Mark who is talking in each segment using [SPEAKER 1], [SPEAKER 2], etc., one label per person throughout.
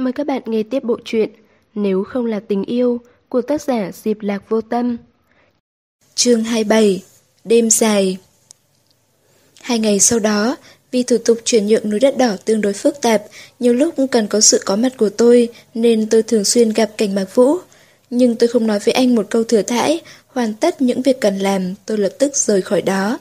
[SPEAKER 1] Mời các bạn nghe tiếp bộ truyện Nếu không là tình yêu của tác giả Diệp Lạc Vô Tâm.
[SPEAKER 2] Chương 27 Đêm dài Hai ngày sau đó, vì thủ tục chuyển nhượng núi đất đỏ tương đối phức tạp, nhiều lúc cần có sự có mặt của tôi nên tôi thường xuyên gặp cảnh Mạc Vũ. Nhưng tôi không nói với anh một câu thừa thãi, hoàn tất những việc cần làm, tôi lập tức rời khỏi đó.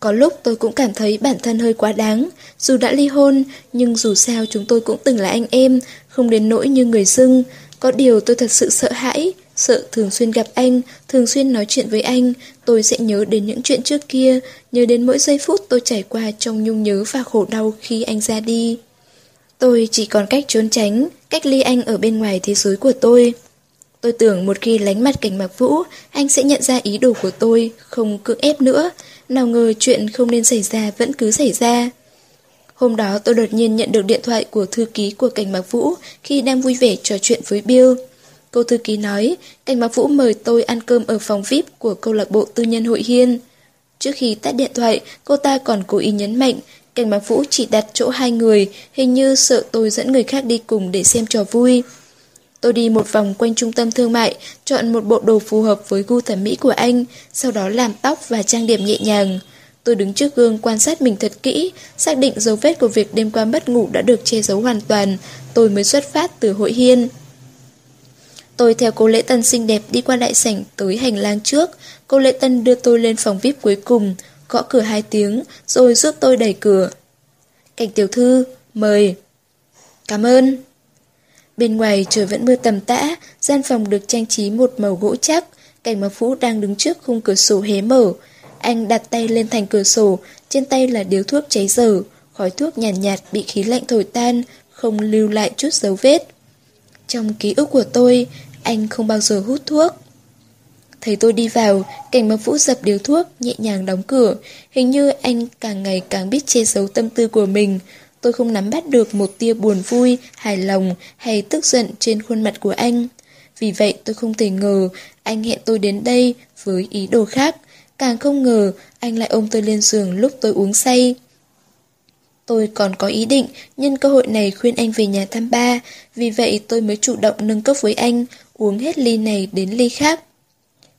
[SPEAKER 2] Có lúc tôi cũng cảm thấy bản thân hơi quá đáng, dù đã ly hôn, nhưng dù sao chúng tôi cũng từng là anh em, không đến nỗi như người dưng. Có điều tôi thật sự sợ hãi, sợ thường xuyên gặp anh, thường xuyên nói chuyện với anh, tôi sẽ nhớ đến những chuyện trước kia, nhớ đến mỗi giây phút tôi trải qua trong nhung nhớ và khổ đau khi anh ra đi. Tôi chỉ còn cách trốn tránh, cách ly anh ở bên ngoài thế giới của tôi. Tôi tưởng một khi lánh mặt cảnh Mạc Vũ, anh sẽ nhận ra ý đồ của tôi, không cưỡng ép nữa. Nào ngờ chuyện không nên xảy ra vẫn cứ xảy ra. Hôm đó tôi đột nhiên nhận được điện thoại của thư ký của cảnh Mạc Vũ khi đang vui vẻ trò chuyện với Bill. Cô thư ký nói, cảnh Mạc Vũ mời tôi ăn cơm ở phòng VIP của câu lạc bộ tư nhân hội hiên. Trước khi tắt điện thoại, cô ta còn cố ý nhấn mạnh, cảnh Mạc Vũ chỉ đặt chỗ hai người, hình như sợ tôi dẫn người khác đi cùng để xem trò vui. Tôi đi một vòng quanh trung tâm thương mại, chọn một bộ đồ phù hợp với gu thẩm mỹ của anh, sau đó làm tóc và trang điểm nhẹ nhàng. Tôi đứng trước gương quan sát mình thật kỹ, xác định dấu vết của việc đêm qua mất ngủ đã được che giấu hoàn toàn, tôi mới xuất phát từ hội hiên. Tôi theo cô Lễ Tân xinh đẹp đi qua đại sảnh tới hành lang trước, cô Lễ Tân đưa tôi lên phòng VIP cuối cùng, gõ cửa hai tiếng, rồi giúp tôi đẩy cửa. Cảnh tiểu thư, mời. Cảm ơn. Bên ngoài trời vẫn mưa tầm tã, gian phòng được trang trí một màu gỗ chắc, cảnh mặc vũ đang đứng trước khung cửa sổ hé mở. Anh đặt tay lên thành cửa sổ, trên tay là điếu thuốc cháy dở, khói thuốc nhàn nhạt, nhạt bị khí lạnh thổi tan, không lưu lại chút dấu vết. Trong ký ức của tôi, anh không bao giờ hút thuốc. Thấy tôi đi vào, cảnh mặc vũ dập điếu thuốc, nhẹ nhàng đóng cửa. Hình như anh càng ngày càng biết che giấu tâm tư của mình. Tôi không nắm bắt được một tia buồn vui, hài lòng hay tức giận trên khuôn mặt của anh. Vì vậy tôi không thể ngờ anh hẹn tôi đến đây với ý đồ khác. Càng không ngờ anh lại ôm tôi lên giường lúc tôi uống say. Tôi còn có ý định nhân cơ hội này khuyên anh về nhà thăm ba, vì vậy tôi mới chủ động nâng cốc với anh, uống hết ly này đến ly khác.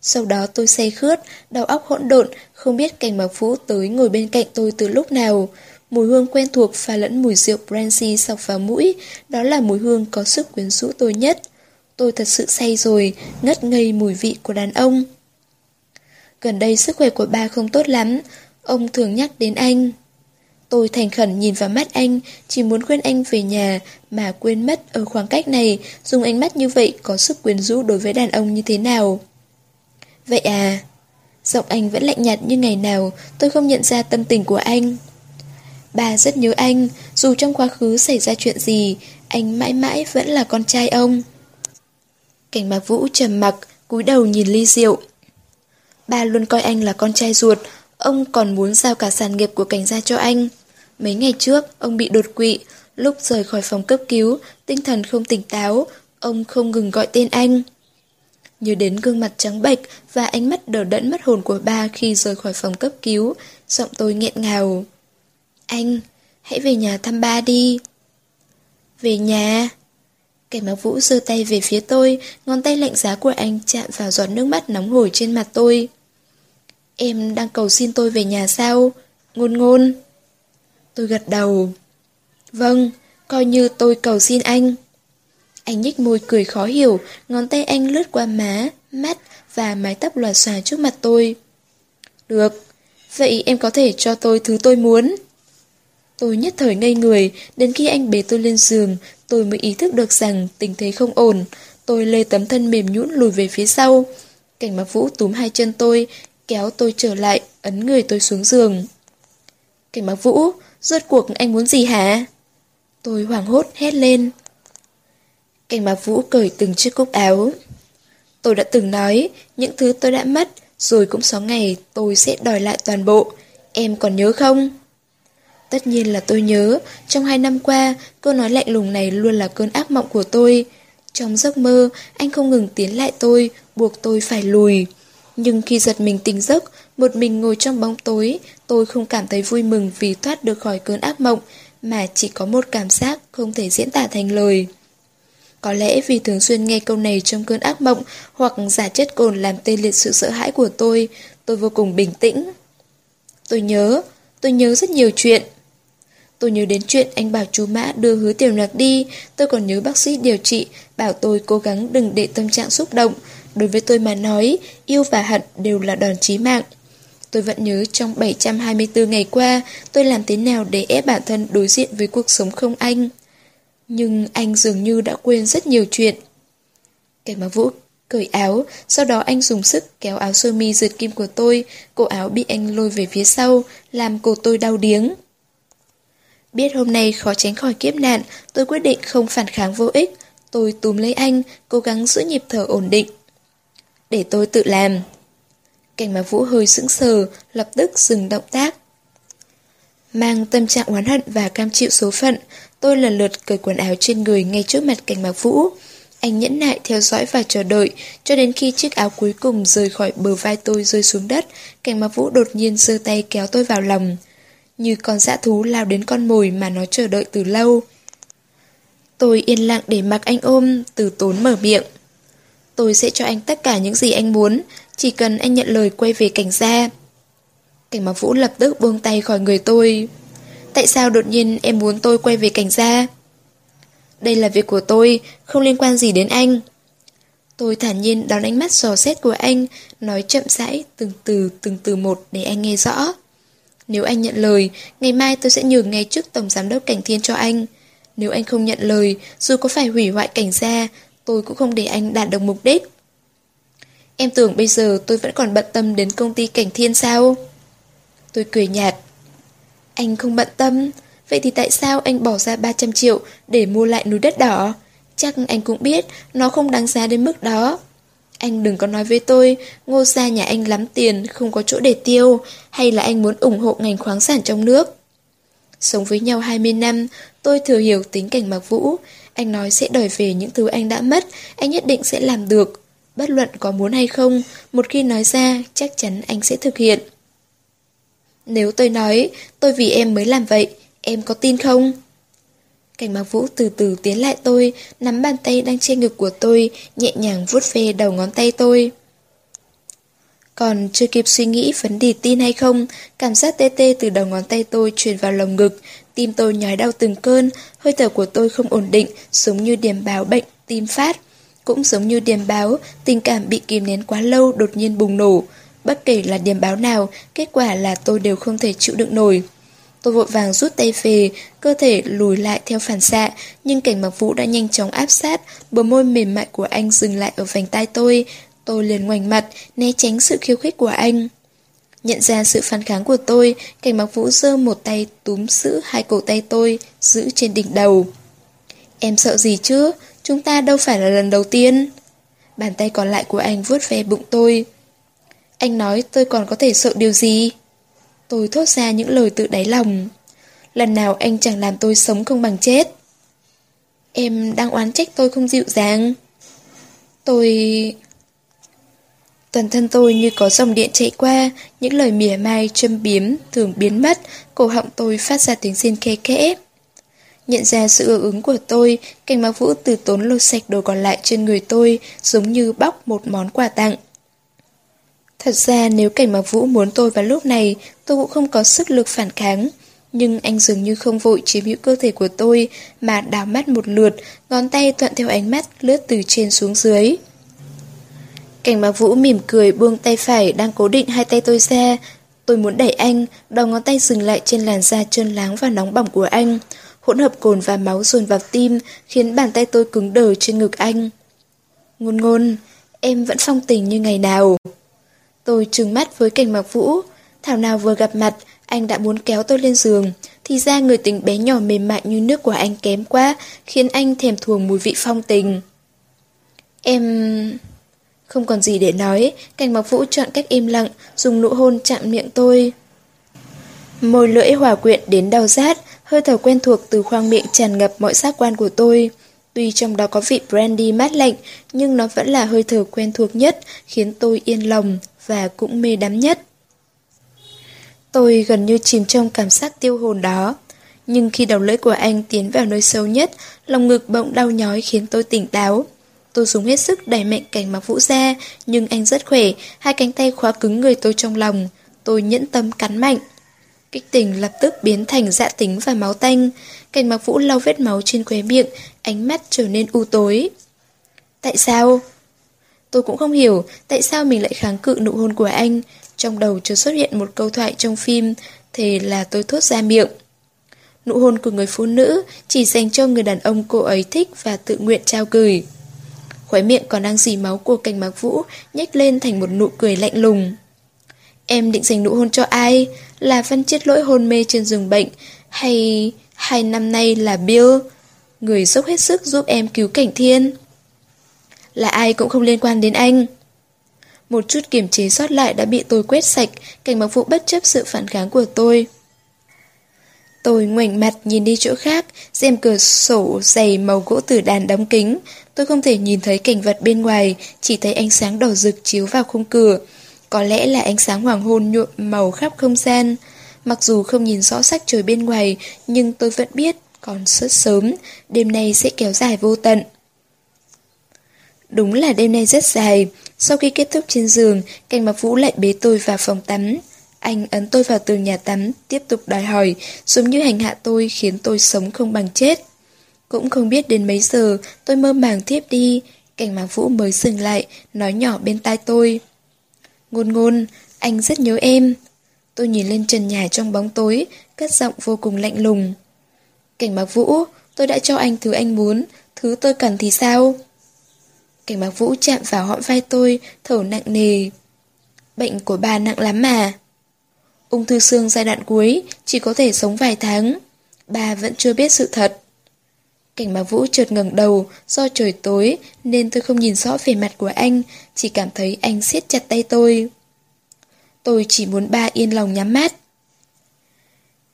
[SPEAKER 2] Sau đó tôi say khướt, đầu óc hỗn độn, không biết cảnh mặc phú tới ngồi bên cạnh tôi từ lúc nào. Mùi hương quen thuộc pha lẫn mùi rượu brandy sọc vào mũi, đó là mùi hương có sức quyến rũ tôi nhất. Tôi thật sự say rồi, ngất ngây mùi vị của đàn ông. Gần đây sức khỏe của ba không tốt lắm, ông thường nhắc đến anh. Tôi thành khẩn nhìn vào mắt anh, chỉ muốn khuyên anh về nhà mà quên mất ở khoảng cách này, dùng ánh mắt như vậy có sức quyến rũ đối với đàn ông như thế nào. Vậy à, giọng anh vẫn lạnh nhạt như ngày nào, tôi không nhận ra tâm tình của anh. Bà rất nhớ anh, dù trong quá khứ xảy ra chuyện gì, anh mãi mãi vẫn là con trai ông. Cảnh mạc vũ trầm mặc, cúi đầu nhìn ly rượu. Ba luôn coi anh là con trai ruột, ông còn muốn giao cả sản nghiệp của cảnh gia cho anh. Mấy ngày trước, ông bị đột quỵ, lúc rời khỏi phòng cấp cứu, tinh thần không tỉnh táo, ông không ngừng gọi tên anh. Nhớ đến gương mặt trắng bệch và ánh mắt đờ đẫn mất hồn của ba khi rời khỏi phòng cấp cứu, giọng tôi nghẹn ngào. Anh, hãy về nhà thăm ba đi. Về nhà? Cảnh mặc vũ giơ tay về phía tôi, ngón tay lạnh giá của anh chạm vào giọt nước mắt nóng hổi trên mặt tôi. Em đang cầu xin tôi về nhà sao? Ngôn ngôn. Tôi gật đầu. Vâng, coi như tôi cầu xin anh. Anh nhích môi cười khó hiểu, ngón tay anh lướt qua má, mắt và mái tóc lòa xòa trước mặt tôi. Được, vậy em có thể cho tôi thứ tôi muốn. Tôi nhất thời ngây người, đến khi anh bế tôi lên giường, tôi mới ý thức được rằng tình thế không ổn. Tôi lê tấm thân mềm nhũn lùi về phía sau. Cảnh mặc vũ túm hai chân tôi, kéo tôi trở lại, ấn người tôi xuống giường. Cảnh mặc vũ, rốt cuộc anh muốn gì hả? Tôi hoảng hốt hét lên. Cảnh mặc vũ cởi từng chiếc cúc áo. Tôi đã từng nói, những thứ tôi đã mất, rồi cũng có ngày tôi sẽ đòi lại toàn bộ. Em còn nhớ không? Tất nhiên là tôi nhớ, trong hai năm qua, câu nói lạnh lùng này luôn là cơn ác mộng của tôi. Trong giấc mơ, anh không ngừng tiến lại tôi, buộc tôi phải lùi. Nhưng khi giật mình tỉnh giấc, một mình ngồi trong bóng tối, tôi không cảm thấy vui mừng vì thoát được khỏi cơn ác mộng, mà chỉ có một cảm giác không thể diễn tả thành lời. Có lẽ vì thường xuyên nghe câu này trong cơn ác mộng hoặc giả chất cồn làm tê liệt sự sợ hãi của tôi, tôi vô cùng bình tĩnh. Tôi nhớ, tôi nhớ rất nhiều chuyện. Tôi nhớ đến chuyện anh bảo chú Mã đưa hứa tiểu lạc đi, tôi còn nhớ bác sĩ điều trị, bảo tôi cố gắng đừng để tâm trạng xúc động. Đối với tôi mà nói, yêu và hận đều là đòn chí mạng. Tôi vẫn nhớ trong 724 ngày qua, tôi làm thế nào để ép bản thân đối diện với cuộc sống không anh. Nhưng anh dường như đã quên rất nhiều chuyện. Cảnh báo vũ cởi áo, sau đó anh dùng sức kéo áo sơ mi rượt kim của tôi, cổ áo bị anh lôi về phía sau, làm cổ tôi đau điếng. Biết hôm nay khó tránh khỏi kiếp nạn, tôi quyết định không phản kháng vô ích. Tôi túm lấy anh, cố gắng giữ nhịp thở ổn định. Để tôi tự làm. Cảnh mà Vũ hơi sững sờ, lập tức dừng động tác. Mang tâm trạng oán hận và cam chịu số phận, tôi lần lượt cởi quần áo trên người ngay trước mặt cảnh mạc Vũ. Anh nhẫn nại theo dõi và chờ đợi, cho đến khi chiếc áo cuối cùng rời khỏi bờ vai tôi rơi xuống đất, cảnh mạc Vũ đột nhiên giơ tay kéo tôi vào lòng. Như con dã thú lao đến con mồi mà nó chờ đợi từ lâu. Tôi yên lặng để mặc anh ôm, từ tốn mở miệng. Tôi sẽ cho anh tất cả những gì anh muốn, chỉ cần anh nhận lời quay về cảnh gia. Cảnh mặc vũ lập tức buông tay khỏi người tôi. Tại sao đột nhiên em muốn tôi quay về cảnh gia? Đây là việc của tôi, không liên quan gì đến anh. Tôi thản nhiên đón ánh mắt sò xét của anh, nói chậm rãi, từng từ, từng từ một để anh nghe rõ. Nếu anh nhận lời, ngày mai tôi sẽ nhường ngay trước Tổng Giám đốc Cảnh Thiên cho anh. Nếu anh không nhận lời, dù có phải hủy hoại cảnh gia, tôi cũng không để anh đạt được mục đích. Em tưởng bây giờ tôi vẫn còn bận tâm đến công ty Cảnh Thiên sao? Tôi cười nhạt. Anh không bận tâm, vậy thì tại sao anh bỏ ra 300 triệu để mua lại núi đất đỏ? Chắc anh cũng biết nó không đáng giá đến mức đó. Anh đừng có nói với tôi, ngô gia nhà anh lắm tiền, không có chỗ để tiêu, hay là anh muốn ủng hộ ngành khoáng sản trong nước. Sống với nhau 20 năm, tôi thừa hiểu tính cảnh Mạc Vũ. Anh nói sẽ đòi về những thứ anh đã mất, anh nhất định sẽ làm được. Bất luận có muốn hay không, một khi nói ra, chắc chắn anh sẽ thực hiện. Nếu tôi nói, tôi vì em mới làm vậy, em có tin không? Cảnh Mạc Vũ từ từ tiến lại tôi, nắm bàn tay đang trên ngực của tôi, nhẹ nhàng vuốt về đầu ngón tay tôi. Còn chưa kịp suy nghĩ vấn đề tin hay không, cảm giác tê tê từ đầu ngón tay tôi truyền vào lồng ngực, tim tôi nhói đau từng cơn, hơi thở của tôi không ổn định, giống như điểm báo bệnh tim phát. Cũng giống như điểm báo, tình cảm bị kìm nén quá lâu đột nhiên bùng nổ. Bất kể là điểm báo nào, kết quả là tôi đều không thể chịu đựng nổi. Tôi vội vàng rút tay về, cơ thể lùi lại theo phản xạ, nhưng cảnh mặc vũ đã nhanh chóng áp sát, bờ môi mềm mại của anh dừng lại ở vành tay tôi. Tôi liền ngoảnh mặt, né tránh sự khiêu khích của anh. Nhận ra sự phản kháng của tôi, cảnh mặc vũ giơ một tay túm giữ hai cổ tay tôi, giữ trên đỉnh đầu. Em sợ gì chứ? Chúng ta đâu phải là lần đầu tiên. Bàn tay còn lại của anh vuốt ve bụng tôi. Anh nói tôi còn có thể sợ điều gì? Tôi thốt ra những lời tự đáy lòng. Lần nào anh chẳng làm tôi sống không bằng chết. Em đang oán trách tôi không dịu dàng. Tôi... Toàn thân tôi như có dòng điện chạy qua, những lời mỉa mai, châm biếm, thường biến mất, cổ họng tôi phát ra tiếng xin khe khẽ. Nhận ra sự ưa ứng của tôi, cảnh mạc vũ từ tốn lột sạch đồ còn lại trên người tôi, giống như bóc một món quà tặng. Thật ra nếu cảnh mạc vũ muốn tôi vào lúc này, tôi cũng không có sức lực phản kháng. Nhưng anh dường như không vội chiếm hữu cơ thể của tôi, mà đào mắt một lượt, ngón tay thuận theo ánh mắt lướt từ trên xuống dưới. Cảnh mạc vũ mỉm cười buông tay phải đang cố định hai tay tôi ra. Tôi muốn đẩy anh, đầu ngón tay dừng lại trên làn da trơn láng và nóng bỏng của anh. Hỗn hợp cồn và máu dồn vào tim, khiến bàn tay tôi cứng đờ trên ngực anh. Ngôn ngôn, em vẫn phong tình như ngày nào. Tôi trừng mắt với cảnh mặc vũ. Thảo nào vừa gặp mặt, anh đã muốn kéo tôi lên giường. Thì ra người tình bé nhỏ mềm mại như nước của anh kém quá, khiến anh thèm thuồng mùi vị phong tình. Em... Không còn gì để nói, cảnh mặc vũ chọn cách im lặng, dùng nụ hôn chạm miệng tôi. Môi lưỡi hòa quyện đến đau rát, hơi thở quen thuộc từ khoang miệng tràn ngập mọi giác quan của tôi. Tuy trong đó có vị brandy mát lạnh, nhưng nó vẫn là hơi thở quen thuộc nhất, khiến tôi yên lòng và cũng mê đắm nhất. Tôi gần như chìm trong cảm giác tiêu hồn đó. Nhưng khi đầu lưỡi của anh tiến vào nơi sâu nhất, lòng ngực bỗng đau nhói khiến tôi tỉnh táo. Tôi dùng hết sức đẩy mạnh cảnh mặc vũ ra, nhưng anh rất khỏe, hai cánh tay khóa cứng người tôi trong lòng. Tôi nhẫn tâm cắn mạnh. Kích tình lập tức biến thành dạ tính và máu tanh. Cảnh mặc vũ lau vết máu trên khóe miệng, ánh mắt trở nên u tối. Tại sao? Tôi cũng không hiểu tại sao mình lại kháng cự nụ hôn của anh. Trong đầu chưa xuất hiện một câu thoại trong phim, thế là tôi thốt ra miệng. Nụ hôn của người phụ nữ chỉ dành cho người đàn ông cô ấy thích và tự nguyện trao gửi. Khóe miệng còn đang dì máu của cành mạc vũ nhếch lên thành một nụ cười lạnh lùng. Em định dành nụ hôn cho ai? Là văn chết lỗi hôn mê trên giường bệnh? Hay hai năm nay là Bill? Người dốc hết sức giúp em cứu cảnh thiên? Là ai cũng không liên quan đến anh. Một chút kiềm chế sót lại đã bị tôi quét sạch, cảnh mặc phụ bất chấp sự phản kháng của tôi. Tôi ngoảnh mặt nhìn đi chỗ khác, xem cửa sổ dày màu gỗ tử đàn đóng kính. Tôi không thể nhìn thấy cảnh vật bên ngoài, chỉ thấy ánh sáng đỏ rực chiếu vào khung cửa. Có lẽ là ánh sáng hoàng hôn nhuộm màu khắp không gian. Mặc dù không nhìn rõ sắc trời bên ngoài, nhưng tôi vẫn biết còn rất sớm, đêm nay sẽ kéo dài vô tận. Đúng là đêm nay rất dài. Sau khi kết thúc trên giường, cảnh mặc vũ lại bế tôi vào phòng tắm. Anh ấn tôi vào tường nhà tắm, tiếp tục đòi hỏi, giống như hành hạ tôi khiến tôi sống không bằng chết. Cũng không biết đến mấy giờ, tôi mơ màng thiếp đi, cảnh mạc vũ mới dừng lại, nói nhỏ bên tai tôi. Ngôn ngôn, anh rất nhớ em. Tôi nhìn lên trần nhà trong bóng tối, cất giọng vô cùng lạnh lùng. Cảnh mạc vũ, tôi đã cho anh thứ anh muốn, thứ tôi cần thì sao? Cảnh mạc vũ chạm vào hõm vai tôi, thở nặng nề. Bệnh của bà nặng lắm mà. Ung thư xương giai đoạn cuối chỉ có thể sống vài tháng. Bà vẫn chưa biết sự thật. Cảnh Mạc Vũ chợt ngẩng đầu, do trời tối nên tôi không nhìn rõ về mặt của anh, chỉ cảm thấy anh siết chặt tay tôi. Tôi chỉ muốn ba yên lòng nhắm mắt.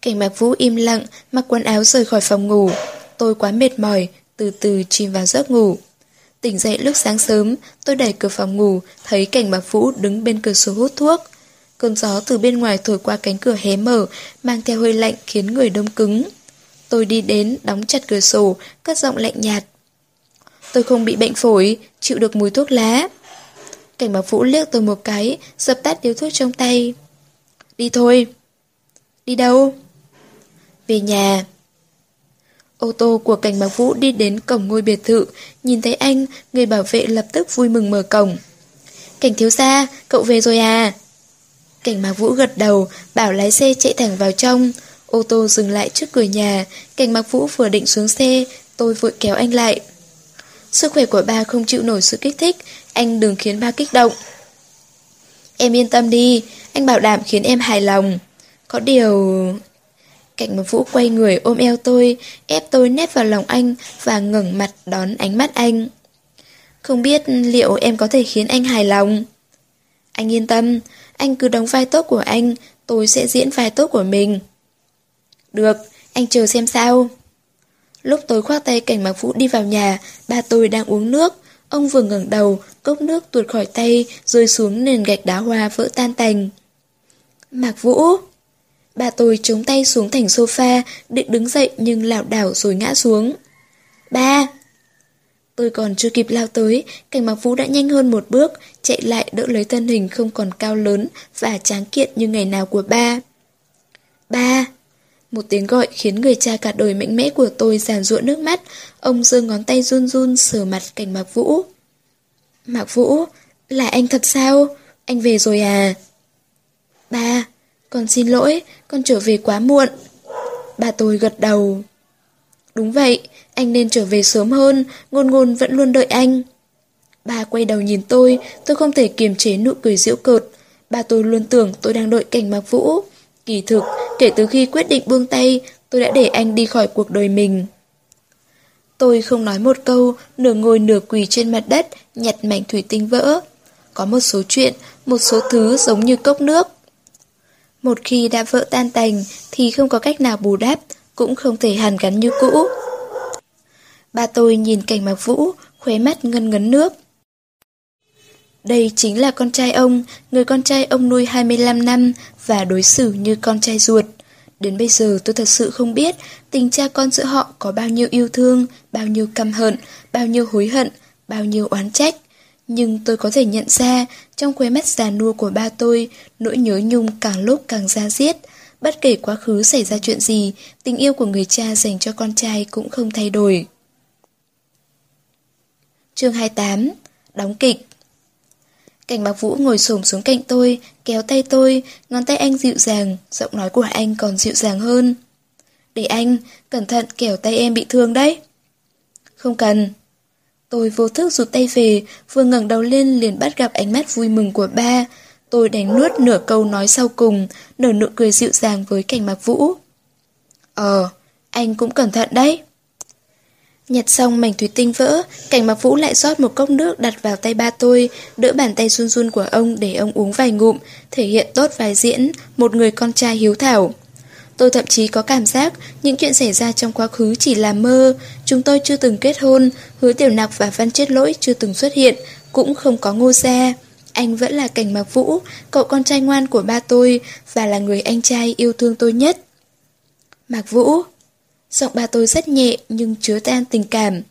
[SPEAKER 2] Cảnh mạc Vũ im lặng, mặc quần áo rời khỏi phòng ngủ. Tôi quá mệt mỏi, từ từ chìm vào giấc ngủ. Tỉnh dậy lúc sáng sớm, tôi đẩy cửa phòng ngủ, thấy cảnh mạc Vũ đứng bên cửa sổ hút thuốc. Cơn gió từ bên ngoài thổi qua cánh cửa hé mở, mang theo hơi lạnh khiến người đông cứng. Tôi đi đến, đóng chặt cửa sổ, cất giọng lạnh nhạt. Tôi không bị bệnh phổi, chịu được mùi thuốc lá. Cảnh bảo Vũ liếc tôi một cái, dập tắt điếu thuốc trong tay. Đi thôi. Đi đâu? Về nhà. Ô tô của cảnh bạc vũ đi đến cổng ngôi biệt thự, nhìn thấy anh, người bảo vệ lập tức vui mừng mở cổng. Cảnh thiếu gia, cậu về rồi à? Cảnh Mạc Vũ gật đầu, bảo lái xe chạy thẳng vào trong. Ô tô dừng lại trước cửa nhà, cảnh Mạc Vũ vừa định xuống xe, tôi vội kéo anh lại. Sức khỏe của ba không chịu nổi sự kích thích, anh đừng khiến ba kích động. Em yên tâm đi, anh bảo đảm khiến em hài lòng. Có điều... Cảnh một Vũ quay người ôm eo tôi, ép tôi nép vào lòng anh và ngẩng mặt đón ánh mắt anh. Không biết liệu em có thể khiến anh hài lòng. Anh yên tâm, anh cứ đóng vai tốt của anh, tôi sẽ diễn vai tốt của mình. Được, anh chờ xem sao. Lúc tôi khoác tay cảnh mặc Vũ đi vào nhà, ba tôi đang uống nước. Ông vừa ngẩng đầu, cốc nước tuột khỏi tay, rơi xuống nền gạch đá hoa vỡ tan tành. Mạc Vũ! Bà tôi chống tay xuống thành sofa, định đứng dậy nhưng lảo đảo rồi ngã xuống. Ba! Tôi còn chưa kịp lao tới, cảnh mặc vũ đã nhanh hơn một bước, chạy lại đỡ lấy thân hình không còn cao lớn và tráng kiện như ngày nào của ba. Ba! Một tiếng gọi khiến người cha cả đời mạnh mẽ của tôi giàn ruộng nước mắt, ông giơ ngón tay run run sờ mặt cảnh Mạc Vũ. Mạc Vũ, là anh thật sao? Anh về rồi à? Ba, con xin lỗi, con trở về quá muộn. Bà tôi gật đầu. Đúng vậy, anh nên trở về sớm hơn, ngôn ngôn vẫn luôn đợi anh. Bà quay đầu nhìn tôi, tôi không thể kiềm chế nụ cười giễu cợt. Bà tôi luôn tưởng tôi đang đợi cảnh mặc vũ. Kỳ thực, kể từ khi quyết định buông tay, tôi đã để anh đi khỏi cuộc đời mình. Tôi không nói một câu, nửa ngồi nửa quỳ trên mặt đất, nhặt mảnh thủy tinh vỡ. Có một số chuyện, một số thứ giống như cốc nước. Một khi đã vỡ tan tành thì không có cách nào bù đắp, cũng không thể hàn gắn như cũ. Ba tôi nhìn cảnh mạc vũ, khóe mắt ngân ngấn nước. Đây chính là con trai ông, người con trai ông nuôi 25 năm và đối xử như con trai ruột. Đến bây giờ tôi thật sự không biết tình cha con giữa họ có bao nhiêu yêu thương, bao nhiêu căm hận, bao nhiêu hối hận, bao nhiêu oán trách. Nhưng tôi có thể nhận ra, trong khóe mắt già nua của ba tôi, nỗi nhớ nhung càng lúc càng ra diết. Bất kể quá khứ xảy ra chuyện gì, tình yêu của người cha dành cho con trai cũng không thay đổi. Chương 28 Đóng kịch Cảnh bạc vũ ngồi xổm xuống cạnh tôi, kéo tay tôi, ngón tay anh dịu dàng, giọng nói của anh còn dịu dàng hơn. Để anh, cẩn thận kẻo tay em bị thương đấy. Không cần. Tôi vô thức rụt tay về, vừa ngẩng đầu lên liền bắt gặp ánh mắt vui mừng của ba. Tôi đánh nuốt nửa câu nói sau cùng, nở nụ cười dịu dàng với cảnh bạc vũ. Ờ, anh cũng cẩn thận đấy. Nhặt xong mảnh thủy tinh vỡ, cảnh mặc vũ lại rót một cốc nước đặt vào tay ba tôi, đỡ bàn tay run run của ông để ông uống vài ngụm, thể hiện tốt vài diễn, một người con trai hiếu thảo. Tôi thậm chí có cảm giác những chuyện xảy ra trong quá khứ chỉ là mơ, chúng tôi chưa từng kết hôn, hứa tiểu nặc và văn chết lỗi chưa từng xuất hiện, cũng không có ngô gia. Anh vẫn là cảnh mặc vũ, cậu con trai ngoan của ba tôi và là người anh trai yêu thương tôi nhất. Mạc Vũ Giọng ba tôi rất nhẹ nhưng chứa tan tình cảm.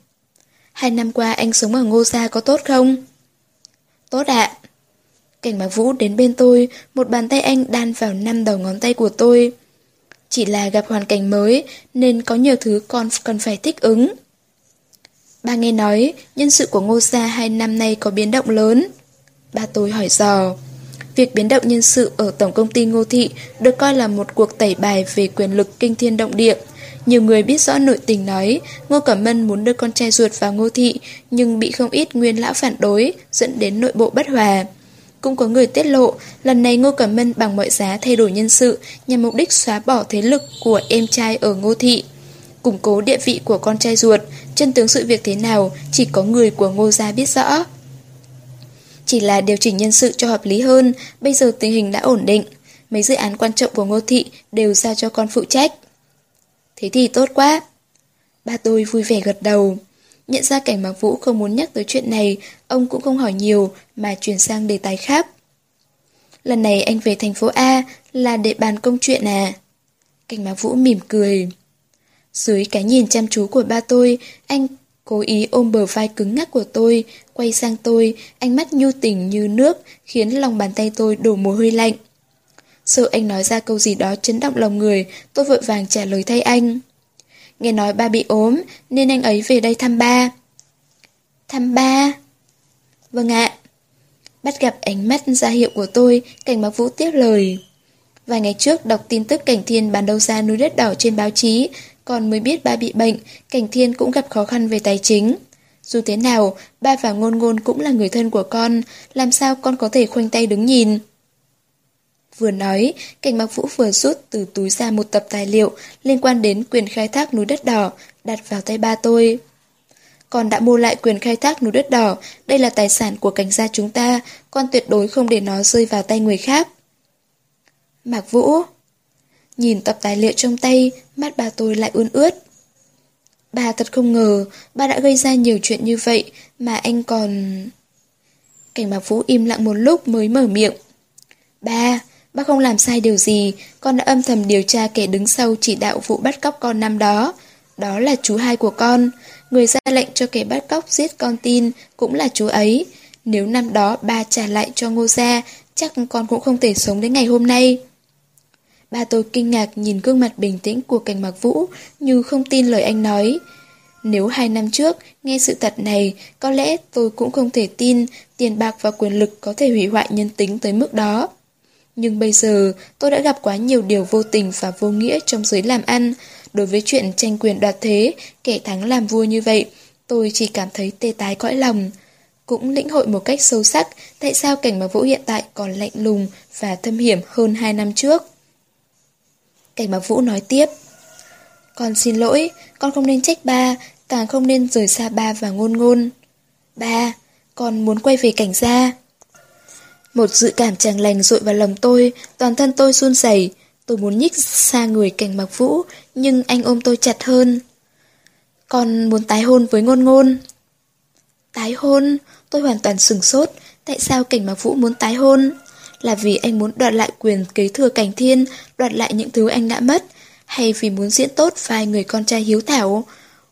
[SPEAKER 2] Hai năm qua anh sống ở Ngô Gia có tốt không? Tốt ạ. Cảnh Mạc Vũ đến bên tôi, một bàn tay anh đan vào năm đầu ngón tay của tôi. Chỉ là gặp hoàn cảnh mới nên có nhiều thứ con cần phải thích ứng. Ba nghe nói, nhân sự của Ngô Gia hai năm nay có biến động lớn. Ba tôi hỏi dò. Việc biến động nhân sự ở Tổng công ty Ngô Thị được coi là một cuộc tẩy bài về quyền lực kinh thiên động địa. Nhiều người biết rõ nội tình nói, Ngô Cẩm Mân muốn đưa con trai ruột vào Ngô Thị nhưng bị không ít nguyên lão phản đối, dẫn đến nội bộ bất hòa. Cũng có người tiết lộ lần này Ngô Cẩm Mân bằng mọi giá thay đổi nhân sự nhằm mục đích xóa bỏ thế lực của em trai ở Ngô Thị. Củng cố địa vị của con trai ruột, chân tướng sự việc thế nào chỉ có người của Ngô Gia biết rõ. Chỉ là điều chỉnh nhân sự cho hợp lý hơn, bây giờ tình hình đã ổn định. Mấy dự án quan trọng của Ngô Thị đều giao cho con phụ trách. Thế thì tốt quá. Ba tôi vui vẻ gật đầu. Nhận ra cảnh Mạc Vũ không muốn nhắc tới chuyện này, ông cũng không hỏi nhiều mà chuyển sang đề tài khác. Lần này anh về thành phố A là để bàn công chuyện à? Cảnh Mạc Vũ mỉm cười. Dưới cái nhìn chăm chú của ba tôi, anh cố ý ôm bờ vai cứng ngắc của tôi, quay sang tôi, ánh mắt nhu tình như nước, khiến lòng bàn tay tôi đổ mồ hôi lạnh. Sợ anh nói ra câu gì đó chấn động lòng người, tôi vội vàng trả lời thay anh. Nghe nói ba bị ốm, nên anh ấy về đây thăm ba. Thăm ba? Vâng ạ. Bắt gặp ánh mắt ra hiệu của tôi, cảnh bác Vũ tiếp lời. Vài ngày trước đọc tin tức Cảnh Thiên bán đấu giá núi đất đỏ trên báo chí, còn mới biết ba bị bệnh, Cảnh Thiên cũng gặp khó khăn về tài chính. Dù thế nào, ba và ngôn ngôn cũng là người thân của con, làm sao con có thể khoanh tay đứng nhìn. Vừa nói, cảnh mặc vũ vừa rút từ túi ra một tập tài liệu liên quan đến quyền khai thác núi đất đỏ, đặt vào tay ba tôi. Con đã mua lại quyền khai thác núi đất đỏ, đây là tài sản của cảnh gia chúng ta, con tuyệt đối không để nó rơi vào tay người khác. Mạc Vũ Nhìn tập tài liệu trong tay, mắt ba tôi lại ươn ướt. Bà thật không ngờ, ba đã gây ra nhiều chuyện như vậy, mà anh còn... Cảnh Mạc Vũ im lặng một lúc mới mở miệng. Ba, Bác không làm sai điều gì, con đã âm thầm điều tra kẻ đứng sau chỉ đạo vụ bắt cóc con năm đó. Đó là chú hai của con. Người ra lệnh cho kẻ bắt cóc giết con tin cũng là chú ấy. Nếu năm đó ba trả lại cho ngô gia, chắc con cũng không thể sống đến ngày hôm nay. Ba tôi kinh ngạc nhìn gương mặt bình tĩnh của cảnh mặc vũ như không tin lời anh nói. Nếu hai năm trước nghe sự thật này, có lẽ tôi cũng không thể tin tiền bạc và quyền lực có thể hủy hoại nhân tính tới mức đó. Nhưng bây giờ tôi đã gặp quá nhiều điều vô tình và vô nghĩa trong giới làm ăn. Đối với chuyện tranh quyền đoạt thế, kẻ thắng làm vua như vậy, tôi chỉ cảm thấy tê tái cõi lòng. Cũng lĩnh hội một cách sâu sắc tại sao cảnh mà Vũ hiện tại còn lạnh lùng và thâm hiểm hơn hai năm trước. Cảnh mà Vũ nói tiếp. Con xin lỗi, con không nên trách ba, càng không nên rời xa ba và ngôn ngôn. Ba, con muốn quay về cảnh gia. Một dự cảm chẳng lành rội vào lòng tôi, toàn thân tôi run rẩy. Tôi muốn nhích xa người cảnh mặc vũ, nhưng anh ôm tôi chặt hơn. Con muốn tái hôn với ngôn ngôn. Tái hôn? Tôi hoàn toàn sừng sốt. Tại sao cảnh mặc vũ muốn tái hôn? Là vì anh muốn đoạt lại quyền kế thừa cảnh thiên, đoạt lại những thứ anh đã mất. Hay vì muốn diễn tốt vai người con trai hiếu thảo?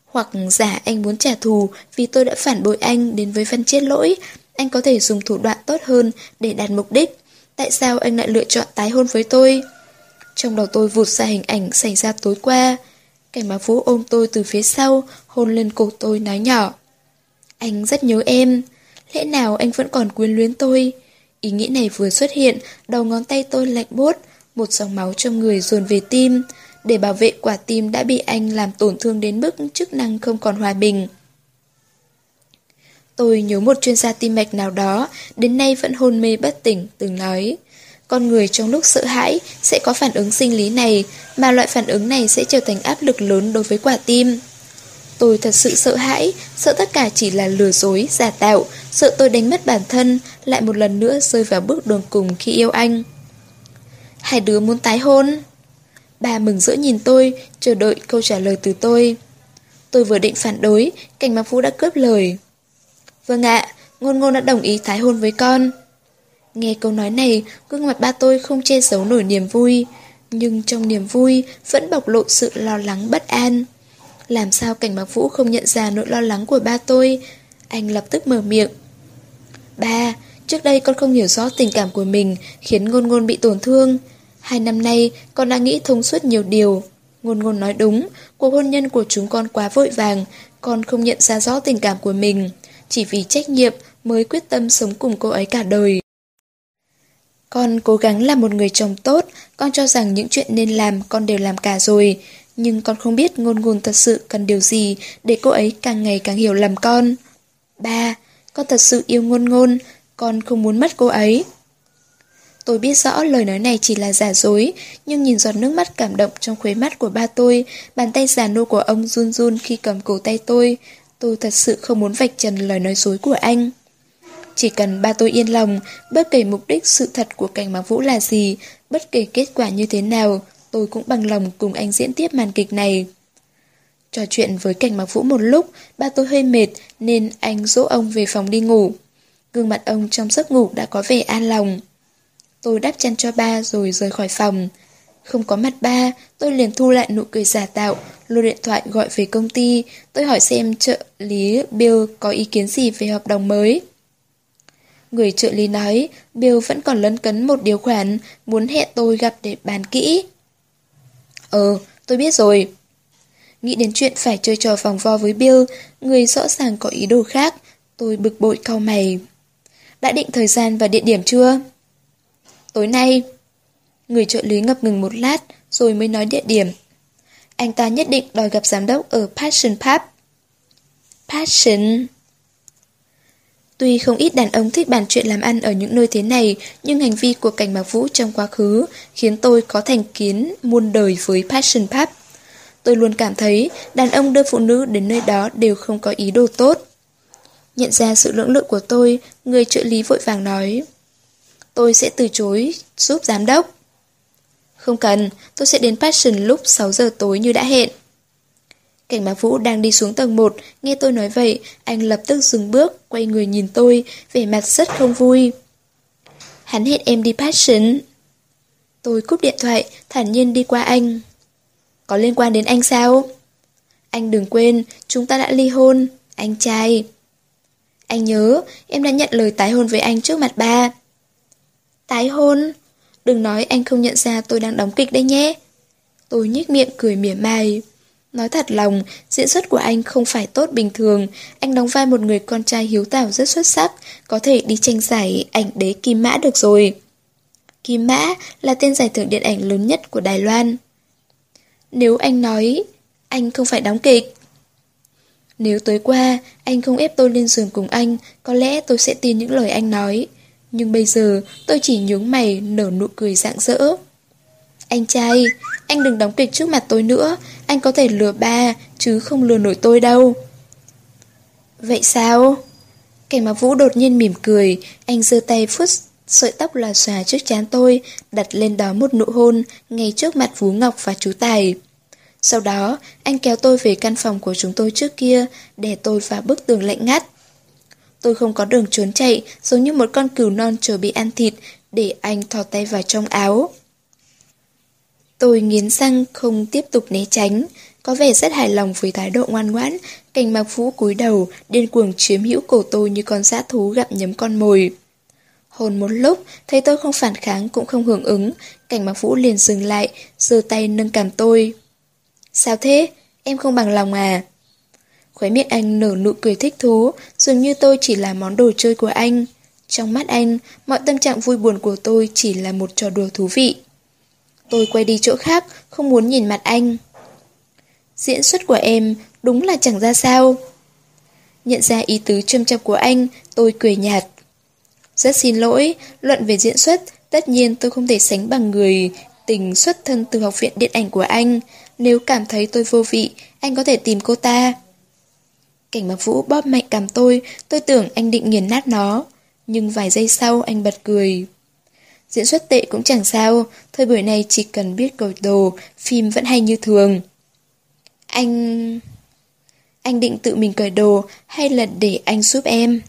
[SPEAKER 2] Hoặc giả anh muốn trả thù vì tôi đã phản bội anh đến với văn chết lỗi, anh có thể dùng thủ đoạn tốt hơn để đạt mục đích. Tại sao anh lại lựa chọn tái hôn với tôi? Trong đầu tôi vụt ra hình ảnh xảy ra tối qua. Cảnh báo Vũ ôm tôi từ phía sau, hôn lên cổ tôi nói nhỏ. Anh rất nhớ em. Lẽ nào anh vẫn còn quyến luyến tôi? Ý nghĩ này vừa xuất hiện, đầu ngón tay tôi lạnh buốt, một dòng máu trong người dồn về tim. Để bảo vệ quả tim đã bị anh làm tổn thương đến mức chức năng không còn hòa bình. Tôi nhớ một chuyên gia tim mạch nào đó, đến nay vẫn hôn mê bất tỉnh, từng nói. Con người trong lúc sợ hãi sẽ có phản ứng sinh lý này, mà loại phản ứng này sẽ trở thành áp lực lớn đối với quả tim. Tôi thật sự sợ hãi, sợ tất cả chỉ là lừa dối, giả tạo, sợ tôi đánh mất bản thân, lại một lần nữa rơi vào bước đường cùng khi yêu anh. Hai đứa muốn tái hôn. Bà mừng rỡ nhìn tôi, chờ đợi câu trả lời từ tôi. Tôi vừa định phản đối, cảnh mạc vũ đã cướp lời. Vâng ạ, ngôn ngôn đã đồng ý tái hôn với con. Nghe câu nói này, gương mặt ba tôi không che giấu nổi niềm vui, nhưng trong niềm vui vẫn bộc lộ sự lo lắng bất an. Làm sao cảnh bác vũ không nhận ra nỗi lo lắng của ba tôi? Anh lập tức mở miệng. Ba, trước đây con không hiểu rõ tình cảm của mình, khiến ngôn ngôn bị tổn thương. Hai năm nay, con đã nghĩ thông suốt nhiều điều. Ngôn ngôn nói đúng, cuộc hôn nhân của chúng con quá vội vàng, con không nhận ra rõ tình cảm của mình. Chỉ vì trách nhiệm mới quyết tâm sống cùng cô ấy cả đời. Con cố gắng làm một người chồng tốt, con cho rằng những chuyện nên làm con đều làm cả rồi. Nhưng con không biết ngôn ngôn thật sự cần điều gì để cô ấy càng ngày càng hiểu lầm con. Ba, con thật sự yêu ngôn ngôn, con không muốn mất cô ấy. Tôi biết rõ lời nói này chỉ là giả dối, nhưng nhìn giọt nước mắt cảm động trong khuế mắt của ba tôi, bàn tay già nô của ông run run khi cầm cổ tay tôi. Tôi thật sự không muốn vạch trần lời nói dối của anh. Chỉ cần ba tôi yên lòng, bất kể mục đích sự thật của cảnh mạc vũ là gì, bất kể kết quả như thế nào, tôi cũng bằng lòng cùng anh diễn tiếp màn kịch này. Trò chuyện với cảnh mạc vũ một lúc, ba tôi hơi mệt nên anh dỗ ông về phòng đi ngủ. Gương mặt ông trong giấc ngủ đã có vẻ an lòng. Tôi đắp chăn cho ba rồi rời khỏi phòng. Không có mặt ba, tôi liền thu lại nụ cười giả tạo, lô điện thoại gọi về công ty. Tôi hỏi xem trợ lý Bill có ý kiến gì về hợp đồng mới. Người trợ lý nói, Bill vẫn còn lấn cấn một điều khoản, muốn hẹn tôi gặp để bàn kỹ. Ờ, tôi biết rồi. Nghĩ đến chuyện phải chơi trò vòng vo với Bill, người rõ ràng có ý đồ khác, tôi bực bội cau mày. Đã định thời gian và địa điểm chưa? Tối nay. Người trợ lý ngập ngừng một lát, rồi mới nói địa điểm. Anh ta nhất định đòi gặp giám đốc ở Passion Pub. Passion... Tuy không ít đàn ông thích bàn chuyện làm ăn ở những nơi thế này, nhưng hành vi của cảnh mạc vũ trong quá khứ khiến tôi có thành kiến muôn đời với Passion Pub. Tôi luôn cảm thấy đàn ông đưa phụ nữ đến nơi đó đều không có ý đồ tốt. Nhận ra sự lưỡng lự của tôi, người trợ lý vội vàng nói Tôi sẽ từ chối giúp giám đốc. Không cần, tôi sẽ đến Passion lúc 6 giờ tối như đã hẹn. Cảnh Mạc Vũ đang đi xuống tầng 1, nghe tôi nói vậy, anh lập tức dừng bước, quay người nhìn tôi, vẻ mặt rất không vui. Hắn hẹn em đi passion. Tôi cúp điện thoại, thản nhiên đi qua anh. Có liên quan đến anh sao? Anh đừng quên, chúng ta đã ly hôn, anh trai. Anh nhớ, em đã nhận lời tái hôn với anh trước mặt ba. Tái hôn? Đừng nói anh không nhận ra tôi đang đóng kịch đấy nhé. Tôi nhếch miệng cười mỉa mai. Nói thật lòng, diễn xuất của anh không phải tốt bình thường. Anh đóng vai một người con trai hiếu thảo rất xuất sắc, có thể đi tranh giải ảnh đế Kim Mã được rồi. Kim Mã là tên giải thưởng điện ảnh lớn nhất của Đài Loan. Nếu anh nói, anh không phải đóng kịch. Nếu tối qua, anh không ép tôi lên giường cùng anh, có lẽ tôi sẽ tin những lời anh nói. Nhưng bây giờ, tôi chỉ nhướng mày nở nụ cười rạng rỡ. Anh trai, anh đừng đóng kịch trước mặt tôi nữa, anh có thể lừa ba, chứ không lừa nổi tôi đâu. Vậy sao? Cảnh mà Vũ đột nhiên mỉm cười, anh giơ tay phút sợi tóc là xòa trước chán tôi, đặt lên đó một nụ hôn, ngay trước mặt Vũ Ngọc và chú Tài. Sau đó, anh kéo tôi về căn phòng của chúng tôi trước kia, để tôi vào bức tường lạnh ngắt. Tôi không có đường trốn chạy, giống như một con cừu non chờ bị ăn thịt, để anh thò tay vào trong áo. Tôi nghiến răng không tiếp tục né tránh, có vẻ rất hài lòng với thái độ ngoan ngoãn, cảnh mặc vũ cúi đầu, điên cuồng chiếm hữu cổ tôi như con dã thú gặm nhấm con mồi. Hồn một lúc, thấy tôi không phản kháng cũng không hưởng ứng, cảnh mặc vũ liền dừng lại, giơ tay nâng cảm tôi. Sao thế? Em không bằng lòng à? Khóe miệng anh nở nụ cười thích thú, dường như tôi chỉ là món đồ chơi của anh. Trong mắt anh, mọi tâm trạng vui buồn của tôi chỉ là một trò đùa thú vị. Tôi quay đi chỗ khác, không muốn nhìn mặt anh. Diễn xuất của em đúng là chẳng ra sao. Nhận ra ý tứ châm chọc của anh, tôi cười nhạt. Rất xin lỗi, luận về diễn xuất, tất nhiên tôi không thể sánh bằng người tình xuất thân từ học viện điện ảnh của anh. Nếu cảm thấy tôi vô vị, anh có thể tìm cô ta. Cảnh mặc vũ bóp mạnh cầm tôi, tôi tưởng anh định nghiền nát nó. Nhưng vài giây sau anh bật cười. Diễn xuất tệ cũng chẳng sao, thời buổi này chỉ cần biết cầu đồ, phim vẫn hay như thường. Anh... Anh định tự mình cởi đồ hay là để anh giúp em?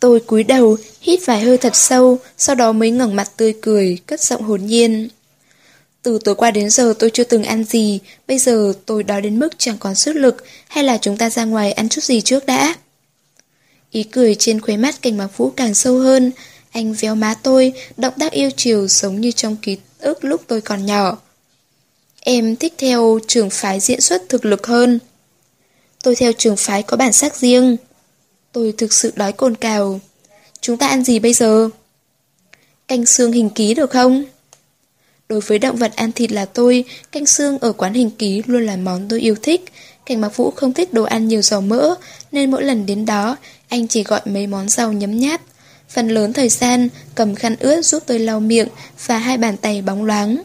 [SPEAKER 2] Tôi cúi đầu, hít vài hơi thật sâu, sau đó mới ngẩng mặt tươi cười, cất giọng hồn nhiên. Từ tối qua đến giờ tôi chưa từng ăn gì, bây giờ tôi đói đến mức chẳng còn sức lực, hay là chúng ta ra ngoài ăn chút gì trước đã? Ý cười trên khuế mắt cảnh mạc vũ càng sâu hơn, anh véo má tôi, động tác yêu chiều giống như trong ký ức lúc tôi còn nhỏ. Em thích theo trường phái diễn xuất thực lực hơn. Tôi theo trường phái có bản sắc riêng. Tôi thực sự đói cồn cào. Chúng ta ăn gì bây giờ? Canh xương hình ký được không? Đối với động vật ăn thịt là tôi, canh xương ở quán hình ký luôn là món tôi yêu thích. Cảnh Mạc Vũ không thích đồ ăn nhiều dầu mỡ, nên mỗi lần đến đó, anh chỉ gọi mấy món rau nhấm nháp. Phần lớn thời gian, cầm khăn ướt giúp tôi lau miệng và hai bàn tay bóng loáng.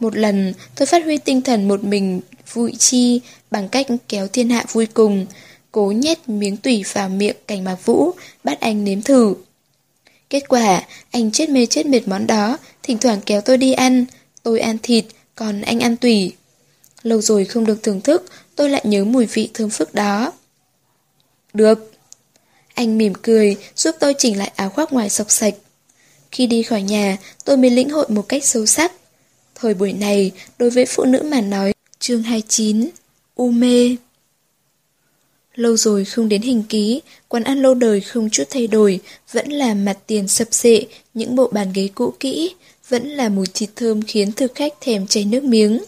[SPEAKER 2] Một lần, tôi phát huy tinh thần một mình vui chi bằng cách kéo thiên hạ vui cùng, cố nhét miếng tủy vào miệng cảnh mạc vũ, bắt anh nếm thử. Kết quả, anh chết mê chết mệt món đó, thỉnh thoảng kéo tôi đi ăn, tôi ăn thịt, còn anh ăn tủy. Lâu rồi không được thưởng thức, tôi lại nhớ mùi vị thơm phức đó. Được. Anh mỉm cười, giúp tôi chỉnh lại áo khoác ngoài sọc sạch. Khi đi khỏi nhà, tôi mới lĩnh hội một cách sâu sắc. Thời buổi này, đối với phụ nữ mà nói, chương 29, U mê. Lâu rồi không đến hình ký, quán ăn lâu đời không chút thay đổi, vẫn là mặt tiền sập sệ, những bộ bàn ghế cũ kỹ, vẫn là mùi thịt thơm khiến thực khách thèm chảy nước miếng.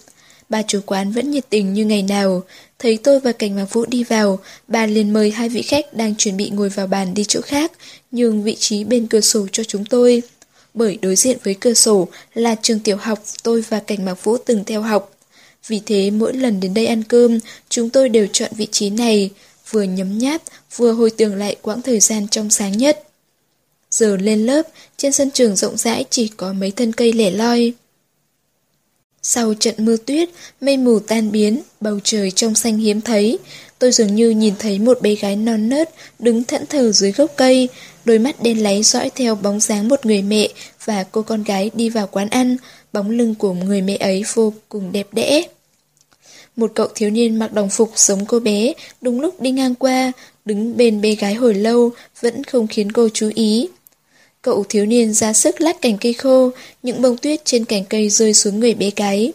[SPEAKER 2] Bà chủ quán vẫn nhiệt tình như ngày nào, thấy tôi và Cảnh Mạc Vũ đi vào, bà liền mời hai vị khách đang chuẩn bị ngồi vào bàn đi chỗ khác, nhường vị trí bên cửa sổ cho chúng tôi. Bởi đối diện với cửa sổ là trường tiểu học tôi và Cảnh Mạc Vũ từng theo học. Vì thế mỗi lần đến đây ăn cơm, chúng tôi đều chọn vị trí này, vừa nhấm nháp, vừa hồi tưởng lại quãng thời gian trong sáng nhất. Giờ lên lớp, trên sân trường rộng rãi chỉ có mấy thân cây lẻ loi. Sau trận mưa tuyết, mây mù tan biến, bầu trời trong xanh hiếm thấy. Tôi dường như nhìn thấy một bé gái non nớt đứng thẫn thờ dưới gốc cây, đôi mắt đen láy dõi theo bóng dáng một người mẹ và cô con gái đi vào quán ăn, bóng lưng của người mẹ ấy vô cùng đẹp đẽ. Một cậu thiếu niên mặc đồng phục giống cô bé, đúng lúc đi ngang qua, đứng bên bé gái hồi lâu, vẫn không khiến cô chú ý. Cậu thiếu niên ra sức lắc cành cây khô, những bông tuyết trên cành cây rơi xuống người bé gái.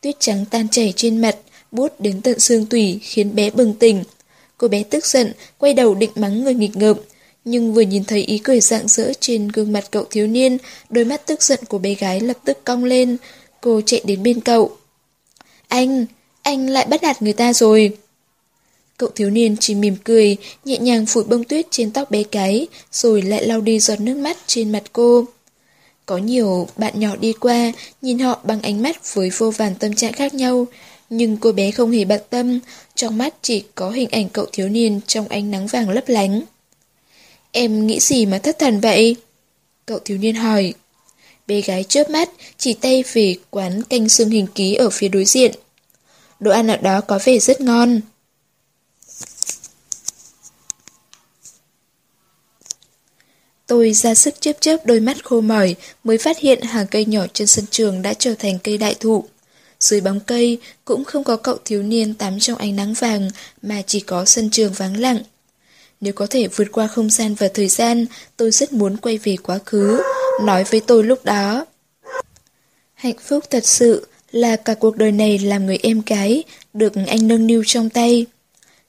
[SPEAKER 2] Tuyết trắng tan chảy trên mặt, bút đến tận xương tủy khiến bé bừng tỉnh. Cô bé tức giận, quay đầu định mắng người nghịch ngợm. Nhưng vừa nhìn thấy ý cười rạng rỡ trên gương mặt cậu thiếu niên, đôi mắt tức giận của bé gái lập tức cong lên. Cô chạy đến bên cậu. Anh, anh lại bắt nạt người ta rồi. Cậu thiếu niên chỉ mỉm cười, nhẹ nhàng phủi bông tuyết trên tóc bé cái, rồi lại lau đi giọt nước mắt trên mặt cô. Có nhiều bạn nhỏ đi qua, nhìn họ bằng ánh mắt với vô vàn tâm trạng khác nhau, nhưng cô bé không hề bận tâm, trong mắt chỉ có hình ảnh cậu thiếu niên trong ánh nắng vàng lấp lánh. Em nghĩ gì mà thất thần vậy? Cậu thiếu niên hỏi. Bé gái chớp mắt, chỉ tay về quán canh xương hình ký ở phía đối diện. Đồ ăn ở đó có vẻ rất ngon. Tôi ra sức chớp chớp đôi mắt khô mỏi mới phát hiện hàng cây nhỏ trên sân trường đã trở thành cây đại thụ. Dưới bóng cây cũng không có cậu thiếu niên tắm trong ánh nắng vàng mà chỉ có sân trường vắng lặng. Nếu có thể vượt qua không gian và thời gian, tôi rất muốn quay về quá khứ, nói với tôi lúc đó. Hạnh phúc thật sự là cả cuộc đời này làm người em gái, được anh nâng niu trong tay.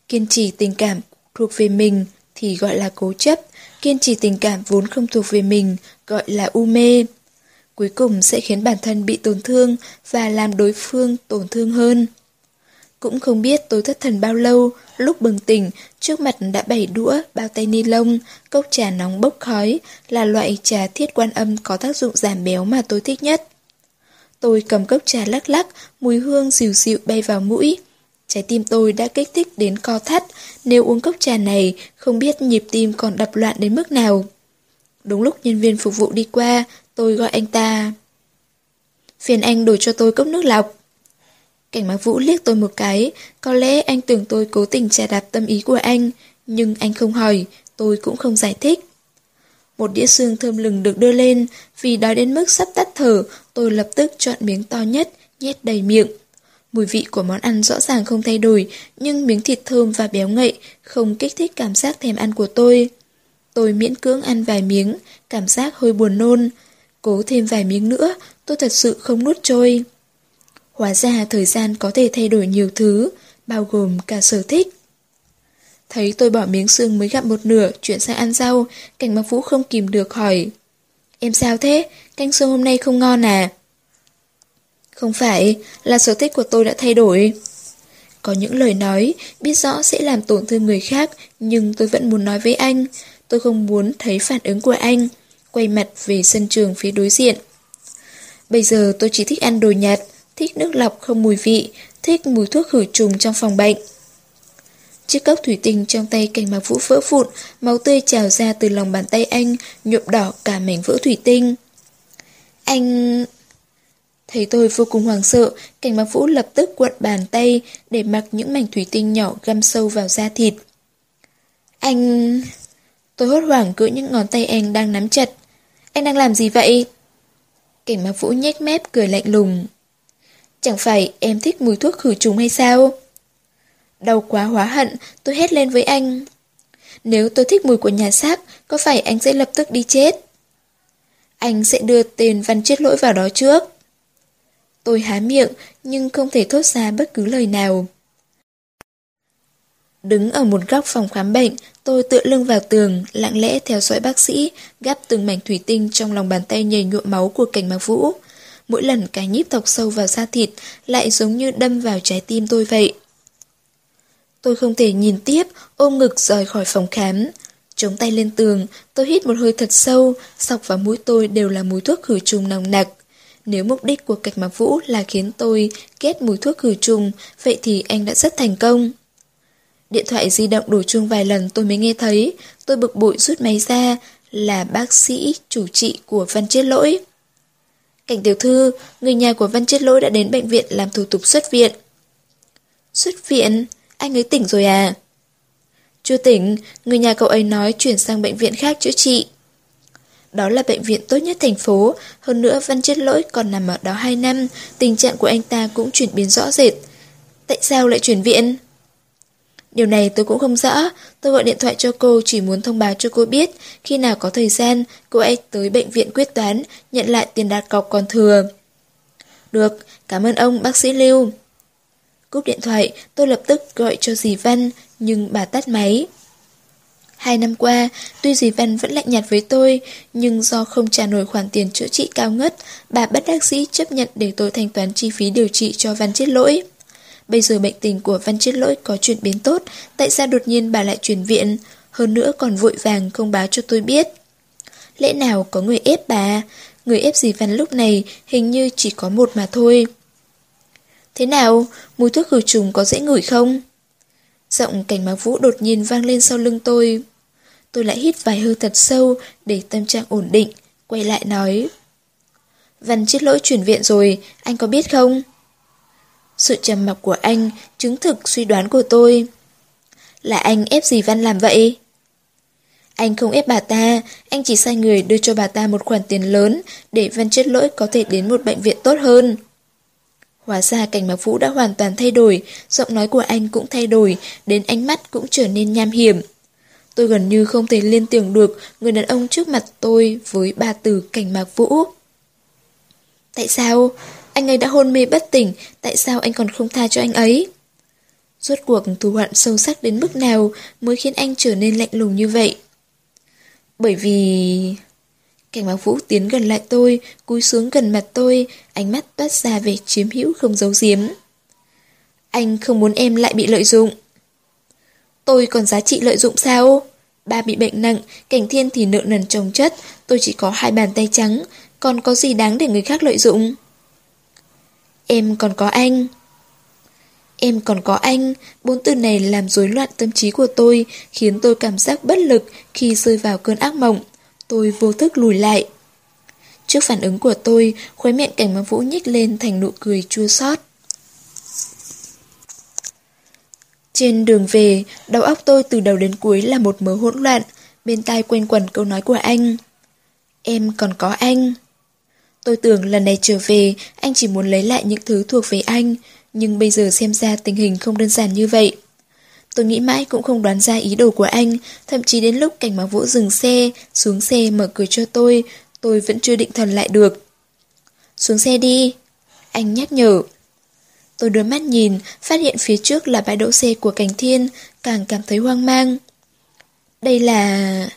[SPEAKER 2] Kiên trì tình cảm thuộc về mình thì gọi là cố chấp, kiên trì tình cảm vốn không thuộc về mình gọi là u mê. Cuối cùng sẽ khiến bản thân bị tổn thương và làm đối phương tổn thương hơn. Cũng không biết tôi thất thần bao lâu, lúc bừng tỉnh, trước mặt đã bày đũa, bao tay ni lông, cốc trà nóng bốc khói, là loại trà thiết quan âm có tác dụng giảm béo mà tôi thích nhất. Tôi cầm cốc trà lắc lắc, mùi hương dịu dịu bay vào mũi. Trái tim tôi đã kích thích đến co thắt, nếu uống cốc trà này, không biết nhịp tim còn đập loạn đến mức nào. Đúng lúc nhân viên phục vụ đi qua, tôi gọi anh ta. Phiền anh đổi cho tôi cốc nước lọc. Cảnh mạc vũ liếc tôi một cái, có lẽ anh tưởng tôi cố tình trà đạp tâm ý của anh, nhưng anh không hỏi, tôi cũng không giải thích. Một đĩa xương thơm lừng được đưa lên, vì đói đến mức sắp tắt thở, tôi lập tức chọn miếng to nhất, nhét đầy miệng. Mùi vị của món ăn rõ ràng không thay đổi, nhưng miếng thịt thơm và béo ngậy không kích thích cảm giác thèm ăn của tôi. Tôi miễn cưỡng ăn vài miếng, cảm giác hơi buồn nôn. Cố thêm vài miếng nữa, tôi thật sự không nuốt trôi. Hóa ra thời gian có thể thay đổi nhiều thứ, bao gồm cả sở thích. Thấy tôi bỏ miếng xương mới gặm một nửa, chuyển sang ăn rau, cảnh mặc vũ không kìm được hỏi. Em sao thế? Canh xương hôm nay không ngon à? Không phải, là sở thích của tôi đã thay đổi. Có những lời nói, biết rõ sẽ làm tổn thương người khác, nhưng tôi vẫn muốn nói với anh. Tôi không muốn thấy phản ứng của anh. Quay mặt về sân trường phía đối diện. Bây giờ tôi chỉ thích ăn đồ nhạt, thích nước lọc không mùi vị, thích mùi thuốc khử trùng trong phòng bệnh. Chiếc cốc thủy tinh trong tay cảnh mạc vũ vỡ vụn, máu tươi trào ra từ lòng bàn tay anh, nhuộm đỏ cả mảnh vỡ thủy tinh. Anh... Thấy tôi vô cùng hoảng sợ, cảnh mạc vũ lập tức cuộn bàn tay để mặc những mảnh thủy tinh nhỏ găm sâu vào da thịt. Anh... Tôi hốt hoảng cỡ những ngón tay anh đang nắm chặt. Anh đang làm gì vậy? Cảnh mạc vũ nhếch mép cười lạnh lùng. Chẳng phải em thích mùi thuốc khử trùng hay sao? Đau quá hóa hận, tôi hét lên với anh. Nếu tôi thích mùi của nhà xác, có phải anh sẽ lập tức đi chết? Anh sẽ đưa tên văn chết lỗi vào đó trước. Tôi há miệng, nhưng không thể thốt ra bất cứ lời nào. Đứng ở một góc phòng khám bệnh, tôi tựa lưng vào tường, lặng lẽ theo dõi bác sĩ, gắp từng mảnh thủy tinh trong lòng bàn tay nhầy nhuộm máu của cảnh mạc vũ. Mỗi lần cái nhíp thọc sâu vào da thịt lại giống như đâm vào trái tim tôi vậy. Tôi không thể nhìn tiếp, ôm ngực rời khỏi phòng khám. Chống tay lên tường, tôi hít một hơi thật sâu, sọc vào mũi tôi đều là mùi thuốc khử trùng nồng nặc. Nếu mục đích của cạch mạc vũ là khiến tôi ghét mùi thuốc khử trùng, vậy thì anh đã rất thành công. Điện thoại di động đổ chuông vài lần tôi mới nghe thấy, tôi bực bội rút máy ra, là bác sĩ, chủ trị của Văn Chết Lỗi. Cảnh tiểu thư, người nhà của Văn Chết Lỗi đã đến bệnh viện làm thủ tục xuất viện. Xuất viện? Anh ấy tỉnh rồi à? Chưa tỉnh, người nhà cậu ấy nói chuyển sang bệnh viện khác chữa trị. Đó là bệnh viện tốt nhất thành phố, hơn nữa Văn Chết Lỗi còn nằm ở đó 2 năm, tình trạng của anh ta cũng chuyển biến rõ rệt. Tại sao lại chuyển viện? Điều này tôi cũng không rõ, tôi gọi điện thoại cho cô chỉ muốn thông báo cho cô biết, khi nào có thời gian, cô ấy tới bệnh viện quyết toán, nhận lại tiền đặt cọc còn thừa. Được, cảm ơn ông bác sĩ Lưu. Cúp điện thoại, tôi lập tức gọi cho dì Văn, nhưng bà tắt máy. Hai năm qua, tuy dì Văn vẫn lạnh nhạt với tôi, nhưng do không trả nổi khoản tiền chữa trị cao ngất, bà bất đắc dĩ chấp nhận để tôi thanh toán chi phí điều trị cho Văn chết lỗi. Bây giờ bệnh tình của Văn chết lỗi có chuyển biến tốt, tại sao đột nhiên bà lại chuyển viện, hơn nữa còn vội vàng không báo cho tôi biết. Lẽ nào có người ép bà, người ép dì Văn lúc này hình như chỉ có một mà thôi. Thế nào, mùi thuốc khử trùng có dễ ngửi không? Giọng cảnh báo vũ đột nhiên vang lên sau lưng tôi. Tôi lại hít vài hơi thật sâu để tâm trạng ổn định, quay lại nói. Văn chết lỗi chuyển viện rồi, anh có biết không? Sự trầm mặc của anh chứng thực suy đoán của tôi. Là anh ép gì Văn làm vậy? Anh không ép bà ta, anh chỉ sai người đưa cho bà ta một khoản tiền lớn để Văn chết lỗi có thể đến một bệnh viện tốt hơn. Hóa ra cảnh mạc vũ đã hoàn toàn thay đổi, giọng nói của anh cũng thay đổi, đến ánh mắt cũng trở nên nham hiểm. Tôi gần như không thể liên tưởng được người đàn ông trước mặt tôi với ba từ cảnh mạc vũ. Tại sao? Anh ấy đã hôn mê bất tỉnh, tại sao anh còn không tha cho anh ấy? Rốt cuộc thù hận sâu sắc đến mức nào mới khiến anh trở nên lạnh lùng như vậy? Bởi vì... Cảnh mạc vũ tiến gần lại tôi, cúi xuống gần mặt tôi, ánh mắt toát ra về chiếm hữu không giấu giếm. Anh không muốn em lại bị lợi dụng. Tôi còn giá trị lợi dụng sao? Ba bị bệnh nặng, cảnh thiên thì nợ nần chồng chất, tôi chỉ có hai bàn tay trắng, còn có gì đáng để người khác lợi dụng? Em còn có anh. Em còn có anh, bốn từ này làm rối loạn tâm trí của tôi, khiến tôi cảm giác bất lực khi rơi vào cơn ác mộng. Tôi vô thức lùi lại. Trước phản ứng của tôi, khóe miệng cảnh mà vũ nhích lên thành nụ cười chua xót. Trên đường về, đầu óc tôi từ đầu đến cuối là một mớ hỗn loạn, bên tai quanh quẩn câu nói của anh. Em còn có anh. Tôi tưởng lần này trở về, anh chỉ muốn lấy lại những thứ thuộc về anh, nhưng bây giờ xem ra tình hình không đơn giản như vậy. Tôi nghĩ mãi cũng không đoán ra ý đồ của anh, thậm chí đến lúc cảnh báo vũ dừng xe, xuống xe mở cửa cho tôi, tôi vẫn chưa định thần lại được. Xuống xe đi. Anh nhắc nhở. Tôi đưa mắt nhìn, phát hiện phía trước là bãi đỗ xe của Cảnh Thiên, càng cảm thấy hoang mang. Đây là...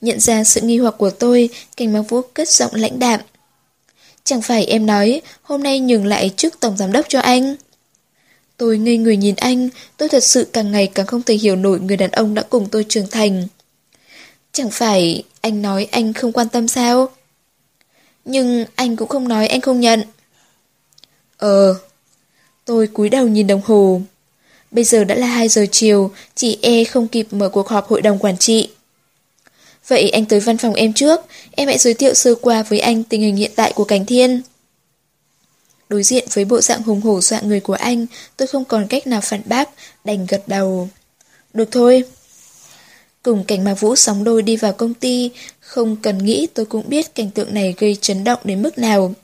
[SPEAKER 2] Nhận ra sự nghi hoặc của tôi, cảnh báo vũ cất giọng lãnh đạm. Chẳng phải em nói, hôm nay nhường lại trước tổng giám đốc cho anh. Tôi ngây người nhìn anh, tôi thật sự càng ngày càng không thể hiểu nổi người đàn ông đã cùng tôi trưởng thành. Chẳng phải anh nói anh không quan tâm sao? Nhưng anh cũng không nói anh không nhận. Ờ. Tôi cúi đầu nhìn đồng hồ. Bây giờ đã là 2 giờ chiều, chị E không kịp mở cuộc họp hội đồng quản trị. Vậy anh tới văn phòng em trước, em hãy giới thiệu sơ qua với anh tình hình hiện tại của Cảnh Thiên. Đối diện với bộ dạng hùng hổ dọa người của anh, tôi không còn cách nào phản bác, đành gật đầu. Được thôi. Cùng cảnh mạc vũ sóng đôi đi vào công ty, không cần nghĩ tôi cũng biết cảnh tượng này gây chấn động đến mức nào.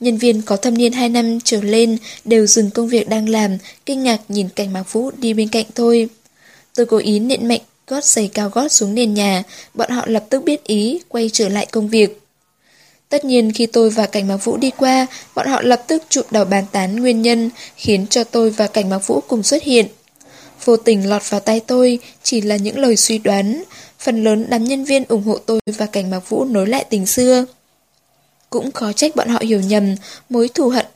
[SPEAKER 2] Nhân viên có thâm niên 2 năm trở lên đều dừng công việc đang làm, kinh ngạc nhìn cảnh mạc vũ đi bên cạnh tôi. Tôi cố ý nện mạnh gót giày cao gót xuống nền nhà, bọn họ lập tức biết ý, quay trở lại công việc. Tất nhiên khi tôi và Cảnh Mạc Vũ đi qua, bọn họ lập tức chụp đầu bàn tán nguyên nhân, khiến cho tôi và Cảnh Mạc Vũ cùng xuất hiện. Vô tình lọt vào tay tôi chỉ là những lời suy đoán, phần lớn đám nhân viên ủng hộ tôi và Cảnh Mạc Vũ nối lại tình xưa. Cũng khó trách bọn họ hiểu nhầm, mối thù hận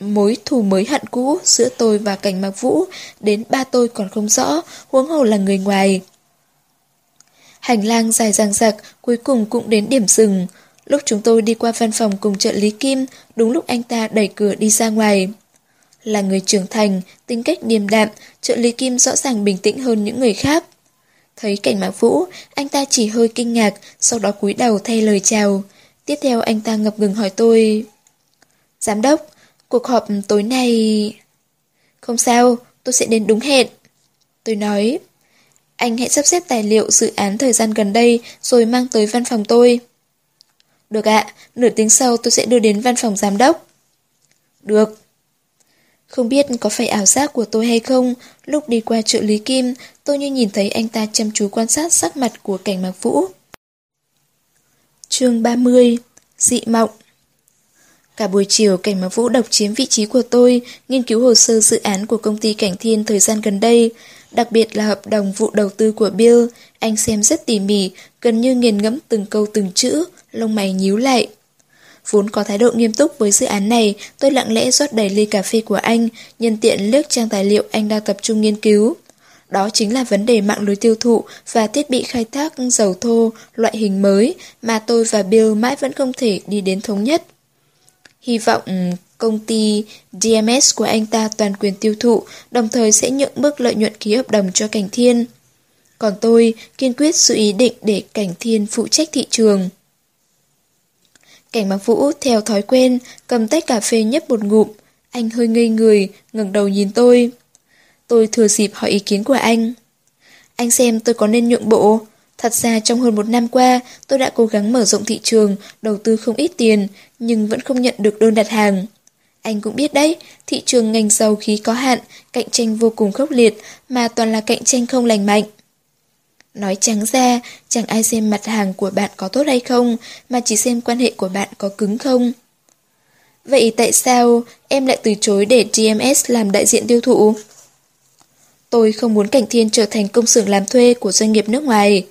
[SPEAKER 2] mối thù mới hận cũ giữa tôi và Cảnh Mạc Vũ đến ba tôi còn không rõ, huống hồ là người ngoài. Hành lang dài dằng dặc, cuối cùng cũng đến điểm dừng. Lúc chúng tôi đi qua văn phòng cùng trợ lý Kim, đúng lúc anh ta đẩy cửa đi ra ngoài. Là người trưởng thành, tính cách điềm đạm, trợ lý Kim rõ ràng bình tĩnh hơn những người khác. Thấy cảnh mạc vũ, anh ta chỉ hơi kinh ngạc, sau đó cúi đầu thay lời chào. Tiếp theo anh ta ngập ngừng hỏi tôi... Giám đốc, cuộc họp tối nay... Không sao, tôi sẽ đến đúng hẹn. Tôi nói... Anh hãy sắp xếp tài liệu dự án thời gian gần đây rồi mang tới văn phòng tôi. Được ạ, nửa tiếng sau tôi sẽ đưa đến văn phòng giám đốc. Được. Không biết có phải ảo giác của tôi hay không, lúc đi qua trợ lý Kim, tôi như nhìn thấy anh ta chăm chú quan sát sắc mặt của cảnh mạc vũ chương 30 Dị mộng Cả buổi chiều, Cảnh mà Vũ độc chiếm vị trí của tôi, nghiên cứu hồ sơ dự án của công ty Cảnh Thiên thời gian gần đây, đặc biệt là hợp đồng vụ đầu tư của Bill. Anh xem rất tỉ mỉ, gần như nghiền ngẫm từng câu từng chữ, lông mày nhíu lại. Vốn có thái độ nghiêm túc với dự án này, tôi lặng lẽ rót đầy ly cà phê của anh, nhân tiện lướt trang tài liệu anh đang tập trung nghiên cứu. Đó chính là vấn đề mạng lưới tiêu thụ và thiết bị khai thác dầu thô, loại hình mới mà tôi và Bill mãi vẫn không thể đi đến thống nhất. Hy vọng ừ, công ty DMS của anh ta toàn quyền tiêu thụ, đồng thời sẽ nhượng mức lợi nhuận ký hợp đồng cho Cảnh Thiên. Còn tôi kiên quyết sự ý định để Cảnh Thiên phụ trách thị trường. Cảnh Bằng Vũ theo thói quen cầm tách cà phê nhấp một ngụm, anh hơi ngây người, ngẩng đầu nhìn tôi. Tôi thừa dịp hỏi ý kiến của anh. Anh xem tôi có nên nhượng bộ. Thật ra trong hơn một năm qua, tôi đã cố gắng mở rộng thị trường, đầu tư không ít tiền, nhưng vẫn không nhận được đơn đặt hàng. Anh cũng biết đấy, thị trường ngành dầu khí có hạn, cạnh tranh vô cùng khốc liệt, mà toàn là cạnh tranh không lành mạnh. Nói trắng ra, chẳng ai xem mặt hàng của bạn có tốt hay không, mà chỉ xem quan hệ của bạn có cứng không. Vậy tại sao em lại từ chối để GMS làm đại diện tiêu thụ? Tôi không muốn Cảnh Thiên trở thành công xưởng làm thuê của doanh nghiệp nước ngoài.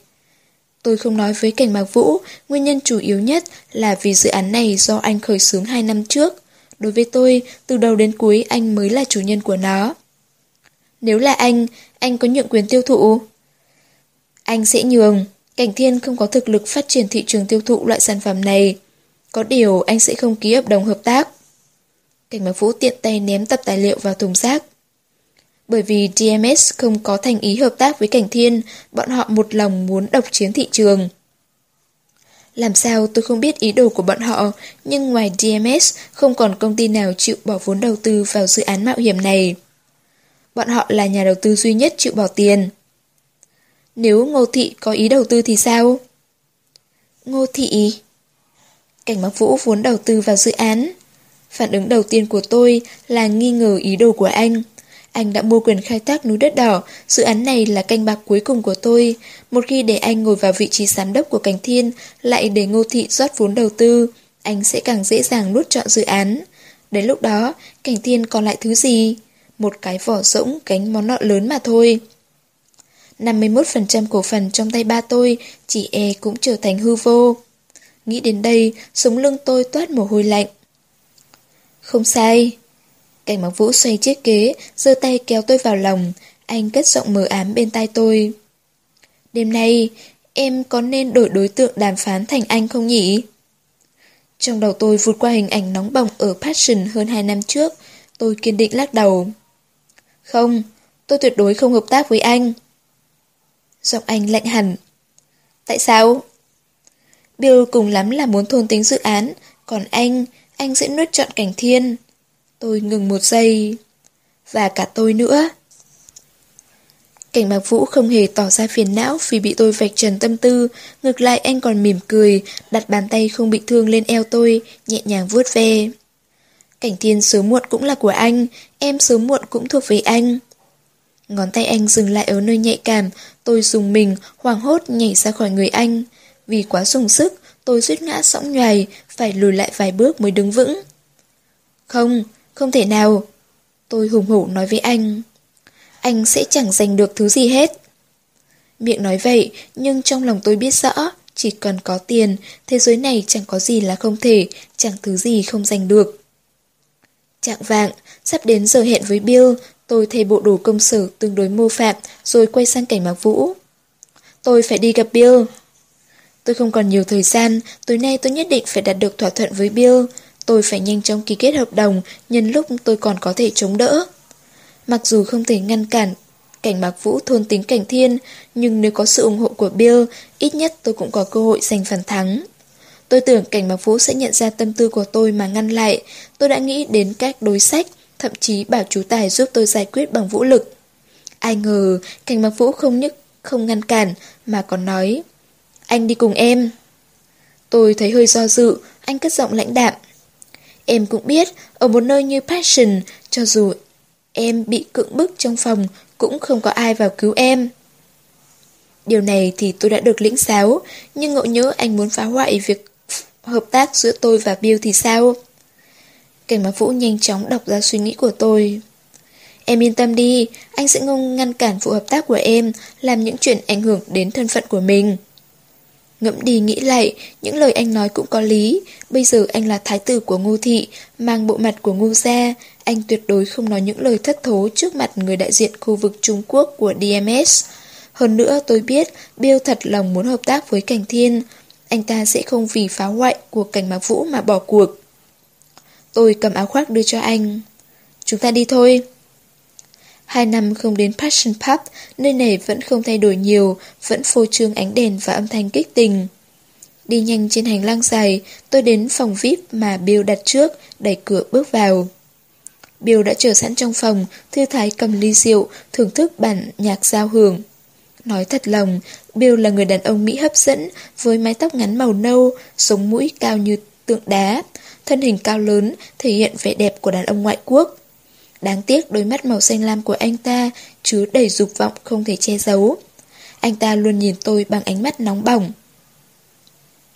[SPEAKER 2] Tôi không nói với Cảnh Mạc Vũ, nguyên nhân chủ yếu nhất là vì dự án này do anh khởi xướng 2 năm trước. Đối với tôi, từ đầu đến cuối anh mới là chủ nhân của nó. Nếu là anh, anh có nhượng quyền tiêu thụ? Anh sẽ nhường. Cảnh Thiên không có thực lực phát triển thị trường tiêu thụ loại sản phẩm này. Có điều anh sẽ không ký hợp đồng hợp tác. Cảnh Mạc Vũ tiện tay ném tập tài liệu vào thùng rác. Bởi vì DMS không có thành ý hợp tác với Cảnh Thiên, bọn họ một lòng muốn độc chiếm thị trường. Làm sao tôi không biết ý đồ của bọn họ, nhưng ngoài DMS không còn công ty nào chịu bỏ vốn đầu tư vào dự án mạo hiểm này. Bọn họ là nhà đầu tư duy nhất chịu bỏ tiền. Nếu Ngô Thị có ý đầu tư thì sao? Ngô Thị... Cảnh Mạc Vũ vốn đầu tư vào dự án. Phản ứng đầu tiên của tôi là nghi ngờ ý đồ của anh. Anh đã mua quyền khai thác núi đất đỏ, dự án này là canh bạc cuối cùng của tôi. Một khi để anh ngồi vào vị trí giám đốc của Cảnh Thiên, lại để Ngô Thị rót vốn đầu tư, anh sẽ càng dễ dàng nuốt chọn dự án. Đến lúc đó, Cảnh Thiên còn lại thứ gì? Một cái vỏ rỗng cánh món nợ lớn mà thôi. 51% cổ phần trong tay ba tôi, chỉ e cũng trở thành hư vô. Nghĩ đến đây, sống lưng tôi toát mồ hôi lạnh. Không sai. Cảnh mặc vũ xoay chiếc ghế, giơ tay kéo tôi vào lòng. Anh cất giọng mờ ám bên tai tôi. Đêm nay, em có nên đổi đối tượng đàm phán thành anh không nhỉ? Trong đầu tôi vụt qua hình ảnh nóng bỏng ở Passion hơn 2 năm trước. Tôi kiên định lắc đầu. Không, tôi tuyệt đối không hợp tác với anh. Giọng anh lạnh hẳn. Tại sao? Bill cùng lắm là muốn thôn tính dự án, còn anh, anh sẽ nuốt trọn cảnh thiên. Tôi ngừng một giây. Và cả tôi nữa. Cảnh Mạc Vũ không hề tỏ ra phiền não vì bị tôi vạch trần tâm tư, ngược lại anh còn mỉm cười, đặt bàn tay không bị thương lên eo tôi, nhẹ nhàng vuốt ve. Cảnh thiên sớm muộn cũng là của anh, em sớm muộn cũng thuộc về anh. Ngón tay anh dừng lại ở nơi nhạy cảm, tôi dùng mình, hoảng hốt nhảy ra khỏi người anh. Vì quá dùng sức, tôi suýt ngã sõng nhoài, phải lùi lại vài bước mới đứng vững. Không, không thể nào. Tôi hùng hổ nói với anh. Anh sẽ chẳng giành được thứ gì hết. Miệng nói vậy, nhưng trong lòng tôi biết rõ, chỉ cần có tiền, thế giới này chẳng có gì là không thể, chẳng thứ gì không giành được. Trạng vạng, sắp đến giờ hẹn với Bill, tôi thay bộ đồ công sở tương đối mô phạm, rồi quay sang cảnh Mạc Vũ. Tôi phải đi gặp Bill. Tôi không còn nhiều thời gian, tối nay tôi nhất định phải đạt được thỏa thuận với Bill. Tôi phải nhanh chóng ký kết hợp đồng, nhân lúc tôi còn có thể chống đỡ. Mặc dù không thể ngăn cản cảnh Mạc Vũ thôn tính cảnh thiên, nhưng nếu có sự ủng hộ của Bill, ít nhất tôi cũng có cơ hội giành phần thắng. Tôi tưởng cảnh Mạc Vũ sẽ nhận ra tâm tư của tôi mà ngăn lại. Tôi đã nghĩ đến cách đối sách, thậm chí bảo chú Tài giúp tôi giải quyết bằng vũ lực. Ai ngờ, cảnh Mạc Vũ không nhất không ngăn cản, mà còn nói Anh đi cùng em. Tôi thấy hơi do dự, anh cất giọng lãnh đạm. Em cũng biết, ở một nơi như Passion, cho dù em bị cưỡng bức trong phòng, cũng không có ai vào cứu em. Điều này thì tôi đã được lĩnh giáo, nhưng ngộ nhớ anh muốn phá hoại việc hợp tác giữa tôi và Bill thì sao? Cảnh mà Vũ nhanh chóng đọc ra suy nghĩ của tôi. Em yên tâm đi, anh sẽ không ngăn cản vụ hợp tác của em, làm những chuyện ảnh hưởng đến thân phận của mình. Ngẫm đi nghĩ lại, những lời anh nói cũng có lý. Bây giờ anh là thái tử của ngô thị, mang bộ mặt của ngô gia. Anh tuyệt đối không nói những lời thất thố trước mặt người đại diện khu vực Trung Quốc của DMS. Hơn nữa tôi biết Bill thật lòng muốn hợp tác với Cảnh Thiên. Anh ta sẽ không vì phá hoại của Cảnh Mạc Vũ mà bỏ cuộc. Tôi cầm áo khoác đưa cho anh. Chúng ta đi thôi. Hai năm không đến Passion Pub, nơi này vẫn không thay đổi nhiều, vẫn phô trương ánh đèn và âm thanh kích tình. Đi nhanh trên hành lang dài, tôi đến phòng VIP mà Bill đặt trước, đẩy cửa bước vào. Bill đã chờ sẵn trong phòng, thư thái cầm ly rượu, thưởng thức bản nhạc giao hưởng. Nói thật lòng, Bill là người đàn ông Mỹ hấp dẫn, với mái tóc ngắn màu nâu, sống mũi cao như tượng đá, thân hình cao lớn, thể hiện vẻ đẹp của đàn ông ngoại quốc. Đáng tiếc đôi mắt màu xanh lam của anh ta chứa đầy dục vọng không thể che giấu. Anh ta luôn nhìn tôi bằng ánh mắt nóng bỏng.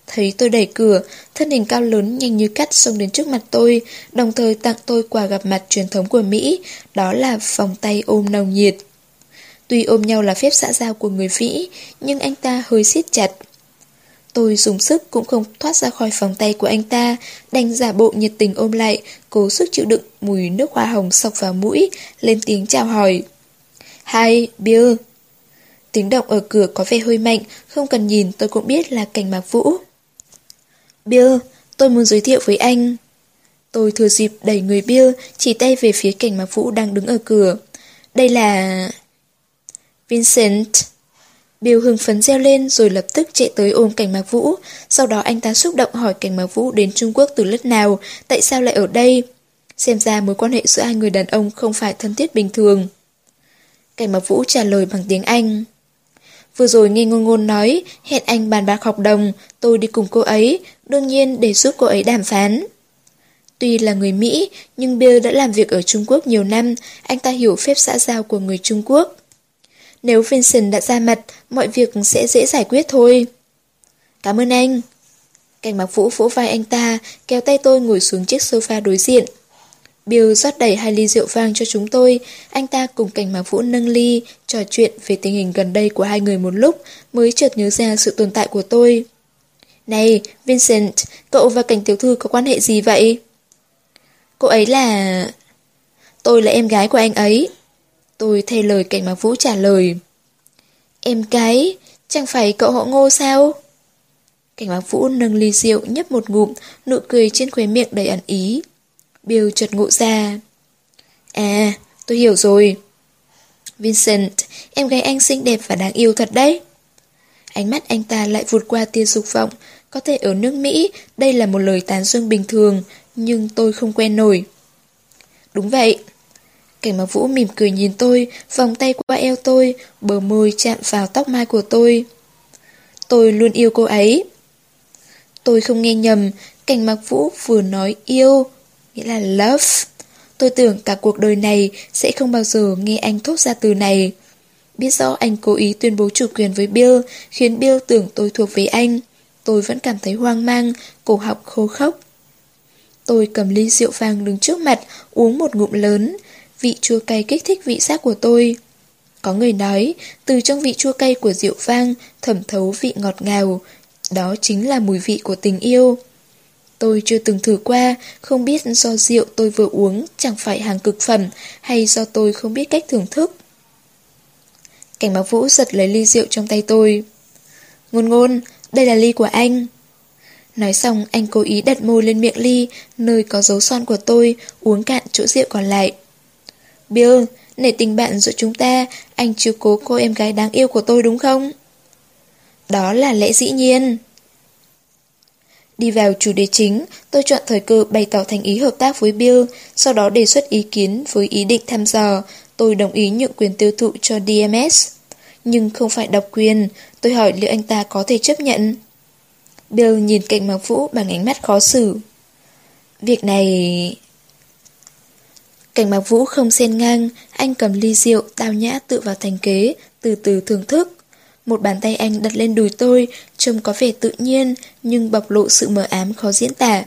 [SPEAKER 2] Thấy tôi đẩy cửa, thân hình cao lớn nhanh như cắt xông đến trước mặt tôi, đồng thời tặng tôi quà gặp mặt truyền thống của Mỹ, đó là vòng tay ôm nồng nhiệt. Tuy ôm nhau là phép xã giao của người Vĩ, nhưng anh ta hơi siết chặt. Tôi dùng sức cũng không thoát ra khỏi vòng tay của anh ta, đành giả bộ nhiệt tình ôm lại, cố sức chịu đựng mùi nước hoa hồng sọc vào mũi, lên tiếng chào hỏi. Hi, Bill. Tiếng động ở cửa có vẻ hơi mạnh, không cần nhìn tôi cũng biết là cảnh mạc vũ. Bill, tôi muốn giới thiệu với anh. Tôi thừa dịp đẩy người Bill, chỉ tay về phía cảnh mạc vũ đang đứng ở cửa. Đây là... Vincent. Bill hưng phấn reo lên rồi lập tức chạy tới ôm cảnh mạc vũ. Sau đó anh ta xúc động hỏi cảnh mạc vũ đến Trung Quốc từ lúc nào, tại sao lại ở đây. Xem ra mối quan hệ giữa hai người đàn ông không phải thân thiết bình thường. Cảnh mạc vũ trả lời bằng tiếng Anh. Vừa rồi nghe ngôn ngôn nói, hẹn anh bàn bạc học đồng, tôi đi cùng cô ấy, đương nhiên để giúp cô ấy đàm phán. Tuy là người Mỹ, nhưng Bill đã làm việc ở Trung Quốc nhiều năm, anh ta hiểu phép xã giao của người Trung Quốc. Nếu Vincent đã ra mặt, mọi việc sẽ dễ giải quyết thôi. Cảm ơn anh. Cảnh mặc vũ vỗ vai anh ta, kéo tay tôi ngồi xuống chiếc sofa đối diện. Bill rót đầy hai ly rượu vang cho chúng tôi, anh ta cùng cảnh mạc vũ nâng ly, trò chuyện về tình hình gần đây của hai người một lúc, mới chợt nhớ ra sự tồn tại của tôi. Này, Vincent, cậu và cảnh tiểu thư có quan hệ gì vậy? Cô ấy là... Tôi là em gái của anh ấy. Tôi thay lời cảnh mạc vũ trả lời. Em cái Chẳng phải cậu họ ngô sao? Cảnh mạc vũ nâng ly rượu nhấp một ngụm, nụ cười trên khóe miệng đầy ẩn ý. Bill chợt ngộ ra. À, tôi hiểu rồi. Vincent, em gái anh xinh đẹp và đáng yêu thật đấy. Ánh mắt anh ta lại vụt qua tia dục vọng. Có thể ở nước Mỹ, đây là một lời tán dương bình thường, nhưng tôi không quen nổi. Đúng vậy. Cảnh mặc vũ mỉm cười nhìn tôi, vòng tay qua eo tôi, bờ môi chạm vào tóc mai của tôi. Tôi luôn yêu cô ấy. Tôi không nghe nhầm, cảnh mặc vũ vừa nói yêu, nghĩa là love. Tôi tưởng cả cuộc đời này sẽ không bao giờ nghe anh thốt ra từ này. Biết rõ anh cố ý tuyên bố chủ quyền với Bill, khiến Bill tưởng tôi thuộc về anh. Tôi vẫn cảm thấy hoang mang, cổ họng khô khốc. Tôi cầm ly rượu vàng đứng trước mặt, uống một ngụm lớn. Vị chua cay kích thích vị giác của tôi. Có người nói, từ trong vị chua cay của rượu vang thẩm thấu vị ngọt ngào. Đó chính là mùi vị của tình yêu. Tôi chưa từng thử qua, không biết do rượu tôi vừa uống chẳng phải hàng cực phẩm hay do tôi không biết cách thưởng thức. Cảnh báo vũ giật lấy ly rượu trong tay tôi. Ngôn ngôn, đây là ly của anh. Nói xong anh cố ý đặt môi lên miệng ly, nơi có dấu son của tôi, uống cạn chỗ rượu còn lại. Bill, nể tình bạn giữa chúng ta, anh chiếu cố cô em gái đáng yêu của tôi đúng không? Đó là lẽ dĩ nhiên. Đi vào chủ đề chính, tôi chọn thời cơ bày tỏ thành ý hợp tác với Bill, sau đó đề xuất ý kiến với ý định thăm dò, tôi đồng ý nhượng quyền tiêu thụ cho DMS. Nhưng không phải độc quyền, tôi hỏi liệu anh ta có thể chấp nhận. Bill nhìn cạnh Mạc Vũ bằng ánh mắt khó xử. Việc này... Cảnh Mạc Vũ không xen ngang, anh cầm ly rượu, tao nhã tự vào thành kế, từ từ thưởng thức. Một bàn tay anh đặt lên đùi tôi, trông có vẻ tự nhiên, nhưng bộc lộ sự mờ ám khó diễn tả.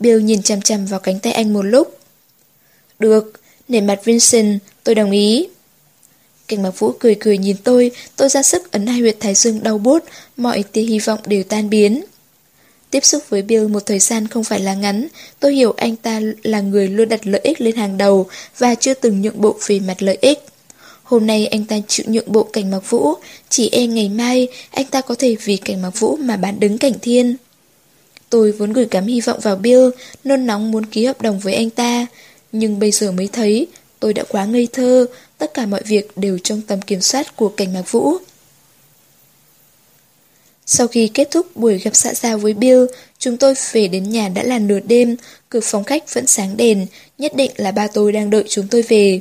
[SPEAKER 2] Bill nhìn chằm chằm vào cánh tay anh một lúc. Được, nể mặt Vincent, tôi đồng ý. Cảnh Mạc Vũ cười cười nhìn tôi, tôi ra sức ấn hai huyệt thái dương đau bút, mọi tia hy vọng đều tan biến. Tiếp xúc với Bill một thời gian không phải là ngắn, tôi hiểu anh ta là người luôn đặt lợi ích lên hàng đầu và chưa từng nhượng bộ về mặt lợi ích. Hôm nay anh ta chịu nhượng bộ cảnh mặc vũ, chỉ e ngày mai anh ta có thể vì cảnh mặc vũ mà bán đứng cảnh thiên. Tôi vốn gửi gắm hy vọng vào Bill, nôn nóng muốn ký hợp đồng với anh ta. Nhưng bây giờ mới thấy, tôi đã quá ngây thơ, tất cả mọi việc đều trong tầm kiểm soát của cảnh mạc vũ. Sau khi kết thúc buổi gặp xã giao với Bill, chúng tôi về đến nhà đã là nửa đêm, cửa phòng khách vẫn sáng đèn, nhất định là ba tôi đang đợi chúng tôi về.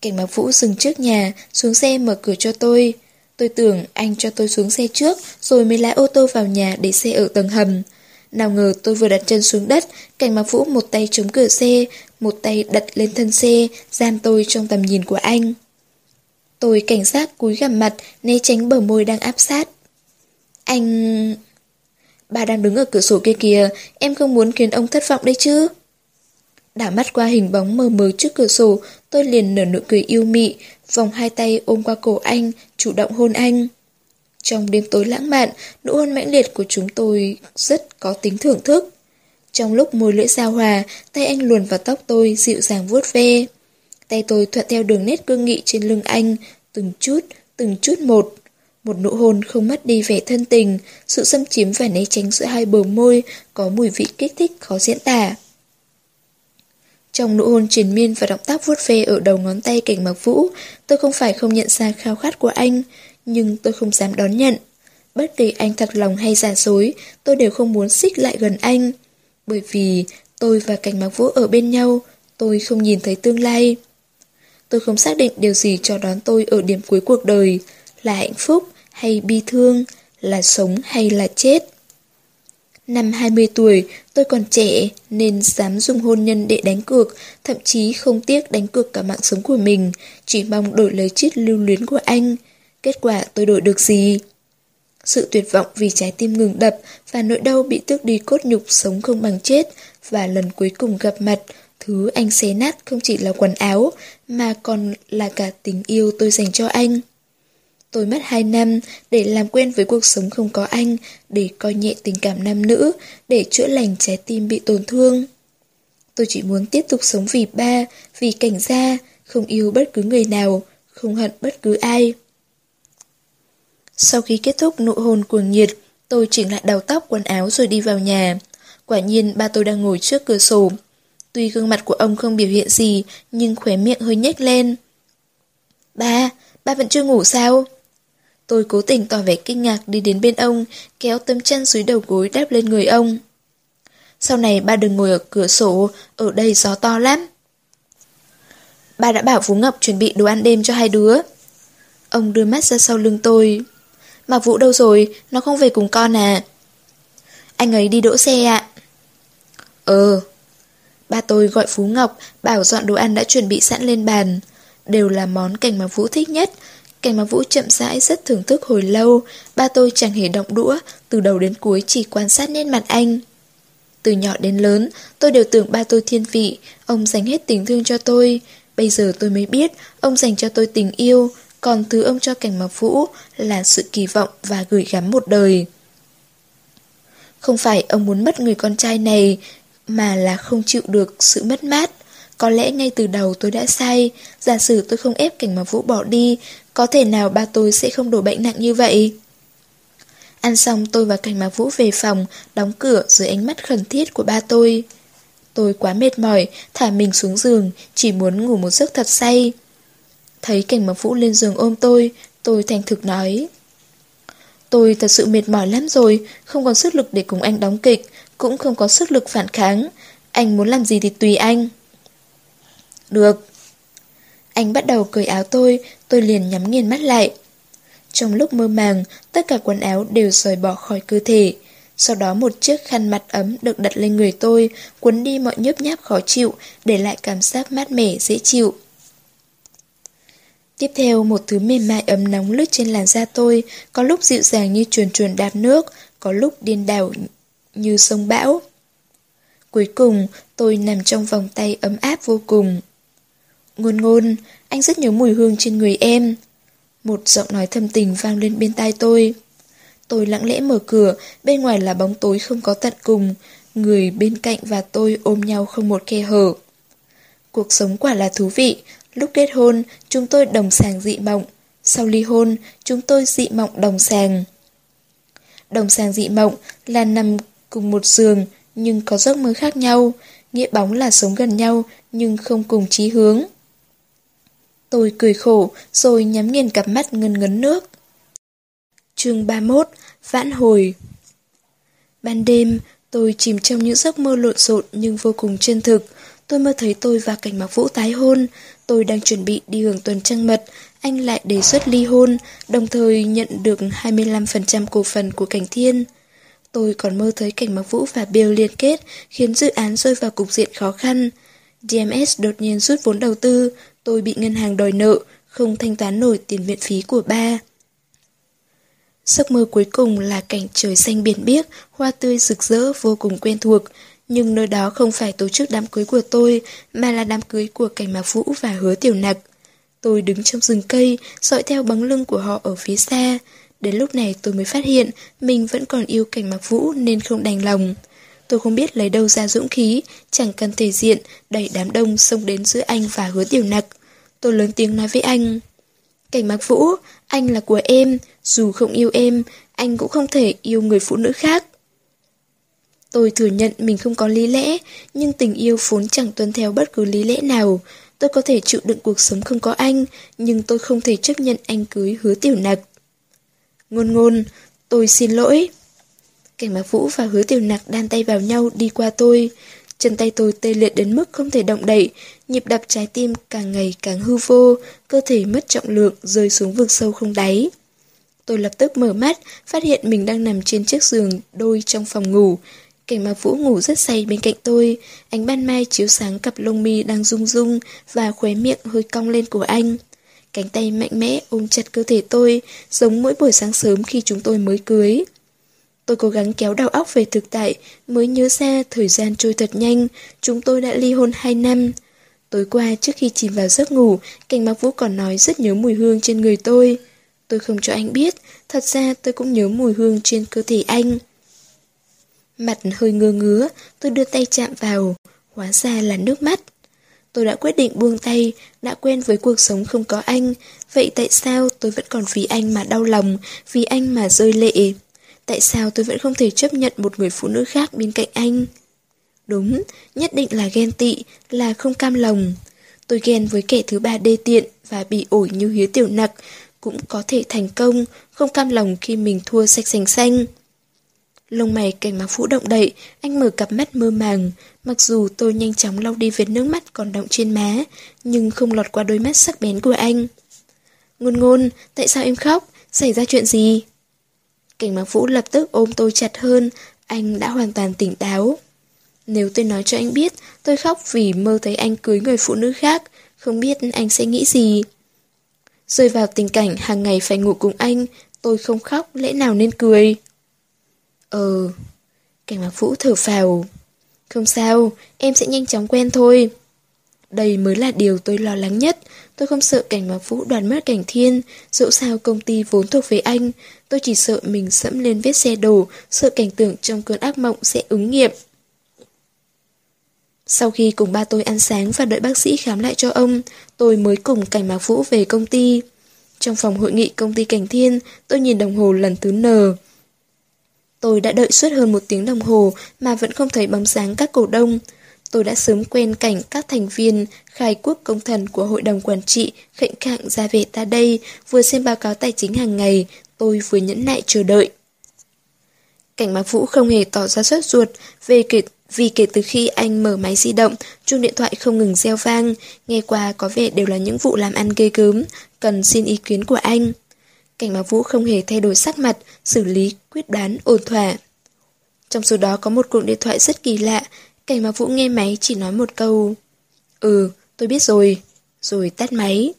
[SPEAKER 2] Cảnh Mạc Vũ dừng trước nhà, xuống xe mở cửa cho tôi. Tôi tưởng anh cho tôi xuống xe trước, rồi mới lái ô tô vào nhà để xe ở tầng hầm. Nào ngờ tôi vừa đặt chân xuống đất, Cảnh Mạc Vũ một tay chống cửa xe, một tay đặt lên thân xe, giam tôi trong tầm nhìn của anh. Tôi cảnh giác cúi gằm mặt, né tránh bờ môi đang áp sát. Anh... bà đang đứng ở cửa sổ kia kìa, em không muốn khiến ông thất vọng đấy chứ. Đảo mắt qua hình bóng mờ mờ trước cửa sổ, tôi liền nở nụ cười yêu mị, vòng hai tay ôm qua cổ anh, chủ động hôn anh. Trong đêm tối lãng mạn, nụ hôn mãnh liệt của chúng tôi rất có tính thưởng thức. Trong lúc môi lưỡi giao hòa, tay anh luồn vào tóc tôi, dịu dàng vuốt ve. Tay tôi thuận theo đường nét cương nghị trên lưng anh, từng chút, từng chút một. Một nụ hôn không mất đi vẻ thân tình, sự xâm chiếm và né tránh giữa hai bờ môi, có mùi vị kích thích khó diễn tả. Trong nụ hôn triền miên và động tác vuốt ve ở đầu ngón tay cảnh mặc vũ, tôi không phải không nhận ra khao khát của anh, nhưng tôi không dám đón nhận. Bất kể anh thật lòng hay giả dối, tôi đều không muốn xích lại gần anh. Bởi vì tôi và cảnh mặc vũ ở bên nhau, tôi không nhìn thấy tương lai. Tôi không xác định điều gì cho đón tôi ở điểm cuối cuộc đời, là hạnh phúc hay bi thương, là sống hay là chết. Năm 20 tuổi, tôi còn trẻ nên dám dùng hôn nhân để đánh cược, thậm chí không tiếc đánh cược cả mạng sống của mình, chỉ mong đổi lấy chiếc lưu luyến của anh. Kết quả tôi đổi được gì? Sự tuyệt vọng vì trái tim ngừng đập và nỗi đau bị tước đi cốt nhục sống không bằng chết và lần cuối cùng gặp mặt, thứ anh xé nát không chỉ là quần áo mà còn là cả tình yêu tôi dành cho anh. Tôi mất 2 năm để làm quen với cuộc sống không có anh, để coi nhẹ tình cảm nam nữ, để chữa lành trái tim bị tổn thương. Tôi chỉ muốn tiếp tục sống vì ba, vì cảnh gia, không yêu bất cứ người nào, không hận bất cứ ai. Sau khi kết thúc nụ hôn cuồng nhiệt, tôi chỉnh lại đầu tóc quần áo rồi đi vào nhà. Quả nhiên ba tôi đang ngồi trước cửa sổ. Tuy gương mặt của ông không biểu hiện gì, nhưng khóe miệng hơi nhếch lên. Ba, ba vẫn chưa ngủ sao? Tôi cố tình tỏ vẻ kinh ngạc đi đến bên ông, kéo tấm chăn dưới đầu gối đáp lên người ông. Sau này ba đừng ngồi ở cửa sổ, ở đây gió to lắm. Ba đã bảo Phú Ngọc chuẩn bị đồ ăn đêm cho hai đứa. Ông đưa mắt ra sau lưng tôi. Mà Vũ đâu rồi, nó không về cùng con à? Anh ấy đi đỗ xe ạ. Ờ. Ba tôi gọi Phú Ngọc, bảo dọn đồ ăn đã chuẩn bị sẵn lên bàn. Đều là món cảnh mà Vũ thích nhất, Cảnh mà Vũ chậm rãi rất thưởng thức hồi lâu, ba tôi chẳng hề động đũa, từ đầu đến cuối chỉ quan sát nét mặt anh. Từ nhỏ đến lớn, tôi đều tưởng ba tôi thiên vị, ông dành hết tình thương cho tôi. Bây giờ tôi mới biết, ông dành cho tôi tình yêu, còn thứ ông cho cảnh mà Vũ là sự kỳ vọng và gửi gắm một đời. Không phải ông muốn mất người con trai này, mà là không chịu được sự mất mát. Có lẽ ngay từ đầu tôi đã sai, giả sử tôi không ép cảnh mà Vũ bỏ đi, có thể nào ba tôi sẽ không đổ bệnh nặng như vậy? Ăn xong tôi và Cảnh Mạc Vũ về phòng, đóng cửa dưới ánh mắt khẩn thiết của ba tôi. Tôi quá mệt mỏi, thả mình xuống giường, chỉ muốn ngủ một giấc thật say. Thấy Cảnh Mạc Vũ lên giường ôm tôi, tôi thành thực nói. Tôi thật sự mệt mỏi lắm rồi, không còn sức lực để cùng anh đóng kịch, cũng không có sức lực phản kháng. Anh muốn làm gì thì tùy anh. Được. Anh bắt đầu cởi áo tôi, tôi liền nhắm nghiền mắt lại. Trong lúc mơ màng, tất cả quần áo đều rời bỏ khỏi cơ thể. Sau đó một chiếc khăn mặt ấm được đặt lên người tôi, cuốn đi mọi nhớp nháp khó chịu, để lại cảm giác mát mẻ, dễ chịu. Tiếp theo, một thứ mềm mại ấm nóng lướt trên làn da tôi, có lúc dịu dàng như chuồn chuồn đạp nước, có lúc điên đảo như sông bão. Cuối cùng, tôi nằm trong vòng tay ấm áp vô cùng. Ngôn ngôn, anh rất nhớ mùi hương trên người em. Một giọng nói thâm tình vang lên bên tai tôi. Tôi lặng lẽ mở cửa, bên ngoài là bóng tối không có tận cùng. Người bên cạnh và tôi ôm nhau không một khe hở. Cuộc sống quả là thú vị. Lúc kết hôn, chúng tôi đồng sàng dị mộng. Sau ly hôn, chúng tôi dị mộng đồng sàng. Đồng sàng dị mộng là nằm cùng một giường nhưng có giấc mơ khác nhau. Nghĩa bóng là sống gần nhau nhưng không cùng chí hướng. Tôi cười khổ, rồi nhắm nghiền cặp mắt ngân ngấn nước. chương 31, Vãn hồi Ban đêm, tôi chìm trong những giấc mơ lộn xộn nhưng vô cùng chân thực. Tôi mơ thấy tôi và cảnh mặc vũ tái hôn. Tôi đang chuẩn bị đi hưởng tuần trăng mật. Anh lại đề xuất ly hôn, đồng thời nhận được 25% cổ phần của cảnh thiên. Tôi còn mơ thấy cảnh mặc vũ và Bill liên kết, khiến dự án rơi vào cục diện khó khăn. DMS đột nhiên rút vốn đầu tư, Tôi bị ngân hàng đòi nợ, không thanh toán nổi tiền viện phí của ba. Giấc mơ cuối cùng là cảnh trời xanh biển biếc, hoa tươi rực rỡ vô cùng quen thuộc. Nhưng nơi đó không phải tổ chức đám cưới của tôi, mà là đám cưới của cảnh mạc vũ và hứa tiểu nặc. Tôi đứng trong rừng cây, dõi theo bóng lưng của họ ở phía xa. Đến lúc này tôi mới phát hiện mình vẫn còn yêu cảnh mạc vũ nên không đành lòng. Tôi không biết lấy đâu ra dũng khí, chẳng cần thể diện, đẩy đám đông xông đến giữa anh và hứa tiểu nặc. Tôi lớn tiếng nói với anh. Cảnh mạc vũ, anh là của em, dù không yêu em, anh cũng không thể yêu người phụ nữ khác. Tôi thừa nhận mình không có lý lẽ, nhưng tình yêu vốn chẳng tuân theo bất cứ lý lẽ nào. Tôi có thể chịu đựng cuộc sống không có anh, nhưng tôi không thể chấp nhận anh cưới hứa tiểu nặc. Ngôn ngôn, tôi xin lỗi. Cảnh Mạc Vũ và hứa tiểu nặc đan tay vào nhau đi qua tôi. Chân tay tôi tê liệt đến mức không thể động đậy, nhịp đập trái tim càng ngày càng hư vô, cơ thể mất trọng lượng rơi xuống vực sâu không đáy. Tôi lập tức mở mắt, phát hiện mình đang nằm trên chiếc giường đôi trong phòng ngủ. Cảnh Mạc Vũ ngủ rất say bên cạnh tôi, ánh ban mai chiếu sáng cặp lông mi đang rung rung và khóe miệng hơi cong lên của anh. Cánh tay mạnh mẽ ôm chặt cơ thể tôi, giống mỗi buổi sáng sớm khi chúng tôi mới cưới. Tôi cố gắng kéo đầu óc về thực tại, mới nhớ ra thời gian trôi thật nhanh, chúng tôi đã ly hôn 2 năm. Tối qua trước khi chìm vào giấc ngủ, Cảnh mặc Vũ còn nói rất nhớ mùi hương trên người tôi. Tôi không cho anh biết, thật ra tôi cũng nhớ mùi hương trên cơ thể anh. Mặt hơi ngơ ngứa, tôi đưa tay chạm vào, hóa ra là nước mắt. Tôi đã quyết định buông tay, đã quen với cuộc sống không có anh, vậy tại sao tôi vẫn còn vì anh mà đau lòng, vì anh mà rơi lệ? Tại sao tôi vẫn không thể chấp nhận một người phụ nữ khác bên cạnh anh? Đúng, nhất định là ghen tị, là không cam lòng. Tôi ghen với kẻ thứ ba đê tiện và bị ổi như hiếu tiểu nặc, cũng có thể thành công, không cam lòng khi mình thua sạch sành xanh. Lông mày cảnh mạc phũ động đậy, anh mở cặp mắt mơ màng. Mặc dù tôi nhanh chóng lau đi vết nước mắt còn động trên má, nhưng không lọt qua đôi mắt sắc bén của anh. Ngôn ngôn, tại sao em khóc? Xảy ra chuyện gì? Cảnh mạc vũ lập tức ôm tôi chặt hơn, anh đã hoàn toàn tỉnh táo. Nếu tôi nói cho anh biết, tôi khóc vì mơ thấy anh cưới người phụ nữ khác, không biết anh sẽ nghĩ gì. Rơi vào tình cảnh hàng ngày phải ngủ cùng anh, tôi không khóc, lẽ nào nên cười? Ờ, cảnh mạc vũ thở phào. Không sao, em sẽ nhanh chóng quen thôi. Đây mới là điều tôi lo lắng nhất. Tôi không sợ cảnh mạc vũ đoàn mất cảnh thiên, dẫu sao công ty vốn thuộc về anh. Tôi chỉ sợ mình sẫm lên vết xe đổ, sợ cảnh tượng trong cơn ác mộng sẽ ứng nghiệm. Sau khi cùng ba tôi ăn sáng và đợi bác sĩ khám lại cho ông, tôi mới cùng cảnh mạc vũ về công ty. Trong phòng hội nghị công ty Cảnh Thiên, tôi nhìn đồng hồ lần thứ N. Tôi đã đợi suốt hơn một tiếng đồng hồ mà vẫn không thấy bóng dáng các cổ đông. Tôi đã sớm quen cảnh các thành viên khai quốc công thần của hội đồng quản trị khệnh khạng ra về ta đây, vừa xem báo cáo tài chính hàng ngày, tôi vừa nhẫn nại chờ đợi. Cảnh Mạc Vũ không hề tỏ ra sốt ruột về kể, vì kể từ khi anh mở máy di động, chuông điện thoại không ngừng reo vang, nghe qua có vẻ đều là những vụ làm ăn ghê gớm, cần xin ý kiến của anh. Cảnh Mạc Vũ không hề thay đổi sắc mặt, xử lý, quyết đoán, ổn thỏa. Trong số đó có một cuộc điện thoại rất kỳ lạ, Cảnh Mạc Vũ nghe máy chỉ nói một câu. Ừ, tôi biết rồi. Rồi tắt máy.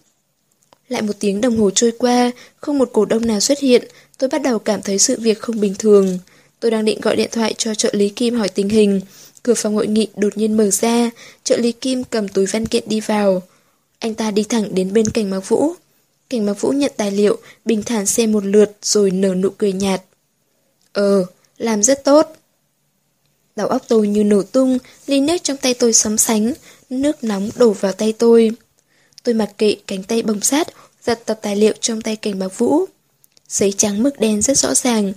[SPEAKER 2] Lại một tiếng đồng hồ trôi qua, không một cổ đông nào xuất hiện, tôi bắt đầu cảm thấy sự việc không bình thường. Tôi đang định gọi điện thoại cho trợ lý Kim hỏi tình hình. Cửa phòng hội nghị đột nhiên mở ra, trợ lý Kim cầm túi văn kiện đi vào. Anh ta đi thẳng đến bên cảnh Mạc Vũ. Cảnh Mạc Vũ nhận tài liệu, bình thản xem một lượt rồi nở nụ cười nhạt. Ờ, làm rất tốt. Đầu óc tôi như nổ tung, ly nước trong tay tôi sấm sánh, nước nóng đổ vào tay tôi. Tôi mặc kệ cánh tay bồng sát, giật tập tài liệu trong tay cảnh bạc vũ. Giấy trắng mực đen rất rõ ràng,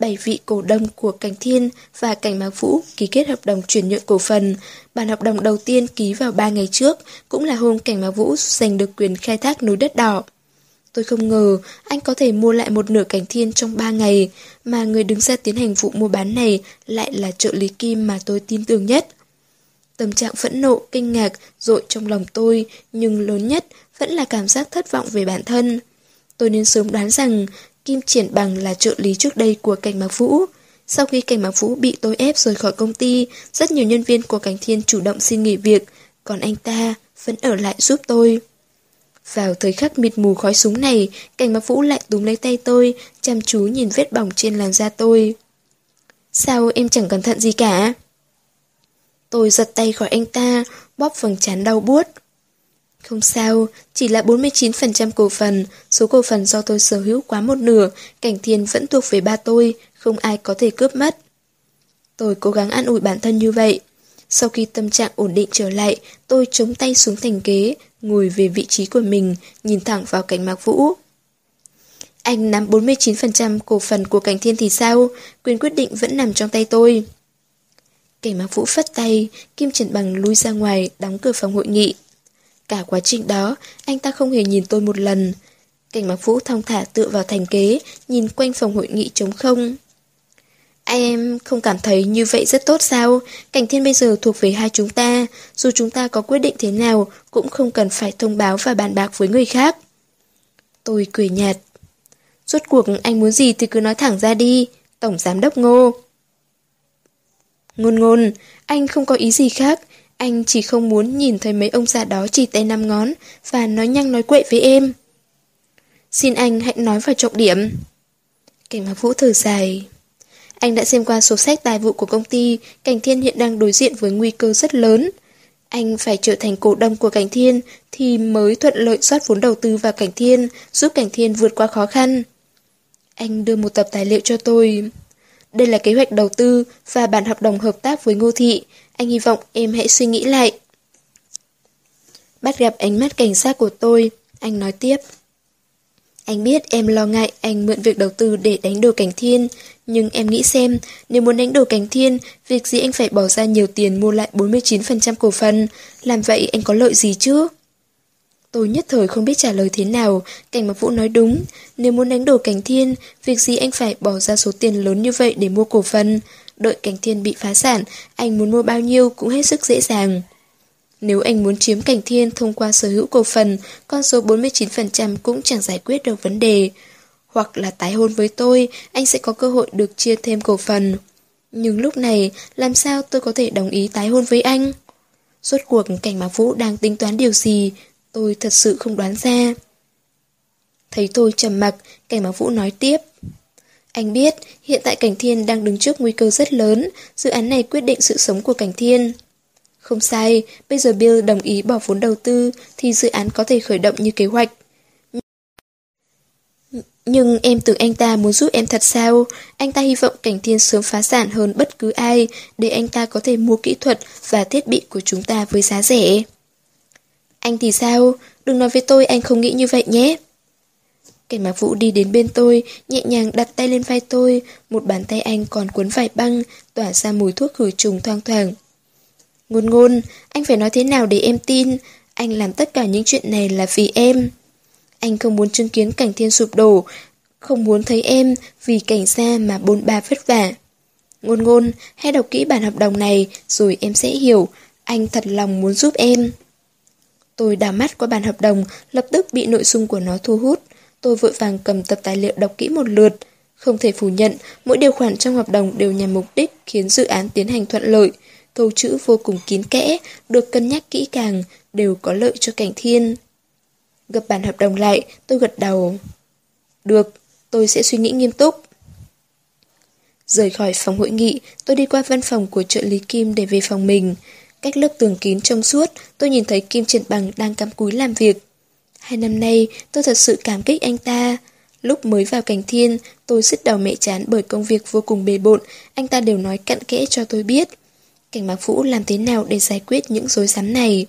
[SPEAKER 2] bảy vị cổ đông của Cảnh Thiên và Cảnh Mạc Vũ ký kết hợp đồng chuyển nhượng cổ phần. Bản hợp đồng đầu tiên ký vào 3 ngày trước, cũng là hôm Cảnh Mạc Vũ giành được quyền khai thác núi đất đỏ. Tôi không ngờ anh có thể mua lại một nửa cảnh thiên trong 3 ngày, mà người đứng ra tiến hành vụ mua bán này lại là trợ lý Kim mà tôi tin tưởng nhất. Tâm trạng phẫn nộ, kinh ngạc, dội trong lòng tôi, nhưng lớn nhất vẫn là cảm giác thất vọng về bản thân. Tôi nên sớm đoán rằng Kim Triển Bằng là trợ lý trước đây của Cảnh Mạc Vũ. Sau khi Cảnh Mạc Vũ bị tôi ép rời khỏi công ty, rất nhiều nhân viên của Cảnh Thiên chủ động xin nghỉ việc, còn anh ta vẫn ở lại giúp tôi. Vào thời khắc mịt mù khói súng này, cảnh mặc vũ lại túm lấy tay tôi, chăm chú nhìn vết bỏng trên làn da tôi. Sao em chẳng cẩn thận gì cả? Tôi giật tay khỏi anh ta, bóp phần chán đau buốt. Không sao, chỉ là 49% cổ phần, số cổ phần do tôi sở hữu quá một nửa, cảnh thiên vẫn thuộc về ba tôi, không ai có thể cướp mất. Tôi cố gắng an ủi bản thân như vậy. Sau khi tâm trạng ổn định trở lại, tôi chống tay xuống thành ghế, ngồi về vị trí của mình, nhìn thẳng vào cảnh mạc vũ. Anh nắm 49% cổ phần của cảnh thiên thì sao? Quyền quyết định vẫn nằm trong tay tôi. Cảnh mạc vũ phất tay, Kim Trần Bằng lui ra ngoài, đóng cửa phòng hội nghị. Cả quá trình đó, anh ta không hề nhìn tôi một lần. Cảnh mạc vũ thong thả tựa vào thành kế, nhìn quanh phòng hội nghị trống không. Em không cảm thấy như vậy rất tốt sao? Cảnh thiên bây giờ thuộc về hai chúng ta, dù chúng ta có quyết định thế nào cũng không cần phải thông báo và bàn bạc với người khác. Tôi cười nhạt. Rốt cuộc anh muốn gì thì cứ nói thẳng ra đi, Tổng Giám Đốc Ngô. Ngôn ngôn, anh không có ý gì khác, anh chỉ không muốn nhìn thấy mấy ông già đó chỉ tay năm ngón và nói nhăng nói quậy với em. Xin anh hãy nói vào trọng điểm. Cảnh Mạc Vũ thở dài. Anh đã xem qua số sách tài vụ của công ty, Cảnh Thiên hiện đang đối diện với nguy cơ rất lớn. Anh phải trở thành cổ đông của Cảnh Thiên thì mới thuận lợi soát vốn đầu tư vào Cảnh Thiên, giúp Cảnh Thiên vượt qua khó khăn. Anh đưa một tập tài liệu cho tôi. Đây là kế hoạch đầu tư và bản hợp đồng hợp tác với Ngô Thị. Anh hy vọng em hãy suy nghĩ lại. Bắt gặp ánh mắt cảnh sát của tôi, anh nói tiếp. Anh biết em lo ngại anh mượn việc đầu tư để đánh đồ cảnh thiên, nhưng em nghĩ xem, nếu muốn đánh đồ cảnh thiên, việc gì anh phải bỏ ra nhiều tiền mua lại 49% cổ phần, làm vậy anh có lợi gì chứ? Tôi nhất thời không biết trả lời thế nào, cảnh mặc vũ nói đúng, nếu muốn đánh đổ cảnh thiên, việc gì anh phải bỏ ra số tiền lớn như vậy để mua cổ phần, đợi cảnh thiên bị phá sản, anh muốn mua bao nhiêu cũng hết sức dễ dàng. Nếu anh muốn chiếm cảnh thiên thông qua sở hữu cổ phần, con số 49% cũng chẳng giải quyết được vấn đề. Hoặc là tái hôn với tôi, anh sẽ có cơ hội được chia thêm cổ phần. Nhưng lúc này, làm sao tôi có thể đồng ý tái hôn với anh? Suốt cuộc cảnh Mạc Vũ đang tính toán điều gì, tôi thật sự không đoán ra. Thấy tôi trầm mặc, cảnh báo Vũ nói tiếp. Anh biết, hiện tại Cảnh Thiên đang đứng trước nguy cơ rất lớn, dự án này quyết định sự sống của Cảnh Thiên. Không sai, bây giờ Bill đồng ý bỏ vốn đầu tư thì dự án có thể khởi động như kế hoạch. Nhưng em tưởng anh ta muốn giúp em thật sao? Anh ta hy vọng Cảnh Thiên sớm phá sản hơn bất cứ ai để anh ta có thể mua kỹ thuật và thiết bị của chúng ta với giá rẻ. Anh thì sao? Đừng nói với tôi anh không nghĩ như vậy nhé. Cảnh mạc vũ đi đến bên tôi, nhẹ nhàng đặt tay lên vai tôi, một bàn tay anh còn cuốn vải băng, tỏa ra mùi thuốc khử trùng thoang thoảng. Ngôn ngôn, anh phải nói thế nào để em tin, anh làm tất cả những chuyện này là vì em. Anh không muốn chứng kiến cảnh thiên sụp đổ, không muốn thấy em vì cảnh xa mà bôn ba vất vả. Ngôn ngôn, hãy đọc kỹ bản hợp đồng này rồi em sẽ hiểu, anh thật lòng muốn giúp em. Tôi đào mắt qua bản hợp đồng, lập tức bị nội dung của nó thu hút. Tôi vội vàng cầm tập tài liệu đọc kỹ một lượt. Không thể phủ nhận, mỗi điều khoản trong hợp đồng đều nhằm mục đích khiến dự án tiến hành thuận lợi. Câu chữ vô cùng kín kẽ, được cân nhắc kỹ càng, đều có lợi cho cảnh thiên. Gặp bản hợp đồng lại, tôi gật đầu. Được, tôi sẽ suy nghĩ nghiêm túc. Rời khỏi phòng hội nghị, tôi đi qua văn phòng của trợ lý Kim để về phòng mình. Cách lớp tường kín trong suốt, tôi nhìn thấy Kim Trần Bằng đang cắm cúi làm việc. Hai năm nay, tôi thật sự cảm kích anh ta. Lúc mới vào cảnh thiên, tôi sứt đầu mẹ chán bởi công việc vô cùng bề bộn, anh ta đều nói cặn kẽ cho tôi biết. Cảnh Mạc Vũ làm thế nào để giải quyết những rối rắm này?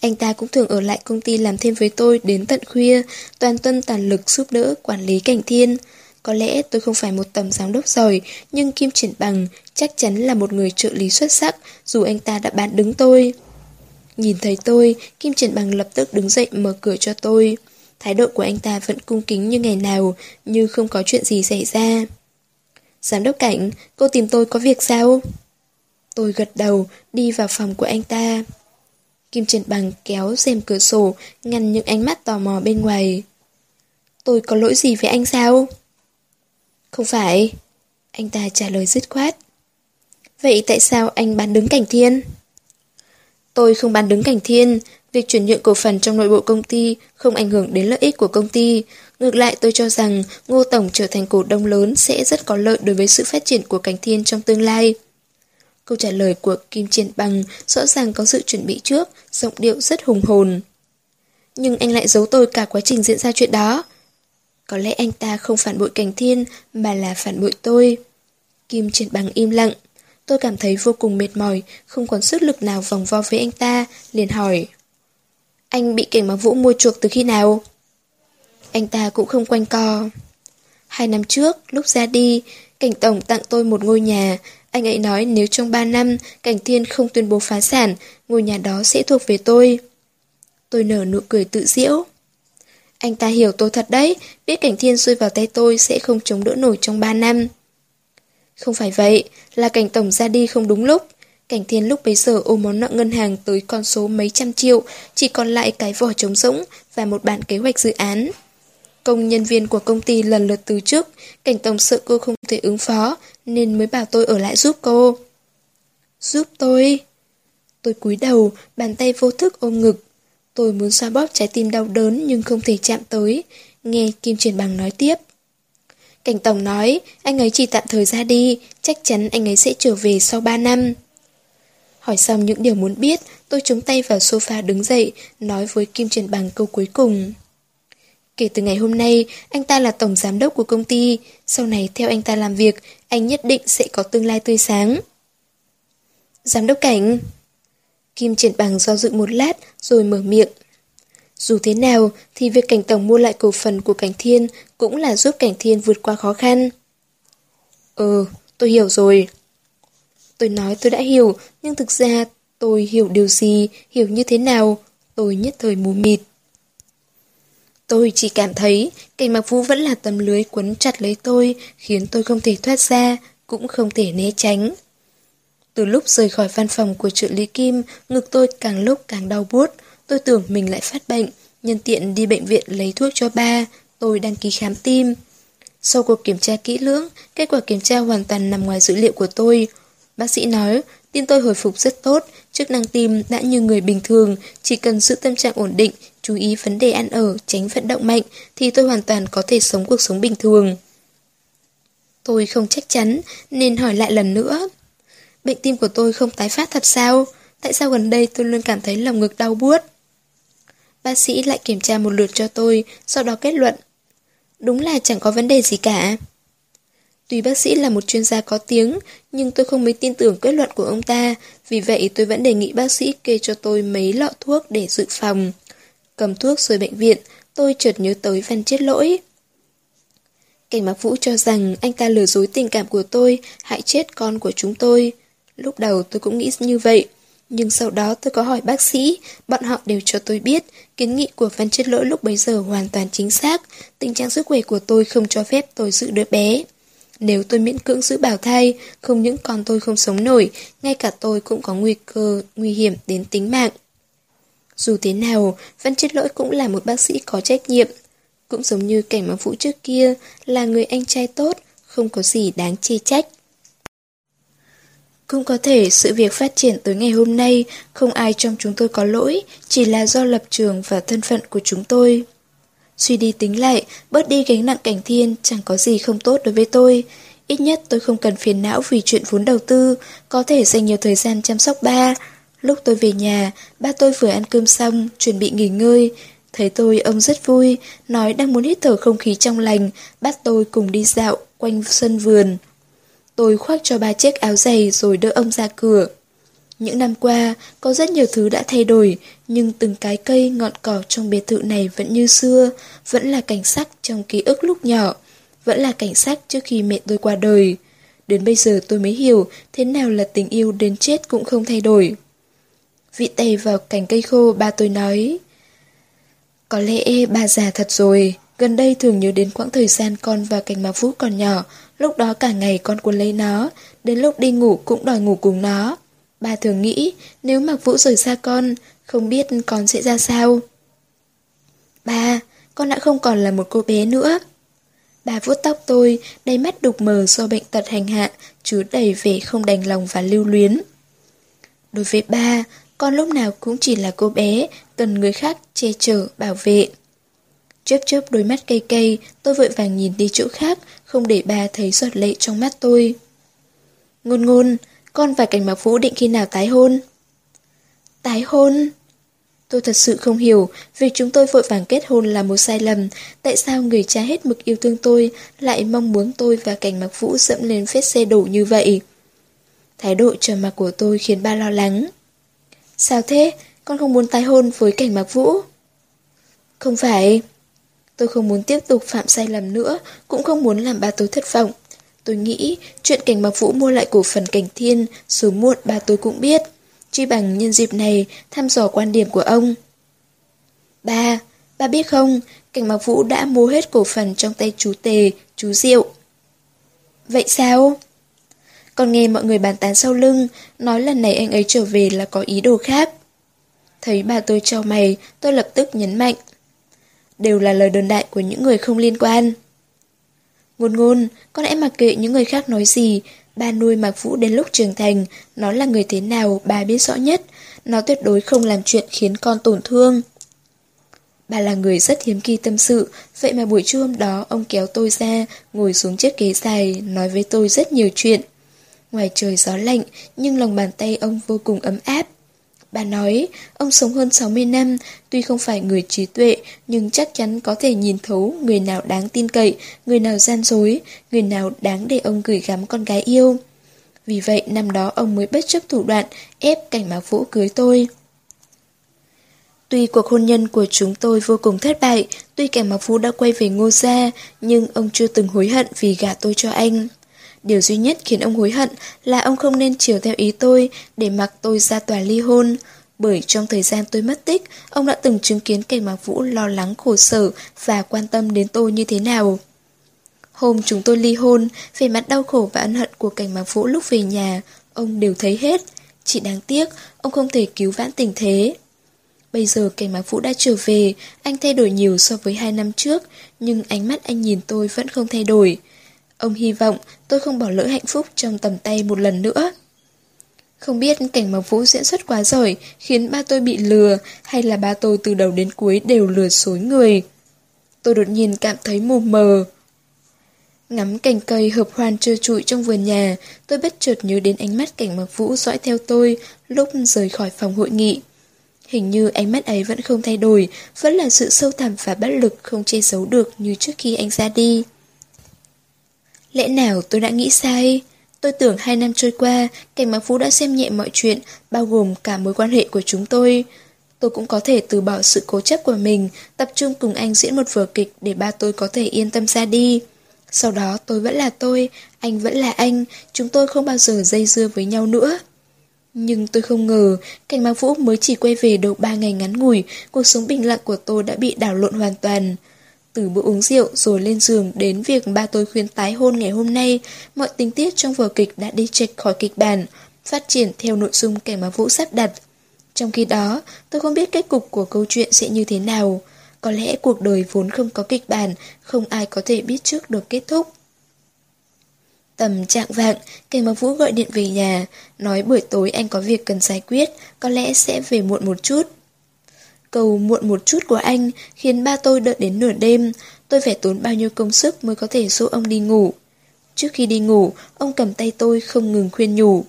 [SPEAKER 2] Anh ta cũng thường ở lại công ty làm thêm với tôi đến tận khuya, toàn tuân toàn lực giúp đỡ quản lý cảnh thiên. Có lẽ tôi không phải một tầm giám đốc giỏi, nhưng Kim Triển Bằng chắc chắn là một người trợ lý xuất sắc, dù anh ta đã bán đứng tôi. Nhìn thấy tôi, Kim Triển Bằng lập tức đứng dậy mở cửa cho tôi. Thái độ của anh ta vẫn cung kính như ngày nào, như không có chuyện gì xảy ra. Giám đốc cảnh, cô tìm tôi có việc sao? Tôi gật đầu, đi vào phòng của anh ta. Kim Triển Bằng kéo rèm cửa sổ, ngăn những ánh mắt tò mò bên ngoài. Tôi có lỗi gì với anh sao? Không phải. Anh ta trả lời dứt khoát. Vậy tại sao anh bán đứng cảnh thiên? Tôi không bán đứng cảnh thiên, Việc chuyển nhượng cổ phần trong nội bộ công ty không ảnh hưởng đến lợi ích của công ty. Ngược lại tôi cho rằng Ngô Tổng trở thành cổ đông lớn sẽ rất có lợi đối với sự phát triển của Cảnh Thiên trong tương lai. Câu trả lời của Kim Triển Bằng rõ ràng có sự chuẩn bị trước, giọng điệu rất hùng hồn. Nhưng anh lại giấu tôi cả quá trình diễn ra chuyện đó. Có lẽ anh ta không phản bội Cảnh Thiên mà là phản bội tôi. Kim trên Bằng im lặng. Tôi cảm thấy vô cùng mệt mỏi, không còn sức lực nào vòng vo với anh ta, liền hỏi. Anh bị cảnh mặc vũ mua chuộc từ khi nào? Anh ta cũng không quanh co. Hai năm trước, lúc ra đi, cảnh tổng tặng tôi một ngôi nhà. Anh ấy nói nếu trong ba năm, cảnh thiên không tuyên bố phá sản, ngôi nhà đó sẽ thuộc về tôi. Tôi nở nụ cười tự diễu. Anh ta hiểu tôi thật đấy, biết cảnh thiên rơi vào tay tôi sẽ không chống đỡ nổi trong ba năm. Không phải vậy, là cảnh tổng ra đi không đúng lúc. Cảnh thiên lúc bấy giờ ôm món nợ ngân hàng tới con số mấy trăm triệu, chỉ còn lại cái vỏ trống rỗng và một bản kế hoạch dự án. Công nhân viên của công ty lần lượt từ chức, cảnh tổng sợ cô không thể ứng phó, nên mới bảo tôi ở lại giúp cô. Giúp tôi? Tôi cúi đầu, bàn tay vô thức ôm ngực. Tôi muốn xoa bóp trái tim đau đớn nhưng không thể chạm tới. Nghe Kim Truyền Bằng nói tiếp. Cảnh Tổng nói, anh ấy chỉ tạm thời ra đi, chắc chắn anh ấy sẽ trở về sau 3 năm. Hỏi xong những điều muốn biết, tôi chống tay vào sofa đứng dậy, nói với Kim truyền Bằng câu cuối cùng. Kể từ ngày hôm nay, anh ta là tổng giám đốc của công ty, sau này theo anh ta làm việc, anh nhất định sẽ có tương lai tươi sáng. Giám đốc cảnh Kim Triển Bằng do dự một lát rồi mở miệng. Dù thế nào thì việc cảnh tổng mua lại cổ phần của cảnh thiên cũng là giúp cảnh thiên vượt qua khó khăn. Ừ, tôi hiểu rồi. Tôi nói tôi đã hiểu, nhưng thực ra tôi hiểu điều gì, hiểu như thế nào, tôi nhất thời mù mịt. Tôi chỉ cảm thấy cảnh mặc vũ vẫn là tấm lưới quấn chặt lấy tôi, khiến tôi không thể thoát ra, cũng không thể né tránh. Từ lúc rời khỏi văn phòng của trợ lý Kim, ngực tôi càng lúc càng đau buốt. Tôi tưởng mình lại phát bệnh, nhân tiện đi bệnh viện lấy thuốc cho ba, tôi đăng ký khám tim. Sau cuộc kiểm tra kỹ lưỡng, kết quả kiểm tra hoàn toàn nằm ngoài dữ liệu của tôi. Bác sĩ nói, tim tôi hồi phục rất tốt, chức năng tim đã như người bình thường, chỉ cần giữ tâm trạng ổn định, chú ý vấn đề ăn ở, tránh vận động mạnh, thì tôi hoàn toàn có thể sống cuộc sống bình thường. Tôi không chắc chắn, nên hỏi lại lần nữa. Bệnh tim của tôi không tái phát thật sao? Tại sao gần đây tôi luôn cảm thấy lòng ngực đau buốt? Bác sĩ lại kiểm tra một lượt cho tôi, sau đó kết luận. Đúng là chẳng có vấn đề gì cả. Tuy bác sĩ là một chuyên gia có tiếng, nhưng tôi không mấy tin tưởng kết luận của ông ta, vì vậy tôi vẫn đề nghị bác sĩ kê cho tôi mấy lọ thuốc để dự phòng. Cầm thuốc rời bệnh viện, tôi chợt nhớ tới văn chết lỗi. Cảnh Mạc Vũ cho rằng anh ta lừa dối tình cảm của tôi, hại chết con của chúng tôi. Lúc đầu tôi cũng nghĩ như vậy, nhưng sau đó tôi có hỏi bác sĩ, bọn họ đều cho tôi biết, kiến nghị của Văn Chết Lỗi lúc bấy giờ hoàn toàn chính xác, tình trạng sức khỏe của tôi không cho phép tôi giữ đứa bé. Nếu tôi miễn cưỡng giữ bảo thai, không những con tôi không sống nổi, ngay cả tôi cũng có nguy cơ, nguy hiểm đến tính mạng. Dù thế nào, Văn Chết Lỗi cũng là một bác sĩ có trách nhiệm. Cũng giống như cảnh mà Vũ trước kia, là người anh trai tốt, không có gì đáng chê trách. Cũng có thể sự việc phát triển tới ngày hôm nay, không ai trong chúng tôi có lỗi, chỉ là do lập trường và thân phận của chúng tôi. Suy đi tính lại, bớt đi gánh nặng cảnh thiên chẳng có gì không tốt đối với tôi. Ít nhất tôi không cần phiền não vì chuyện vốn đầu tư, có thể dành nhiều thời gian chăm sóc ba. Lúc tôi về nhà, ba tôi vừa ăn cơm xong, chuẩn bị nghỉ ngơi. Thấy tôi ông rất vui, nói đang muốn hít thở không khí trong lành, bắt tôi cùng đi dạo quanh sân vườn. Tôi khoác cho ba chiếc áo giày rồi đỡ ông ra cửa. Những năm qua, có rất nhiều thứ đã thay đổi, nhưng từng cái cây ngọn cỏ trong biệt thự này vẫn như xưa, vẫn là cảnh sắc trong ký ức lúc nhỏ, vẫn là cảnh sắc trước khi mẹ tôi qua đời. Đến bây giờ tôi mới hiểu thế nào là tình yêu đến chết cũng không thay đổi. Vị tay vào cành cây khô ba tôi nói Có lẽ bà già thật rồi Gần đây thường nhớ đến quãng thời gian con và cành mạc vũ còn nhỏ Lúc đó cả ngày con cuốn lấy nó Đến lúc đi ngủ cũng đòi ngủ cùng nó Bà thường nghĩ nếu Mạc Vũ rời xa con, không biết con sẽ ra sao. Ba, con đã không còn là một cô bé nữa. Bà vuốt tóc tôi, đầy mắt đục mờ do bệnh tật hành hạ, chứa đầy vẻ không đành lòng và lưu luyến. Đối với ba, con lúc nào cũng chỉ là cô bé, cần người khác che chở, bảo vệ. Chớp chớp đôi mắt cây cây, tôi vội vàng nhìn đi chỗ khác, không để bà thấy giọt lệ trong mắt tôi. Ngôn ngôn, con và cảnh mặc vũ định khi nào tái hôn? Tái hôn? Tôi thật sự không hiểu, việc chúng tôi vội vàng kết hôn là một sai lầm, tại sao người cha hết mực yêu thương tôi lại mong muốn tôi và cảnh mặc vũ dẫm lên vết xe đổ như vậy? Thái độ trầm mặc của tôi khiến ba lo lắng. Sao thế? Con không muốn tái hôn với cảnh mặc vũ? Không phải. Tôi không muốn tiếp tục phạm sai lầm nữa, cũng không muốn làm ba tôi thất vọng. Tôi nghĩ chuyện cảnh mặc vũ mua lại cổ phần cảnh thiên, sớm muộn ba tôi cũng biết. Truy bằng nhân dịp này thăm dò quan điểm của ông. Ba, ba biết không, cảnh mặc vũ đã mua hết cổ phần trong tay chú Tề, chú Diệu. Vậy sao? Còn nghe mọi người bàn tán sau lưng, nói lần này anh ấy trở về là có ý đồ khác. Thấy bà tôi trao mày, tôi lập tức nhấn mạnh. Đều là lời đồn đại của những người không liên quan. Ngôn ngôn, con em mặc kệ những người khác nói gì, ba nuôi Mạc Vũ đến lúc trưởng thành, nó là người thế nào bà biết rõ nhất, nó tuyệt đối không làm chuyện khiến con tổn thương. Bà là người rất hiếm kỳ tâm sự, vậy mà buổi trưa hôm đó ông kéo tôi ra, ngồi xuống chiếc ghế dài, nói với tôi rất nhiều chuyện. Ngoài trời gió lạnh, nhưng lòng bàn tay ông vô cùng ấm áp. Bà nói, ông sống hơn 60 năm, tuy không phải người trí tuệ, nhưng chắc chắn có thể nhìn thấu người nào đáng tin cậy, người nào gian dối, người nào đáng để ông gửi gắm con gái yêu. Vì vậy năm đó ông mới bất chấp thủ đoạn ép cảnh báo vũ cưới tôi. Tuy cuộc hôn nhân của chúng tôi vô cùng thất bại, tuy cảnh báo vũ đã quay về ngô gia, nhưng ông chưa từng hối hận vì gả tôi cho anh. Điều duy nhất khiến ông hối hận là ông không nên chiều theo ý tôi để mặc tôi ra tòa ly hôn. Bởi trong thời gian tôi mất tích, ông đã từng chứng kiến cảnh Mạc Vũ lo lắng khổ sở và quan tâm đến tôi như thế nào. Hôm chúng tôi ly hôn, về mặt đau khổ và ân hận của cảnh Mạc Vũ lúc về nhà, ông đều thấy hết. Chỉ đáng tiếc, ông không thể cứu vãn tình thế. Bây giờ cảnh Mạc Vũ đã trở về, anh thay đổi nhiều so với hai năm trước, nhưng ánh mắt anh nhìn tôi vẫn không thay đổi. Ông hy vọng tôi không bỏ lỡ hạnh phúc trong tầm tay một lần nữa. Không biết cảnh Mạc Vũ diễn xuất quá giỏi khiến ba tôi bị lừa hay là ba tôi từ đầu đến cuối đều lừa dối người. Tôi đột nhiên cảm thấy mù mờ. Ngắm cành cây hợp hoan trơ trụi trong vườn nhà, tôi bất chợt nhớ đến ánh mắt cảnh Mạc Vũ dõi theo tôi lúc rời khỏi phòng hội nghị. Hình như ánh mắt ấy vẫn không thay đổi, vẫn là sự sâu thẳm và bất lực không che giấu được như trước khi anh ra đi. Lẽ nào tôi đã nghĩ sai? Tôi tưởng hai năm trôi qua, cảnh Mạc Phú đã xem nhẹ mọi chuyện, bao gồm cả mối quan hệ của chúng tôi. Tôi cũng có thể từ bỏ sự cố chấp của mình, tập trung cùng anh diễn một vở kịch để ba tôi có thể yên tâm ra đi. Sau đó tôi vẫn là tôi, anh vẫn là anh, chúng tôi không bao giờ dây dưa với nhau nữa. Nhưng tôi không ngờ, cảnh Mạc Vũ mới chỉ quay về được ba ngày ngắn ngủi, cuộc sống bình lặng của tôi đã bị đảo lộn hoàn toàn. Từ bữa uống rượu rồi lên giường đến việc ba tôi khuyên tái hôn ngày hôm nay, mọi tình tiết trong vở kịch đã đi chệch khỏi kịch bản, phát triển theo nội dung kẻ mà Vũ sắp đặt. Trong khi đó, tôi không biết kết cục của câu chuyện sẽ như thế nào. Có lẽ cuộc đời vốn không có kịch bản, không ai có thể biết trước được kết thúc. Tầm trạng vạng, Cảnh Mạc Vũ gọi điện về nhà, nói buổi tối anh có việc cần giải quyết, có lẽ sẽ về muộn một chút. Cầu muộn một chút của anh khiến ba tôi đợi đến nửa đêm, tôi phải tốn bao nhiêu công sức mới có thể dỗ ông đi ngủ. Trước khi đi ngủ, ông cầm tay tôi không ngừng khuyên nhủ.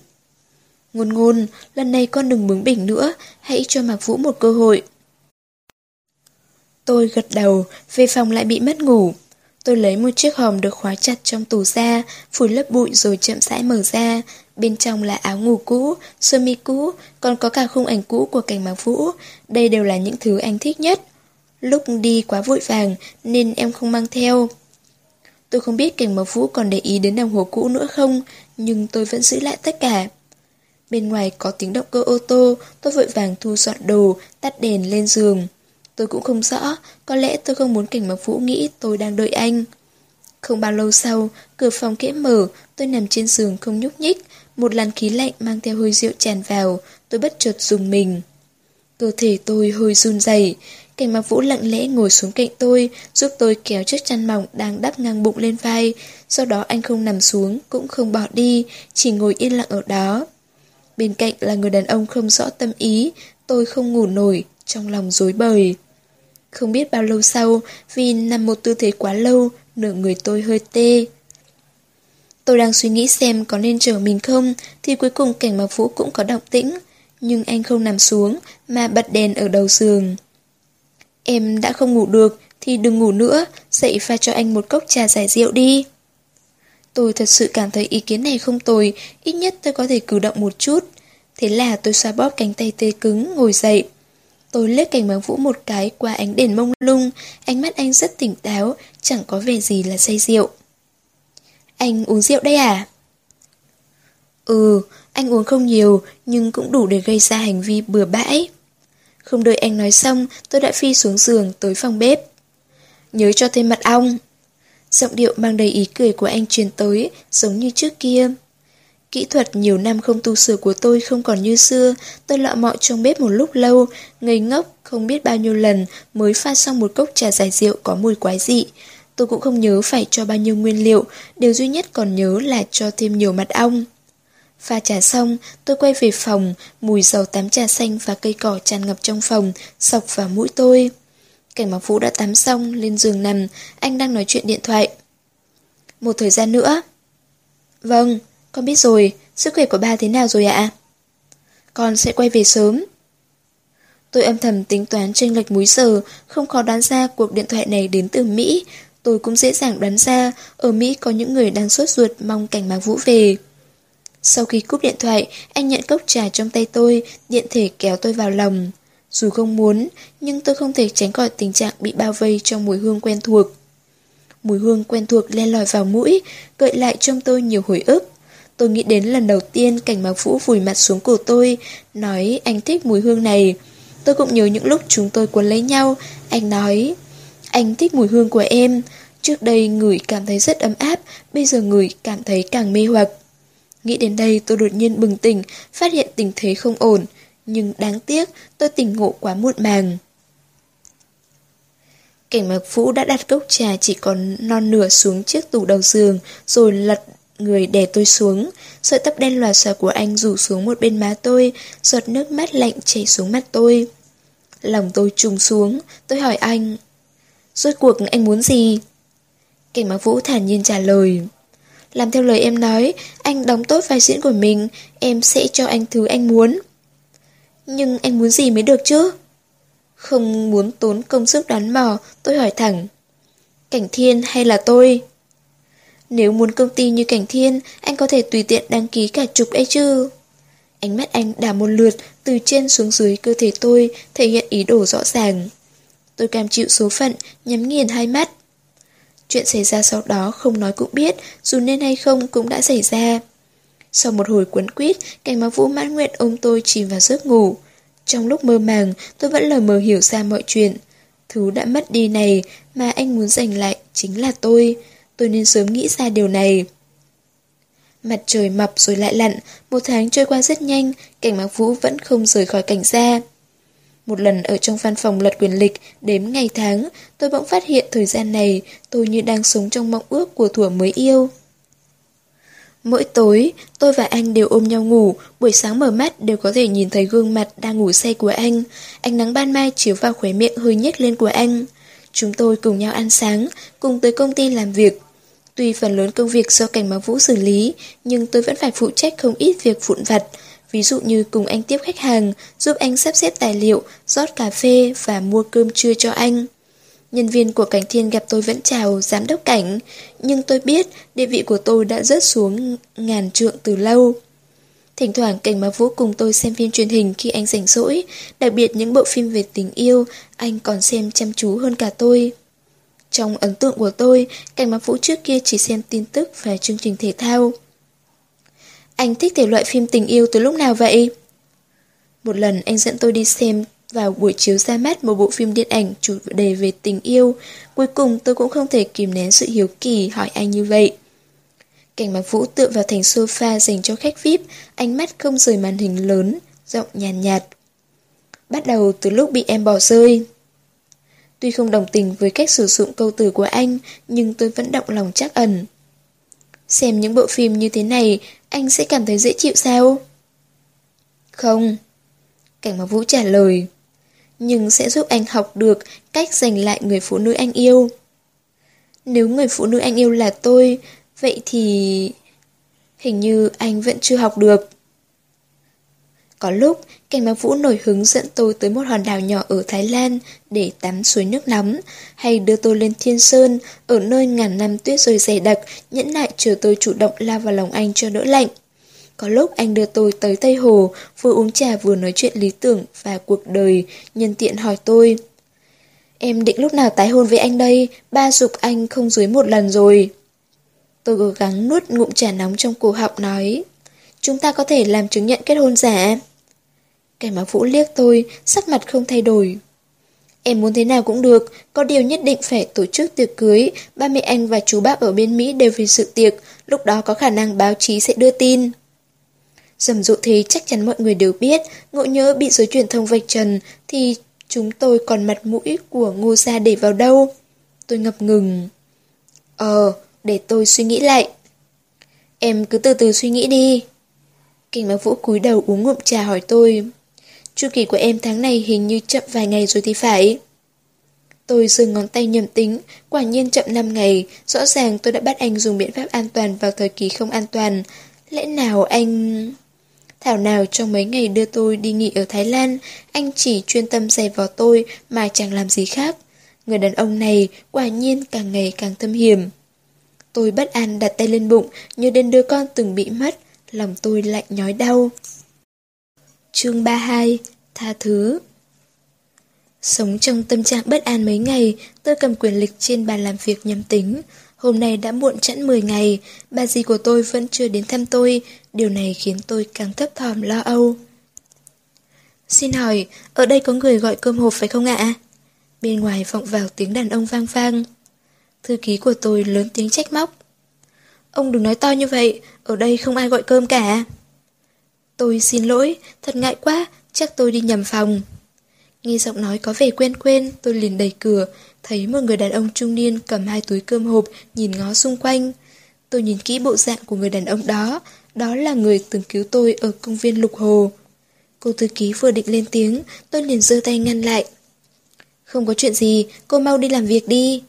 [SPEAKER 2] Ngôn ngôn, lần này con đừng bướng bỉnh nữa, hãy cho Mạc Vũ một cơ hội. Tôi gật đầu, về phòng lại bị mất ngủ. Tôi lấy một chiếc hòm được khóa chặt trong tủ ra, phủi lớp bụi rồi chậm rãi mở ra. Bên trong là áo ngủ cũ, sơ mi cũ, còn có cả khung ảnh cũ của cảnh mạc vũ. Đây đều là những thứ anh thích nhất. Lúc đi quá vội vàng nên em không mang theo. Tôi không biết cảnh mạc vũ còn để ý đến đồng hồ cũ nữa không, nhưng tôi vẫn giữ lại tất cả. Bên ngoài có tiếng động cơ ô tô, tôi vội vàng thu dọn đồ, tắt đèn lên giường. Tôi cũng không rõ, có lẽ tôi không muốn cảnh Mạc Vũ nghĩ tôi đang đợi anh. Không bao lâu sau, cửa phòng kẽ mở, tôi nằm trên giường không nhúc nhích, một làn khí lạnh mang theo hơi rượu tràn vào, tôi bất chợt dùng mình. Cơ thể tôi hơi run rẩy, cảnh mặc Vũ lặng lẽ ngồi xuống cạnh tôi, giúp tôi kéo chiếc chăn mỏng đang đắp ngang bụng lên vai, sau đó anh không nằm xuống, cũng không bỏ đi, chỉ ngồi yên lặng ở đó. Bên cạnh là người đàn ông không rõ tâm ý, tôi không ngủ nổi, trong lòng rối bời. Không biết bao lâu sau, vì nằm một tư thế quá lâu, nửa người tôi hơi tê. Tôi đang suy nghĩ xem có nên chờ mình không, thì cuối cùng cảnh mặc vũ cũng có động tĩnh. Nhưng anh không nằm xuống, mà bật đèn ở đầu giường. Em đã không ngủ được, thì đừng ngủ nữa, dậy pha cho anh một cốc trà giải rượu đi. Tôi thật sự cảm thấy ý kiến này không tồi, ít nhất tôi có thể cử động một chút. Thế là tôi xoa bóp cánh tay tê cứng, ngồi dậy. Tôi liếc cảnh băng vũ một cái qua ánh đèn mông lung, ánh mắt anh rất tỉnh táo, chẳng có vẻ gì là say rượu. Anh uống rượu đây à? Ừ, anh uống không nhiều, nhưng cũng đủ để gây ra hành vi bừa bãi. Không đợi anh nói xong, tôi đã phi xuống giường tới phòng bếp. Nhớ cho thêm mật ong. Giọng điệu mang đầy ý cười của anh truyền tới, giống như trước kia. Kỹ thuật nhiều năm không tu sửa của tôi không còn như xưa, tôi lọ mọ trong bếp một lúc lâu, ngây ngốc, không biết bao nhiêu lần mới pha xong một cốc trà giải rượu có mùi quái dị. Tôi cũng không nhớ phải cho bao nhiêu nguyên liệu, điều duy nhất còn nhớ là cho thêm nhiều mật ong. Pha trà xong, tôi quay về phòng, mùi dầu tắm trà xanh và cây cỏ tràn ngập trong phòng, sọc vào mũi tôi. Cảnh mặc vũ đã tắm xong, lên giường nằm, anh đang nói chuyện điện thoại. Một thời gian nữa. Vâng, con biết rồi, sức khỏe của ba thế nào rồi ạ? Con sẽ quay về sớm. Tôi âm thầm tính toán tranh lệch múi giờ, không khó đoán ra cuộc điện thoại này đến từ Mỹ. Tôi cũng dễ dàng đoán ra, ở Mỹ có những người đang sốt ruột mong cảnh mạc vũ về. Sau khi cúp điện thoại, anh nhận cốc trà trong tay tôi, điện thể kéo tôi vào lòng. Dù không muốn, nhưng tôi không thể tránh khỏi tình trạng bị bao vây trong mùi hương quen thuộc. Mùi hương quen thuộc len lỏi vào mũi, gợi lại trong tôi nhiều hồi ức. Tôi nghĩ đến lần đầu tiên cảnh mạc vũ vùi mặt xuống cổ tôi, nói anh thích mùi hương này. Tôi cũng nhớ những lúc chúng tôi cuốn lấy nhau, anh nói, anh thích mùi hương của em. Trước đây người cảm thấy rất ấm áp, bây giờ người cảm thấy càng mê hoặc. Nghĩ đến đây tôi đột nhiên bừng tỉnh, phát hiện tình thế không ổn. Nhưng đáng tiếc, tôi tỉnh ngộ quá muộn màng. Cảnh mặc vũ đã đặt cốc trà chỉ còn non nửa xuống chiếc tủ đầu giường, rồi lật người đè tôi xuống. Sợi tóc đen lòa xòa của anh rủ xuống một bên má tôi, giọt nước mắt lạnh chảy xuống mắt tôi. Lòng tôi trùng xuống, tôi hỏi anh. Rốt cuộc anh muốn gì? Cảnh Mạc vũ thản nhiên trả lời. Làm theo lời em nói, anh đóng tốt vai diễn của mình, em sẽ cho anh thứ anh muốn. Nhưng anh muốn gì mới được chứ? Không muốn tốn công sức đoán mò, tôi hỏi thẳng. Cảnh Thiên hay là tôi? Nếu muốn công ty như Cảnh Thiên, anh có thể tùy tiện đăng ký cả chục ấy chứ. Ánh mắt anh đảo một lượt từ trên xuống dưới cơ thể tôi, thể hiện ý đồ rõ ràng. Tôi cam chịu số phận, nhắm nghiền hai mắt. Chuyện xảy ra sau đó không nói cũng biết, dù nên hay không cũng đã xảy ra. Sau một hồi quấn quýt, cảnh báo vũ mãn nguyện ôm tôi chìm vào giấc ngủ. Trong lúc mơ màng, tôi vẫn lờ mờ hiểu ra mọi chuyện. Thứ đã mất đi này mà anh muốn giành lại chính là tôi. Tôi nên sớm nghĩ ra điều này. Mặt trời mập rồi lại lặn, một tháng trôi qua rất nhanh, cảnh mạc vũ vẫn không rời khỏi cảnh gia. Một lần ở trong văn phòng lật quyền lịch, đếm ngày tháng, tôi bỗng phát hiện thời gian này tôi như đang sống trong mộng ước của thủa mới yêu. Mỗi tối, tôi và anh đều ôm nhau ngủ, buổi sáng mở mắt đều có thể nhìn thấy gương mặt đang ngủ say của anh. Ánh nắng ban mai chiếu vào khóe miệng hơi nhếch lên của anh. Chúng tôi cùng nhau ăn sáng, cùng tới công ty làm việc. Tuy phần lớn công việc do cảnh báo vũ xử lý, nhưng tôi vẫn phải phụ trách không ít việc vụn vặt. Ví dụ như cùng anh tiếp khách hàng, giúp anh sắp xếp tài liệu, rót cà phê và mua cơm trưa cho anh. Nhân viên của Cảnh Thiên gặp tôi vẫn chào giám đốc cảnh, nhưng tôi biết địa vị của tôi đã rớt xuống ngàn trượng từ lâu. Thỉnh thoảng Cảnh Má Vũ cùng tôi xem phim truyền hình khi anh rảnh rỗi, đặc biệt những bộ phim về tình yêu, anh còn xem chăm chú hơn cả tôi. Trong ấn tượng của tôi, Cảnh Má Vũ trước kia chỉ xem tin tức và chương trình thể thao. Anh thích thể loại phim tình yêu từ lúc nào vậy? Một lần anh dẫn tôi đi xem vào buổi chiếu ra mắt một bộ phim điện ảnh chủ đề về tình yêu. Cuối cùng tôi cũng không thể kìm nén sự hiếu kỳ hỏi anh như vậy. Cảnh mặt Vũ tựa vào thành sofa dành cho khách VIP, ánh mắt không rời màn hình lớn, giọng nhàn nhạt, nhạt. Bắt đầu từ lúc bị em bỏ rơi. Tuy không đồng tình với cách sử dụng câu từ của anh, nhưng tôi vẫn động lòng chắc ẩn. Xem những bộ phim như thế này, anh sẽ cảm thấy dễ chịu sao? Không. Cảnh mà Vũ trả lời. Nhưng sẽ giúp anh học được cách giành lại người phụ nữ anh yêu. Nếu người phụ nữ anh yêu là tôi, vậy thì... Hình như anh vẫn chưa học được. Có lúc, Cảnh Mạc Vũ nổi hứng dẫn tôi tới một hòn đảo nhỏ ở Thái Lan để tắm suối nước nóng, hay đưa tôi lên Thiên Sơn, ở nơi ngàn năm tuyết rơi dày đặc, nhẫn nại chờ tôi chủ động lao vào lòng anh cho đỡ lạnh. Có lúc anh đưa tôi tới Tây Hồ, vừa uống trà vừa nói chuyện lý tưởng và cuộc đời, nhân tiện hỏi tôi. Em định lúc nào tái hôn với anh đây, ba dục anh không dưới một lần rồi. Tôi cố gắng nuốt ngụm trà nóng trong cổ họng nói. Chúng ta có thể làm chứng nhận kết hôn giả. Cảnh mà Vũ liếc tôi, sắc mặt không thay đổi. Em muốn thế nào cũng được, có điều nhất định phải tổ chức tiệc cưới, ba mẹ anh và chú bác ở bên Mỹ đều vì sự tiệc, lúc đó có khả năng báo chí sẽ đưa tin. Dầm dụ thế chắc chắn mọi người đều biết, ngộ nhớ bị giới truyền thông vạch trần, thì chúng tôi còn mặt mũi của ngô gia để vào đâu. Tôi ngập ngừng. Ờ, để tôi suy nghĩ lại. Em cứ từ từ suy nghĩ đi. Kinh Mạc Vũ cúi đầu uống ngụm trà hỏi tôi. Chu kỳ của em tháng này hình như chậm vài ngày rồi thì phải. Tôi dừng ngón tay nhầm tính, quả nhiên chậm 5 ngày, rõ ràng tôi đã bắt anh dùng biện pháp an toàn vào thời kỳ không an toàn. Lẽ nào anh... Thảo nào trong mấy ngày đưa tôi đi nghỉ ở Thái Lan, anh chỉ chuyên tâm giày vào tôi mà chẳng làm gì khác. Người đàn ông này quả nhiên càng ngày càng thâm hiểm. Tôi bất an đặt tay lên bụng, như đến đứa con từng bị mất, lòng tôi lạnh nhói đau. Chương 32 Tha thứ Sống trong tâm trạng bất an mấy ngày, tôi cầm quyền lịch trên bàn làm việc nhầm tính. Hôm nay đã muộn chẵn 10 ngày, bà dì của tôi vẫn chưa đến thăm tôi, điều này khiến tôi càng thấp thỏm lo âu. Xin hỏi, ở đây có người gọi cơm hộp phải không ạ? Bên ngoài vọng vào tiếng đàn ông vang vang. Thư ký của tôi lớn tiếng trách móc. Ông đừng nói to như vậy, ở đây không ai gọi cơm cả. Tôi xin lỗi, thật ngại quá, chắc tôi đi nhầm phòng. Nghe giọng nói có vẻ quen quen, tôi liền đẩy cửa, thấy một người đàn ông trung niên cầm hai túi cơm hộp, nhìn ngó xung quanh. Tôi nhìn kỹ bộ dạng của người đàn ông đó, đó là người từng cứu tôi ở công viên Lục Hồ. Cô thư ký vừa định lên tiếng, tôi liền giơ tay ngăn lại. Không có chuyện gì, cô mau đi làm việc đi.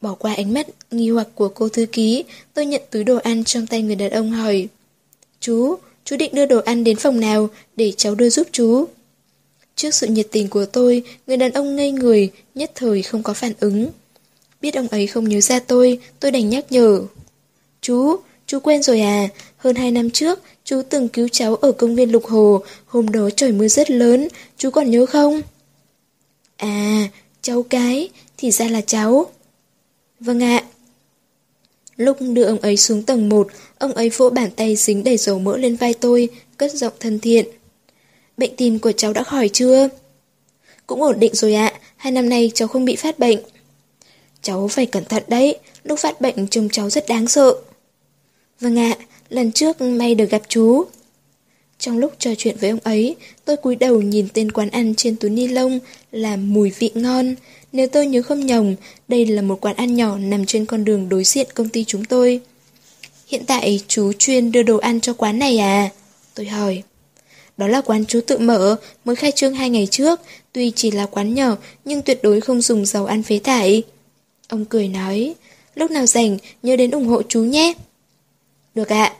[SPEAKER 2] Bỏ qua ánh mắt nghi hoặc của cô thư ký, tôi nhận túi đồ ăn trong tay người đàn ông hỏi. Chú, chú định đưa đồ ăn đến phòng nào để cháu đưa giúp chú? Trước sự nhiệt tình của tôi, người đàn ông ngây người, nhất thời không có phản ứng. Biết ông ấy không nhớ ra tôi, tôi đành nhắc nhở. Chú, chú quên rồi à, hơn hai năm trước, chú từng cứu cháu ở công viên Lục Hồ, hôm đó trời mưa rất lớn, chú còn nhớ không? À, cháu cái, thì ra là cháu. Vâng ạ. Lúc đưa ông ấy xuống tầng 1, ông ấy vỗ bàn tay dính đầy dầu mỡ lên vai tôi, cất giọng thân thiện. Bệnh tim của cháu đã khỏi chưa? Cũng ổn định rồi ạ, hai năm nay cháu không bị phát bệnh. Cháu phải cẩn thận đấy, lúc phát bệnh trông cháu rất đáng sợ. Vâng ạ, lần trước may được gặp chú. Trong lúc trò chuyện với ông ấy, tôi cúi đầu nhìn tên quán ăn trên túi ni lông là mùi vị ngon. Nếu tôi nhớ không nhầm, đây là một quán ăn nhỏ nằm trên con đường đối diện công ty chúng tôi. Hiện tại chú chuyên đưa đồ ăn cho quán này à? Tôi hỏi. Đó là quán chú tự mở, mới khai trương hai ngày trước, tuy chỉ là quán nhỏ nhưng tuyệt đối không dùng dầu ăn phế thải. Ông cười nói, lúc nào rảnh nhớ đến ủng hộ chú nhé. Được ạ.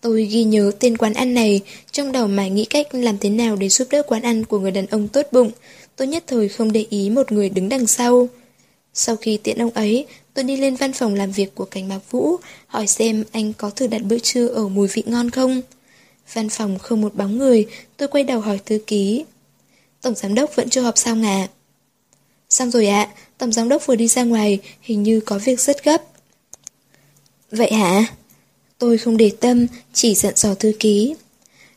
[SPEAKER 2] Tôi ghi nhớ tên quán ăn này, trong đầu mà nghĩ cách làm thế nào để giúp đỡ quán ăn của người đàn ông tốt bụng. Tôi nhất thời không để ý một người đứng đằng sau. Sau khi tiện ông ấy, tôi đi lên văn phòng làm việc của cảnh Mạc Vũ, hỏi xem anh có thử đặt bữa trưa ở mùi vị ngon không. Văn phòng không một bóng người, tôi quay đầu hỏi thư ký. Tổng giám đốc vẫn chưa họp sao ngà? Xong rồi ạ, tổng giám đốc vừa đi ra ngoài, hình như có việc rất gấp. Vậy hả? Tôi không để tâm, chỉ dặn dò thư ký.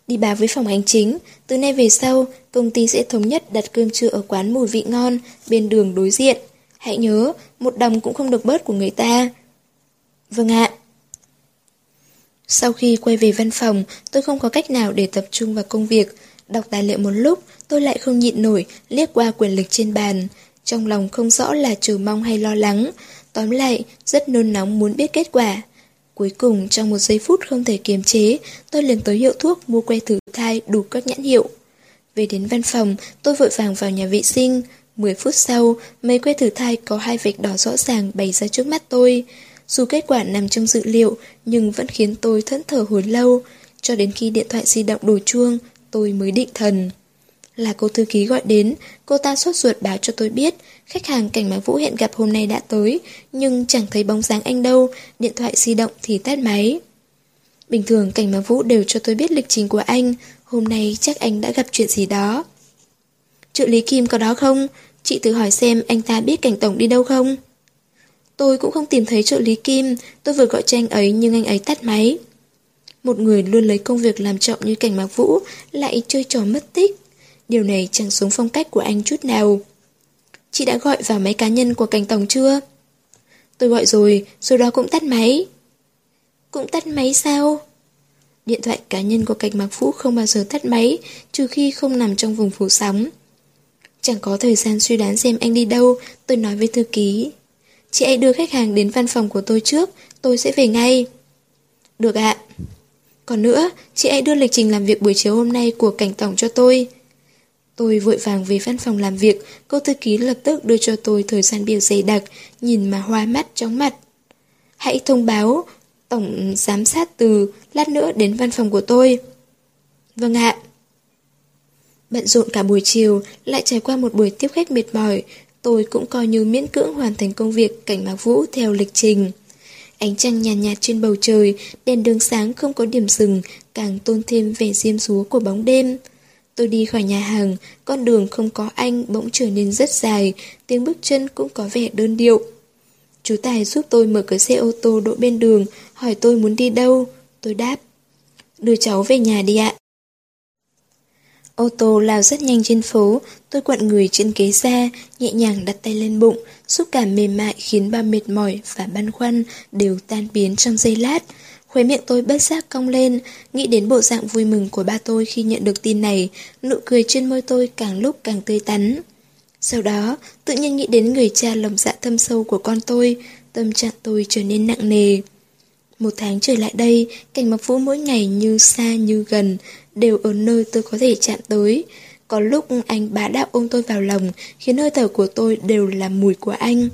[SPEAKER 2] Đi báo với phòng hành chính, từ nay về sau, công ty sẽ thống nhất đặt cơm trưa ở quán mùi vị ngon, bên đường đối diện. Hãy nhớ, một đồng cũng không được bớt của người ta. Vâng ạ. Sau khi quay về văn phòng, tôi không có cách nào để tập trung vào công việc. Đọc tài liệu một lúc, tôi lại không nhịn nổi, liếc qua quyền lực trên bàn. Trong lòng không rõ là chờ mong hay lo lắng. Tóm lại, rất nôn nóng muốn biết kết quả. Cuối cùng, trong một giây phút không thể kiềm chế, tôi liền tới hiệu thuốc mua que thử thai. thai đủ các nhãn hiệu. Về đến văn phòng, tôi vội vàng vào nhà vệ sinh. 10 phút sau, mấy que thử thai có hai vệt đỏ rõ ràng bày ra trước mắt tôi. Dù kết quả nằm trong dự liệu, nhưng vẫn khiến tôi thẫn thờ hồi lâu. Cho đến khi điện thoại di động đổ chuông, tôi mới định thần. Là cô thư ký gọi đến, cô ta sốt ruột báo cho tôi biết khách hàng cảnh mà Vũ hẹn gặp hôm nay đã tới, nhưng chẳng thấy bóng dáng anh đâu, điện thoại di động thì tắt máy. Bình thường cảnh mà Vũ đều cho tôi biết lịch trình của anh, hôm nay chắc anh đã gặp chuyện gì đó. Trợ lý Kim có đó không? Chị thử hỏi xem anh ta biết cảnh tổng đi đâu không? Tôi cũng không tìm thấy trợ lý Kim, tôi vừa gọi cho anh ấy nhưng anh ấy tắt máy. Một người luôn lấy công việc làm trọng như cảnh mạc vũ lại chơi trò mất tích. Điều này chẳng xuống phong cách của anh chút nào. Chị đã gọi vào máy cá nhân của cảnh tổng chưa? Tôi gọi rồi, rồi đó cũng tắt máy. Cũng tắt máy sao? Điện thoại cá nhân của cảnh mạc vũ không bao giờ tắt máy, trừ khi không nằm trong vùng phủ sóng. Chẳng có thời gian suy đoán xem anh đi đâu, tôi nói với thư ký. Chị hãy đưa khách hàng đến văn phòng của tôi trước, tôi sẽ về ngay. Được ạ. Còn nữa, chị hãy đưa lịch trình làm việc buổi chiều hôm nay của cảnh tổng cho tôi. Tôi vội vàng về văn phòng làm việc, cô thư ký lập tức đưa cho tôi thời gian biểu dày đặc, nhìn mà hoa mắt chóng mặt. Hãy thông báo, tổng giám sát từ, lát nữa đến văn phòng của tôi. Vâng ạ. Bận rộn cả buổi chiều, lại trải qua một buổi tiếp khách mệt mỏi, tôi cũng coi như miễn cưỡng hoàn thành công việc cảnh mạc vũ theo lịch trình. Ánh trăng nhàn nhạt, nhạt trên bầu trời, đèn đường sáng không có điểm dừng, càng tôn thêm vẻ diêm súa của bóng đêm. Tôi đi khỏi nhà hàng, con đường không có anh bỗng trở nên rất dài, tiếng bước chân cũng có vẻ đơn điệu. Chú Tài giúp tôi mở cửa xe ô tô đỗ bên đường, hỏi tôi muốn đi đâu. Tôi đáp, đưa cháu về nhà đi ạ. Ô tô lao rất nhanh trên phố, tôi quặn người trên ghế ra, nhẹ nhàng đặt tay lên bụng, xúc cảm mềm mại khiến bao mệt mỏi và băn khoăn đều tan biến trong giây lát. Khóe miệng tôi bất giác cong lên, nghĩ đến bộ dạng vui mừng của ba tôi khi nhận được tin này, nụ cười trên môi tôi càng lúc càng tươi tắn. Sau đó, tự nhiên nghĩ đến người cha lòng dạ thâm sâu của con tôi, tâm trạng tôi trở nên nặng nề. Một tháng trở lại đây, cảnh mặc vũ mỗi ngày như xa như gần, đều ở nơi tôi có thể chạm tới. Có lúc anh bá đạo ôm tôi vào lòng, khiến hơi thở của tôi đều là mùi của anh.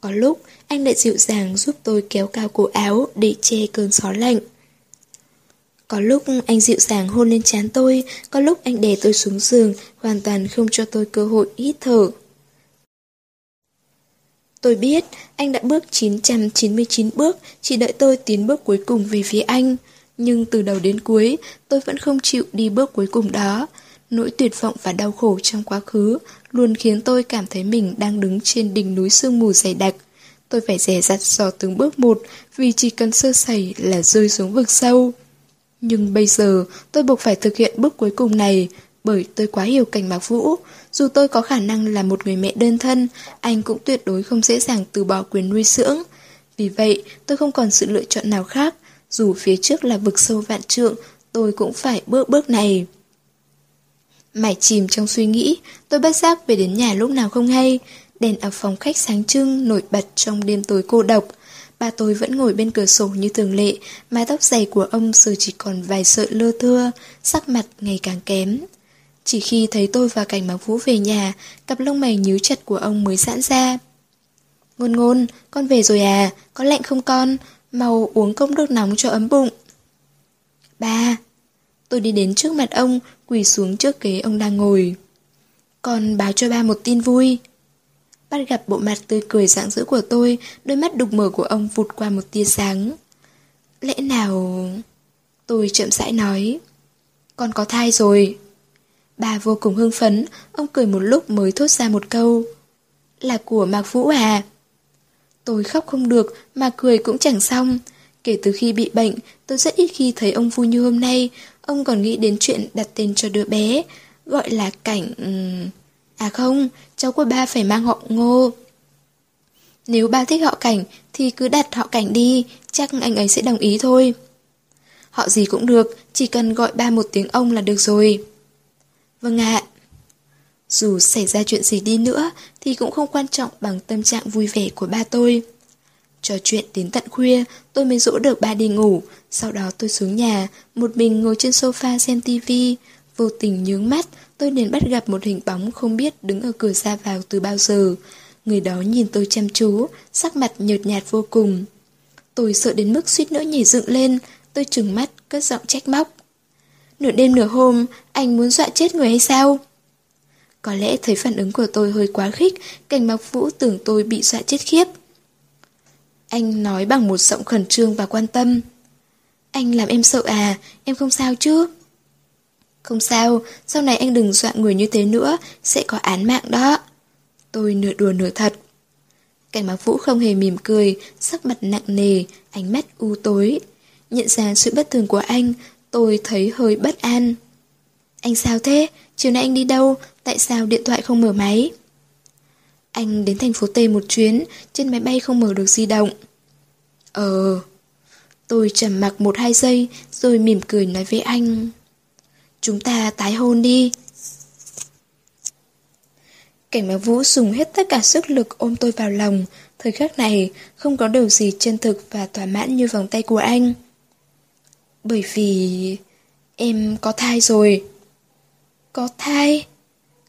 [SPEAKER 2] Có lúc, anh lại dịu dàng giúp tôi kéo cao cổ áo để che cơn gió lạnh. Có lúc anh dịu dàng hôn lên trán tôi, có lúc anh đè tôi xuống giường, hoàn toàn không cho tôi cơ hội hít thở. Tôi biết, anh đã bước 999 bước, chỉ đợi tôi tiến bước cuối cùng về phía anh. Nhưng từ đầu đến cuối, tôi vẫn không chịu đi bước cuối cùng đó. Nỗi tuyệt vọng và đau khổ trong quá khứ luôn khiến tôi cảm thấy mình đang đứng trên đỉnh núi sương mù dày đặc. Tôi phải rẻ dặt dò từng bước một vì chỉ cần sơ sẩy là rơi xuống vực sâu. Nhưng bây giờ tôi buộc phải thực hiện bước cuối cùng này bởi tôi quá hiểu cảnh bạc Vũ. Dù tôi có khả năng là một người mẹ đơn thân, anh cũng tuyệt đối không dễ dàng từ bỏ quyền nuôi dưỡng. Vì vậy, tôi không còn sự lựa chọn nào khác. Dù phía trước là vực sâu vạn trượng, tôi cũng phải bước bước này. Mải chìm trong suy nghĩ, tôi bất giác về đến nhà lúc nào không hay. Đèn ở phòng khách sáng trưng, nổi bật trong đêm tối cô độc. Ba tôi vẫn ngồi bên cửa sổ như thường lệ, mái tóc dày của ông giờ chỉ còn vài sợi lơ thưa, sắc mặt ngày càng kém. Chỉ khi thấy tôi và cảnh mặc vũ về nhà, cặp lông mày nhíu chặt của ông mới giãn ra. Ngôn ngôn, con về rồi à, có lạnh không con? Mau uống cốc nước nóng cho ấm bụng. Ba, tôi đi đến trước mặt ông, quỳ xuống trước ghế ông đang ngồi. Con báo cho ba một tin vui. Bắt gặp bộ mặt tươi cười rạng rỡ của tôi, đôi mắt đục mở của ông vụt qua một tia sáng. Lẽ nào... Tôi chậm rãi nói. Con có thai rồi. Bà vô cùng hưng phấn, ông cười một lúc mới thốt ra một câu. Là của Mạc Vũ à? Tôi khóc không được, mà cười cũng chẳng xong. Kể từ khi bị bệnh, tôi rất ít khi thấy ông vui như hôm nay. Ông còn nghĩ đến chuyện đặt tên cho đứa bé, gọi là cảnh... À không, cháu của ba phải mang họ ngô. Nếu ba thích họ cảnh thì cứ đặt họ cảnh đi, chắc anh ấy sẽ đồng ý thôi. Họ gì cũng được, chỉ cần gọi ba một tiếng ông là được rồi. Vâng ạ. Dù xảy ra chuyện gì đi nữa thì cũng không quan trọng bằng tâm trạng vui vẻ của ba tôi. Trò chuyện đến tận khuya, tôi mới dỗ được ba đi ngủ. Sau đó tôi xuống nhà, một mình ngồi trên sofa xem tivi. Vô tình nhướng mắt, tôi liền bắt gặp một hình bóng không biết đứng ở cửa ra vào từ bao giờ. Người đó nhìn tôi chăm chú, sắc mặt nhợt nhạt vô cùng. Tôi sợ đến mức suýt nữa nhảy dựng lên, tôi trừng mắt, cất giọng trách móc. Nửa đêm nửa hôm, anh muốn dọa chết người hay sao? Có lẽ thấy phản ứng của tôi hơi quá khích, cảnh mặc vũ tưởng tôi bị dọa chết khiếp. Anh nói bằng một giọng khẩn trương và quan tâm. Anh làm em sợ à, em không sao chứ? Không sao, sau này anh đừng dọa người như thế nữa, sẽ có án mạng đó. Tôi nửa đùa nửa thật. Cảnh mặc vũ không hề mỉm cười, sắc mặt nặng nề, ánh mắt u tối. Nhận ra sự bất thường của anh, tôi thấy hơi bất an. Anh sao thế? Chiều nay anh đi đâu? Tại sao điện thoại không mở máy? Anh đến thành phố T một chuyến, trên máy bay không mở được di động. Ờ... Tôi trầm mặc một hai giây, rồi mỉm cười nói với anh. Chúng ta tái hôn đi. Cảnh mà Vũ dùng hết tất cả sức lực ôm tôi vào lòng. Thời khắc này, không có điều gì chân thực và thỏa mãn như vòng tay của anh. Bởi vì... em có thai rồi. Có thai?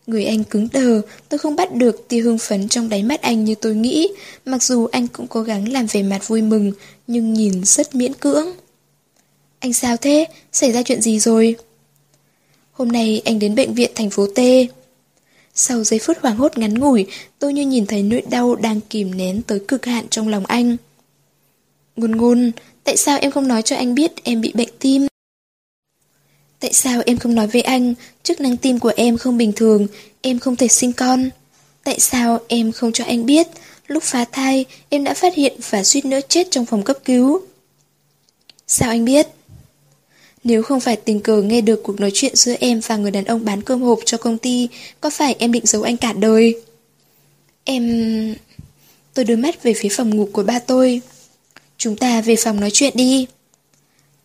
[SPEAKER 2] Người anh cứng đờ, tôi không bắt được tia hưng phấn trong đáy mắt anh như tôi nghĩ, mặc dù anh cũng cố gắng làm vẻ mặt vui mừng, nhưng nhìn rất miễn cưỡng. Anh sao thế? Xảy ra chuyện gì rồi? Hôm nay anh đến bệnh viện thành phố T. Sau giây phút hoảng hốt ngắn ngủi, tôi như nhìn thấy nỗi đau đang kìm nén tới cực hạn trong lòng anh. Ngôn ngôn, tại sao em không nói cho anh biết em bị bệnh tim? Tại sao em không nói với anh, chức năng tim của em không bình thường, em không thể sinh con? Tại sao em không cho anh biết, lúc phá thai em đã phát hiện và suýt nữa chết trong phòng cấp cứu? Sao anh biết? Nếu không phải tình cờ nghe được cuộc nói chuyện giữa em và người đàn ông bán cơm hộp cho công ty, có phải em định giấu anh cả đời? Em... Tôi đưa mắt về phía phòng ngủ của ba tôi. Chúng ta về phòng nói chuyện đi.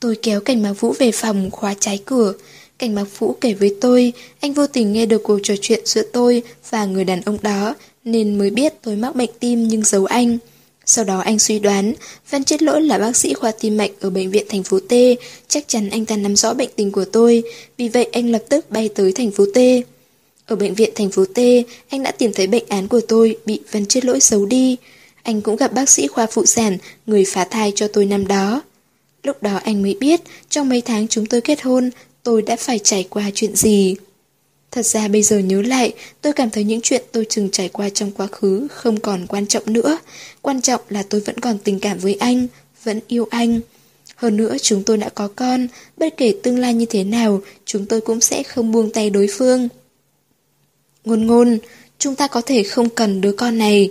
[SPEAKER 2] Tôi kéo cảnh mạc vũ về phòng khóa trái cửa. Cảnh mạc vũ kể với tôi, anh vô tình nghe được cuộc trò chuyện giữa tôi và người đàn ông đó, nên mới biết tôi mắc bệnh tim nhưng giấu anh. Sau đó anh suy đoán, Văn Chết Lỗi là bác sĩ khoa tim mạch ở bệnh viện thành phố T, chắc chắn anh ta nắm rõ bệnh tình của tôi, vì vậy anh lập tức bay tới thành phố T. Ở bệnh viện thành phố T, anh đã tìm thấy bệnh án của tôi bị Văn Chết Lỗi giấu đi. Anh cũng gặp bác sĩ khoa phụ sản, người phá thai cho tôi năm đó. Lúc đó anh mới biết, trong mấy tháng chúng tôi kết hôn, tôi đã phải trải qua chuyện gì. Thật ra bây giờ nhớ lại, tôi cảm thấy những chuyện tôi từng trải qua trong quá khứ không còn quan trọng nữa. Quan trọng là tôi vẫn còn tình cảm với anh, vẫn yêu anh. Hơn nữa chúng tôi đã có con, bất kể tương lai như thế nào, chúng tôi cũng sẽ không buông tay đối phương. Ngôn ngôn, chúng ta có thể không cần đứa con này.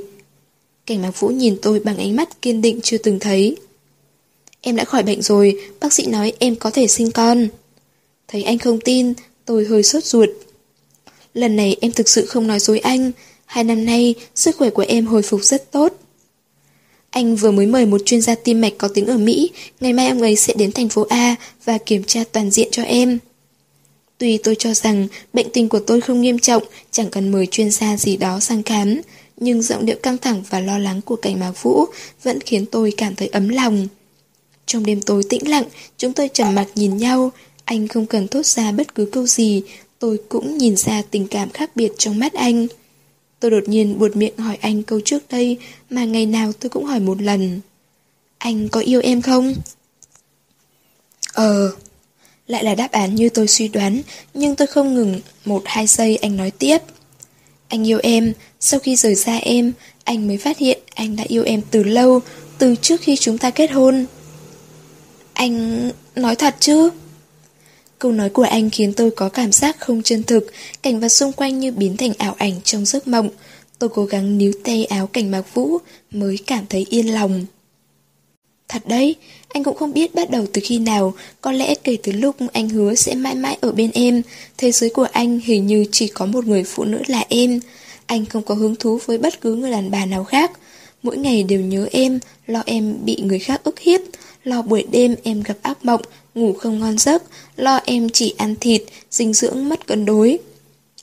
[SPEAKER 2] Cảnh Mạc Vũ nhìn tôi bằng ánh mắt kiên định chưa từng thấy. Em đã khỏi bệnh rồi, bác sĩ nói em có thể sinh con. Thấy anh không tin, tôi hơi sốt ruột. Lần này em thực sự không nói dối anh. Hai năm nay, sức khỏe của em hồi phục rất tốt. Anh vừa mới mời một chuyên gia tim mạch có tiếng ở Mỹ, ngày mai ông ấy sẽ đến thành phố A và kiểm tra toàn diện cho em. Tuy tôi cho rằng bệnh tình của tôi không nghiêm trọng, chẳng cần mời chuyên gia gì đó sang khám, nhưng giọng điệu căng thẳng và lo lắng của cảnh mạc vũ vẫn khiến tôi cảm thấy ấm lòng. Trong đêm tối tĩnh lặng, chúng tôi trầm mặc nhìn nhau, anh không cần thốt ra bất cứ câu gì, tôi cũng nhìn ra tình cảm khác biệt trong mắt anh. Tôi đột nhiên buột miệng hỏi anh câu trước đây mà ngày nào tôi cũng hỏi một lần. Anh có yêu em không? Ờ, lại là đáp án như tôi suy đoán, nhưng tôi không ngừng một hai giây anh nói tiếp. Anh yêu em, sau khi rời xa em, anh mới phát hiện anh đã yêu em từ lâu, từ trước khi chúng ta kết hôn. Anh nói thật chứ? Câu nói của anh khiến tôi có cảm giác không chân thực, cảnh vật xung quanh như biến thành ảo ảnh trong giấc mộng. Tôi cố gắng níu tay áo cảnh mạc vũ mới cảm thấy yên lòng. Thật đấy, anh cũng không biết bắt đầu từ khi nào, có lẽ kể từ lúc anh hứa sẽ mãi mãi ở bên em, thế giới của anh hình như chỉ có một người phụ nữ là em. Anh không có hứng thú với bất cứ người đàn bà nào khác. Mỗi ngày đều nhớ em, lo em bị người khác ức hiếp, lo buổi đêm em gặp ác mộng, ngủ không ngon giấc, lo em chỉ ăn thịt, dinh dưỡng mất cân đối.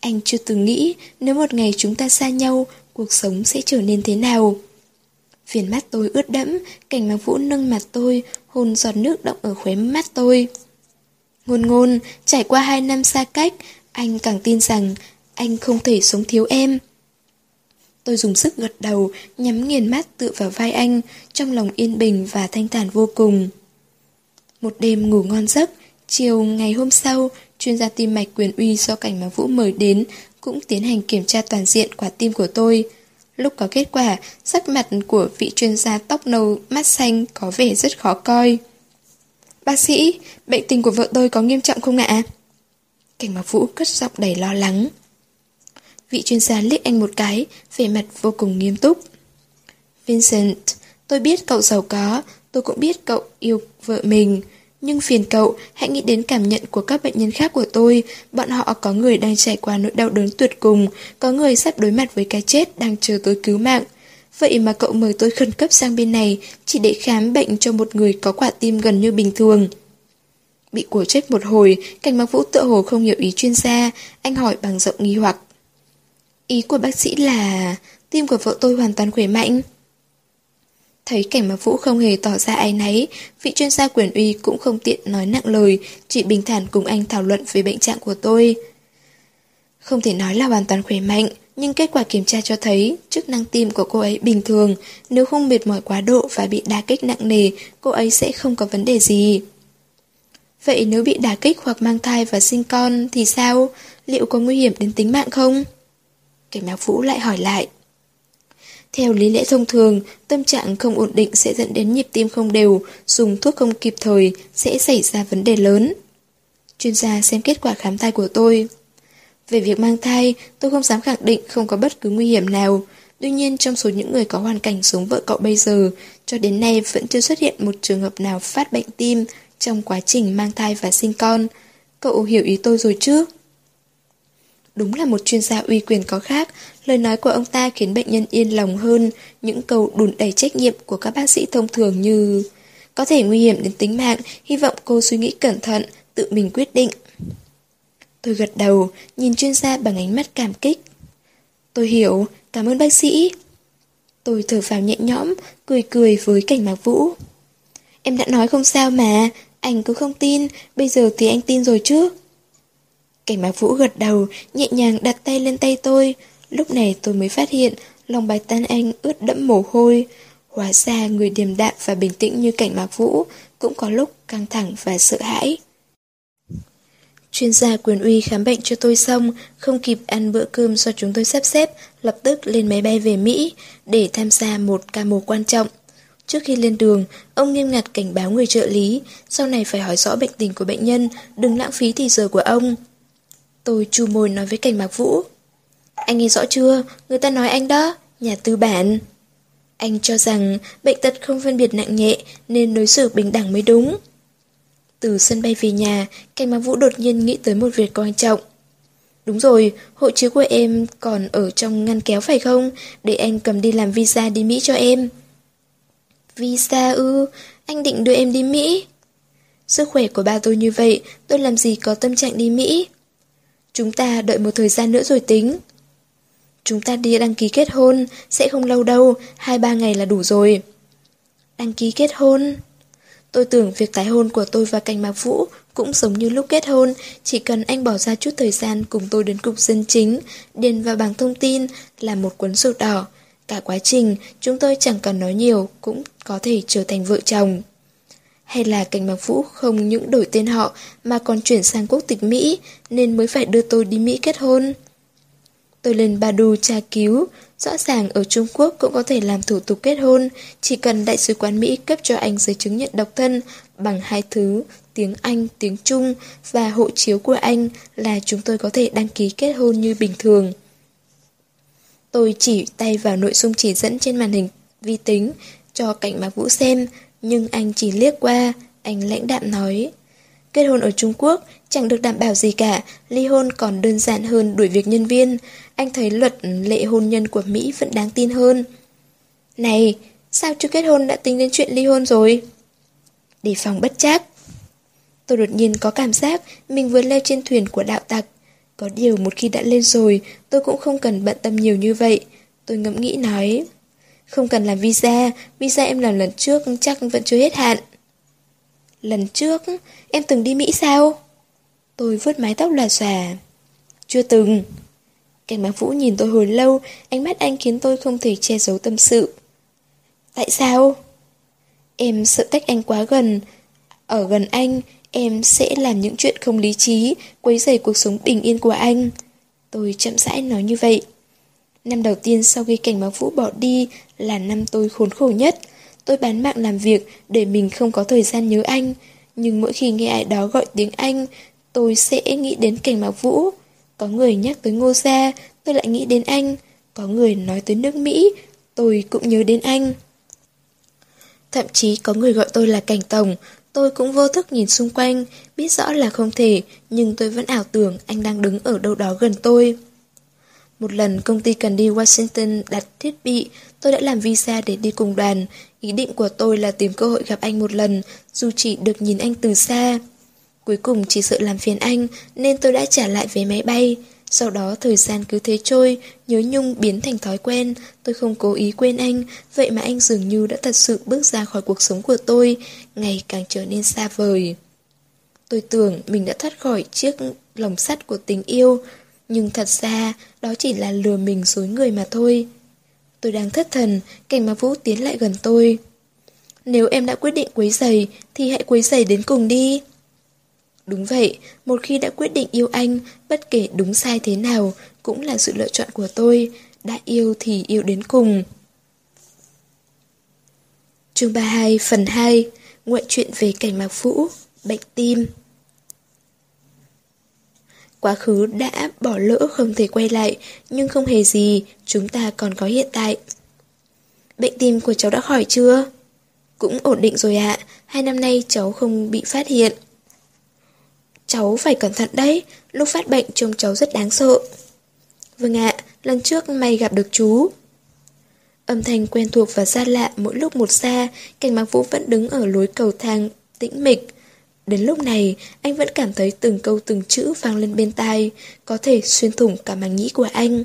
[SPEAKER 2] Anh chưa từng nghĩ nếu một ngày chúng ta xa nhau, cuộc sống sẽ trở nên thế nào. Viền mắt tôi ướt đẫm, cảnh mạc vũ nâng mặt tôi, hôn giọt nước động ở khóe mắt tôi. Ngôn ngôn, trải qua hai năm xa cách, anh càng tin rằng anh không thể sống thiếu em. Tôi dùng sức gật đầu, nhắm nghiền mắt tựa vào vai anh, trong lòng yên bình và thanh thản vô cùng. Một đêm ngủ ngon giấc, chiều ngày hôm sau, chuyên gia tim mạch quyền uy do cảnh mà Vũ mời đến cũng tiến hành kiểm tra toàn diện quả tim của tôi. Lúc có kết quả, sắc mặt của vị chuyên gia tóc nâu mắt xanh có vẻ rất khó coi. Bác sĩ, bệnh tình của vợ tôi có nghiêm trọng không ạ? Cảnh Mạc Vũ cất giọng đầy lo lắng. Vị chuyên gia liếc anh một cái, vẻ mặt vô cùng nghiêm túc. Vincent, tôi biết cậu giàu có, tôi cũng biết cậu yêu vợ mình. Nhưng phiền cậu, hãy nghĩ đến cảm nhận của các bệnh nhân khác của tôi. Bọn họ có người đang trải qua nỗi đau đớn tuyệt cùng, có người sắp đối mặt với cái chết đang chờ tôi cứu mạng. Vậy mà cậu mời tôi khẩn cấp sang bên này chỉ để khám bệnh cho một người có quả tim gần như bình thường. Bị của trách một hồi, cảnh mặc vũ tựa hồ không hiểu ý chuyên gia, anh hỏi bằng giọng nghi hoặc. Ý của bác sĩ là tim của vợ tôi hoàn toàn khỏe mạnh. Thấy cảnh mà vũ không hề tỏ ra ai nấy, vị chuyên gia quyền uy cũng không tiện nói nặng lời, chỉ bình thản cùng anh thảo luận về bệnh trạng của tôi. Không thể nói là hoàn toàn khỏe mạnh, nhưng kết quả kiểm tra cho thấy chức năng tim của cô ấy bình thường, nếu không mệt mỏi quá độ và bị đả kích nặng nề, cô ấy sẽ không có vấn đề gì. Vậy nếu bị đả kích hoặc mang thai và sinh con thì sao? Liệu có nguy hiểm đến tính mạng không? Cảnh báo vũ lại hỏi lại. Theo lý lẽ thông thường, tâm trạng không ổn định sẽ dẫn đến nhịp tim không đều, dùng thuốc không kịp thời sẽ xảy ra vấn đề lớn. Chuyên gia xem kết quả khám thai của tôi. Về việc mang thai, tôi không dám khẳng định không có bất cứ nguy hiểm nào. Tuy nhiên, trong số những người có hoàn cảnh giống vợ cậu bây giờ, cho đến nay vẫn chưa xuất hiện một trường hợp nào phát bệnh tim trong quá trình mang thai và sinh con. Cậu hiểu ý tôi rồi chứ? Đúng là một chuyên gia uy quyền có khác, lời nói của ông ta khiến bệnh nhân yên lòng hơn những câu đùn đầy trách nhiệm của các bác sĩ thông thường như có thể nguy hiểm đến tính mạng, hy vọng cô suy nghĩ cẩn thận, tự mình quyết định. Tôi gật đầu, nhìn chuyên gia bằng ánh mắt cảm kích. Tôi hiểu, cảm ơn bác sĩ. Tôi thở phào nhẹ nhõm, cười cười với cảnh mạc vũ. Em đã nói không sao mà, anh cứ không tin, bây giờ thì anh tin rồi chứ. Cảnh mạc vũ gật đầu, nhẹ nhàng đặt tay lên tay tôi. Lúc này tôi mới phát hiện lòng bài tan anh ướt đẫm mồ hôi. Hóa ra người điềm đạm và bình tĩnh như cảnh mạc vũ cũng có lúc căng thẳng và sợ hãi. Chuyên gia quyền uy khám bệnh cho tôi xong, không kịp ăn bữa cơm do chúng tôi sắp xếp, lập tức lên máy bay về Mỹ để tham gia một ca mổ quan trọng. Trước khi lên đường, ông nghiêm ngặt cảnh báo người trợ lý, sau này phải hỏi rõ bệnh tình của bệnh nhân, đừng lãng phí thì giờ của ông. Tôi chu môi nói với cảnh mạc vũ. Anh nghe rõ chưa? Người ta nói anh đó, nhà tư bản. Anh cho rằng bệnh tật không phân biệt nặng nhẹ nên đối xử bình đẳng mới đúng. Từ sân bay về nhà, Cảnh Mạc Vũ đột nhiên nghĩ tới một việc quan trọng. Đúng rồi, hộ chiếu của em còn ở trong ngăn kéo phải không? Để anh cầm đi làm visa đi Mỹ cho em. Visa ư, anh định đưa em đi Mỹ. Sức khỏe của ba tôi như vậy, tôi làm gì có tâm trạng đi Mỹ. Chúng ta đợi một thời gian nữa rồi tính. Chúng ta đi đăng ký kết hôn, sẽ không lâu đâu, hai ba ngày là đủ rồi. Đăng ký kết hôn... Tôi tưởng việc tái hôn của tôi và Cảnh Mạc Vũ cũng giống như lúc kết hôn, chỉ cần anh bỏ ra chút thời gian cùng tôi đến cục dân chính, điền vào bảng thông tin là một cuốn sổ đỏ. Cả quá trình, chúng tôi chẳng cần nói nhiều, cũng có thể trở thành vợ chồng. Hay là Cảnh Mạc Vũ không những đổi tên họ mà còn chuyển sang quốc tịch Mỹ, nên mới phải đưa tôi đi Mỹ kết hôn. Tôi lên Badu tra cứu, rõ ràng ở Trung Quốc cũng có thể làm thủ tục kết hôn, chỉ cần đại sứ quán Mỹ cấp cho anh giấy chứng nhận độc thân bằng hai thứ, tiếng Anh, tiếng Trung và hộ chiếu của anh là chúng tôi có thể đăng ký kết hôn như bình thường. Tôi chỉ tay vào nội dung chỉ dẫn trên màn hình vi tính cho cảnh Mạc Vũ xem, nhưng anh chỉ liếc qua, anh lãnh đạm nói. Kết hôn ở Trung Quốc chẳng được đảm bảo gì cả, ly hôn còn đơn giản hơn đuổi việc nhân viên. Anh thấy luật lệ hôn nhân của Mỹ vẫn đáng tin hơn. Này, sao chưa kết hôn đã tính đến chuyện ly hôn rồi? Để phòng bất chắc. Tôi đột nhiên có cảm giác mình vừa leo trên thuyền của đạo tặc. Có điều một khi đã lên rồi, tôi cũng không cần bận tâm nhiều như vậy. Tôi ngẫm nghĩ nói. Không cần làm visa, visa em làm lần trước chắc vẫn chưa hết hạn. Lần trước, em từng đi Mỹ sao? Tôi vuốt mái tóc là xòa. Chưa từng. Cảnh bác Vũ nhìn tôi hồi lâu, ánh mắt anh khiến tôi không thể che giấu tâm sự. Tại sao? Em sợ tách anh quá gần. Ở gần anh, em sẽ làm những chuyện không lý trí, quấy rầy cuộc sống bình yên của anh. Tôi chậm rãi nói như vậy. Năm đầu tiên sau khi cảnh báo Vũ bỏ đi là năm tôi khốn khổ nhất. Tôi bán mạng làm việc để mình không có thời gian nhớ anh. Nhưng mỗi khi nghe ai đó gọi tiếng anh, tôi sẽ nghĩ đến cảnh báo Vũ. Có người nhắc tới Ngô Gia, tôi lại nghĩ đến anh. Có người nói tới nước Mỹ, tôi cũng nhớ đến anh. Thậm chí có người gọi tôi là cảnh tổng, tôi cũng vô thức nhìn xung quanh, biết rõ là không thể, nhưng tôi vẫn ảo tưởng anh đang đứng ở đâu đó gần tôi. Một lần công ty cần đi Washington đặt thiết bị, tôi đã làm visa để đi cùng đoàn. Ý định của tôi là tìm cơ hội gặp anh một lần, dù chỉ được nhìn anh từ xa. Cuối cùng chỉ sợ làm phiền anh, nên tôi đã trả lại vé máy bay. Sau đó thời gian cứ thế trôi, nhớ nhung biến thành thói quen, tôi không cố ý quên anh, vậy mà anh dường như đã thật sự bước ra khỏi cuộc sống của tôi, ngày càng trở nên xa vời. Tôi tưởng mình đã thoát khỏi chiếc lồng sắt của tình yêu, nhưng thật ra đó chỉ là lừa mình dối người mà thôi. Tôi đang thất thần, cảnh mà Vũ tiến lại gần tôi. Nếu em đã quyết định quấy giày, thì hãy quấy giày đến cùng đi. Đúng vậy, một khi đã quyết định yêu anh, bất kể đúng sai thế nào, cũng là sự lựa chọn của tôi. Đã yêu thì yêu đến cùng. Chương 32 phần 2 Ngoại truyện về cảnh mạc vũ, bệnh tim Quá khứ đã bỏ lỡ không thể quay lại, nhưng không hề gì, chúng ta còn có hiện tại. Bệnh tim của cháu đã khỏi chưa? Cũng ổn định rồi ạ, hai năm nay cháu không bị phát hiện. Cháu phải cẩn thận đấy, lúc phát bệnh trông cháu rất đáng sợ. Vâng ạ, lần trước may gặp được chú. Âm thanh quen thuộc và xa lạ mỗi lúc một xa, cảnh mạc vũ vẫn đứng ở lối cầu thang tĩnh mịch. Đến lúc này, anh vẫn cảm thấy từng câu từng chữ vang lên bên tai, có thể xuyên thủng cả màng nhĩ của anh.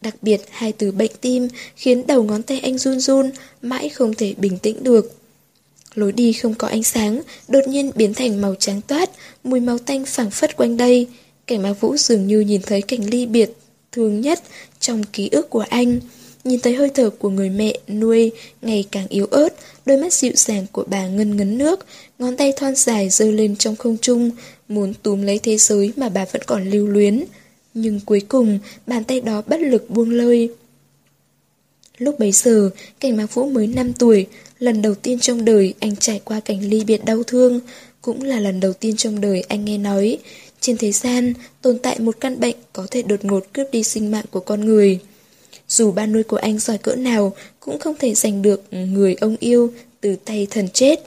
[SPEAKER 2] Đặc biệt hai từ bệnh tim khiến đầu ngón tay anh run run, mãi không thể bình tĩnh được. Lối đi không có ánh sáng, đột nhiên biến thành màu trắng toát, mùi máu tanh phảng phất quanh đây. Cảnh mạc vũ dường như nhìn thấy cảnh ly biệt, thương nhất trong ký ức của anh. Nhìn thấy hơi thở của người mẹ nuôi ngày càng yếu ớt, đôi mắt dịu dàng của bà ngân ngấn nước, ngón tay thon dài giơ lên trong không trung, muốn túm lấy thế giới mà bà vẫn còn lưu luyến. Nhưng cuối cùng, bàn tay đó bất lực buông lơi. Lúc bấy giờ, cảnh mạc vũ mới 5 tuổi, lần đầu tiên trong đời anh trải qua cảnh ly biệt đau thương, cũng là lần đầu tiên trong đời anh nghe nói, trên thế gian tồn tại một căn bệnh có thể đột ngột cướp đi sinh mạng của con người. Dù ba nuôi của anh giỏi cỡ nào cũng không thể giành được người ông yêu từ tay thần chết.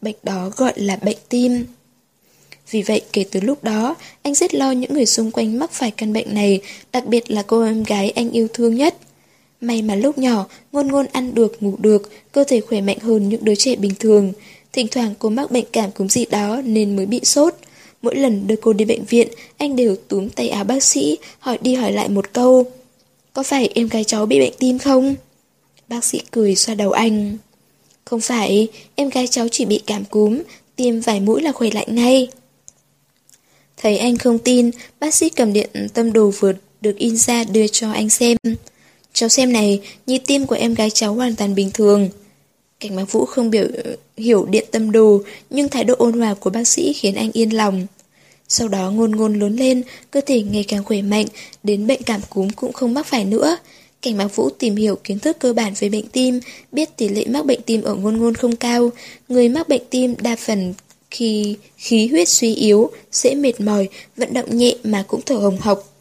[SPEAKER 2] Bệnh đó gọi là bệnh tim. Vì vậy kể từ lúc đó, anh rất lo những người xung quanh mắc phải căn bệnh này, đặc biệt là cô em gái anh yêu thương nhất. May mà lúc nhỏ, ngôn ngôn ăn được, ngủ được, cơ thể khỏe mạnh hơn những đứa trẻ bình thường. Thỉnh thoảng cô mắc bệnh cảm cúm gì đó nên mới bị sốt. Mỗi lần đưa cô đi bệnh viện, anh đều túm tay áo bác sĩ, hỏi đi hỏi lại một câu. Có phải em gái cháu bị bệnh tim không? Bác sĩ cười xoa đầu anh. Không phải, em gái cháu chỉ bị cảm cúm, tiêm vài mũi là khỏe lại ngay. Thấy anh không tin, bác sĩ cầm điện tâm đồ vừa được in ra đưa cho anh xem. Cháu xem này, nhịp tim của em gái cháu hoàn toàn bình thường. Cảnh Mạc Vũ không biểu hiểu điện tâm đồ, nhưng thái độ ôn hòa của bác sĩ khiến anh yên lòng. Sau đó ngôn ngôn lớn lên, cơ thể ngày càng khỏe mạnh, đến bệnh cảm cúm cũng không mắc phải nữa. Cảnh Mạc Vũ tìm hiểu kiến thức cơ bản về bệnh tim, biết tỷ lệ mắc bệnh tim ở ngôn ngôn không cao. Người mắc bệnh tim đa phần khi khí huyết suy yếu, dễ mệt mỏi, vận động nhẹ mà cũng thở hồng hộc.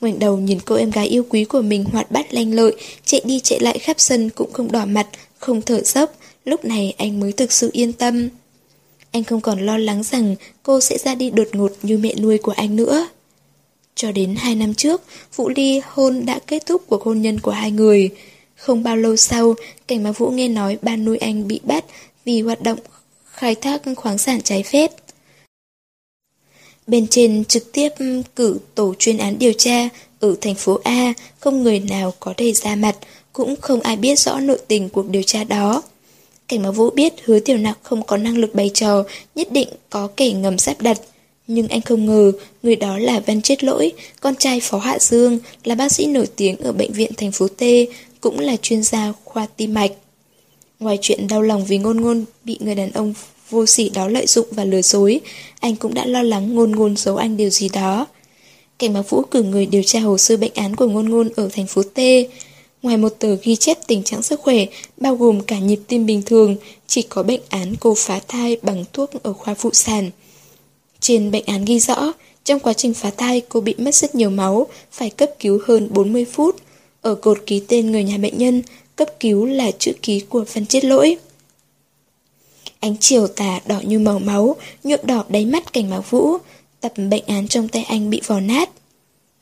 [SPEAKER 2] Ngoảnh đầu nhìn cô em gái yêu quý của mình hoạt bát lanh lợi, chạy đi chạy lại khắp sân cũng không đỏ mặt, không thở dốc, lúc này anh mới thực sự yên tâm. Anh không còn lo lắng rằng cô sẽ ra đi đột ngột như mẹ nuôi của anh nữa. Cho đến hai năm trước, vụ ly hôn đã kết thúc cuộc hôn nhân của hai người. Không bao lâu sau, cảnh mà Vũ nghe nói ba nuôi anh bị bắt vì hoạt động khai thác khoáng sản trái phép. Bên trên trực tiếp cử tổ chuyên án điều tra ở thành phố A, không người nào có thể ra mặt, cũng không ai biết rõ nội tình cuộc điều tra đó. Cảnh mà Vũ biết hứa tiểu nặc không có năng lực bày trò, nhất định có kẻ ngầm sắp đặt. Nhưng anh không ngờ, người đó là Văn Chết Lỗi, con trai Phó Hạ Dương, là bác sĩ nổi tiếng ở bệnh viện thành phố T, cũng là chuyên gia khoa tim mạch. Ngoài chuyện đau lòng vì ngôn ngôn bị người đàn ông vô sỉ đó lợi dụng và lừa dối, anh cũng đã lo lắng ngôn ngôn giấu anh điều gì đó. Cảnh báo Vũ cử người điều tra hồ sơ bệnh án của ngôn ngôn ở thành phố T. Ngoài một tờ ghi chép tình trạng sức khỏe, bao gồm cả nhịp tim bình thường, chỉ có bệnh án cô phá thai bằng thuốc ở khoa phụ sản. Trên bệnh án ghi rõ, trong quá trình phá thai cô bị mất rất nhiều máu, phải cấp cứu hơn 40 phút. Ở cột ký tên người nhà bệnh nhân, cấp cứu là chữ ký của phần Chết Lỗi. Ánh chiều tà đỏ như màu máu, nhuộm đỏ đáy mắt cảnh báo vũ, tập bệnh án trong tay anh bị vò nát.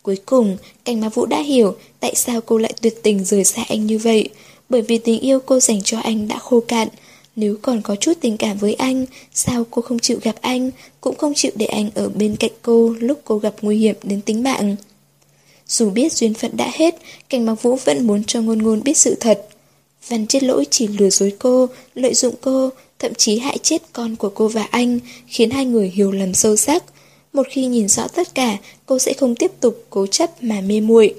[SPEAKER 2] Cuối cùng, cảnh báo vũ đã hiểu tại sao cô lại tuyệt tình rời xa anh như vậy, bởi vì tình yêu cô dành cho anh đã khô cạn. Nếu còn có chút tình cảm với anh, sao cô không chịu gặp anh, cũng không chịu để anh ở bên cạnh cô lúc cô gặp nguy hiểm đến tính mạng. Dù biết duyên phận đã hết, cảnh mặc vũ vẫn muốn cho ngôn ngôn biết sự thật. Văn chết lỗi chỉ lừa dối cô, lợi dụng cô, thậm chí hại chết con của cô và anh, khiến hai người hiểu lầm sâu sắc. Một khi nhìn rõ tất cả, cô sẽ không tiếp tục cố chấp mà mê muội.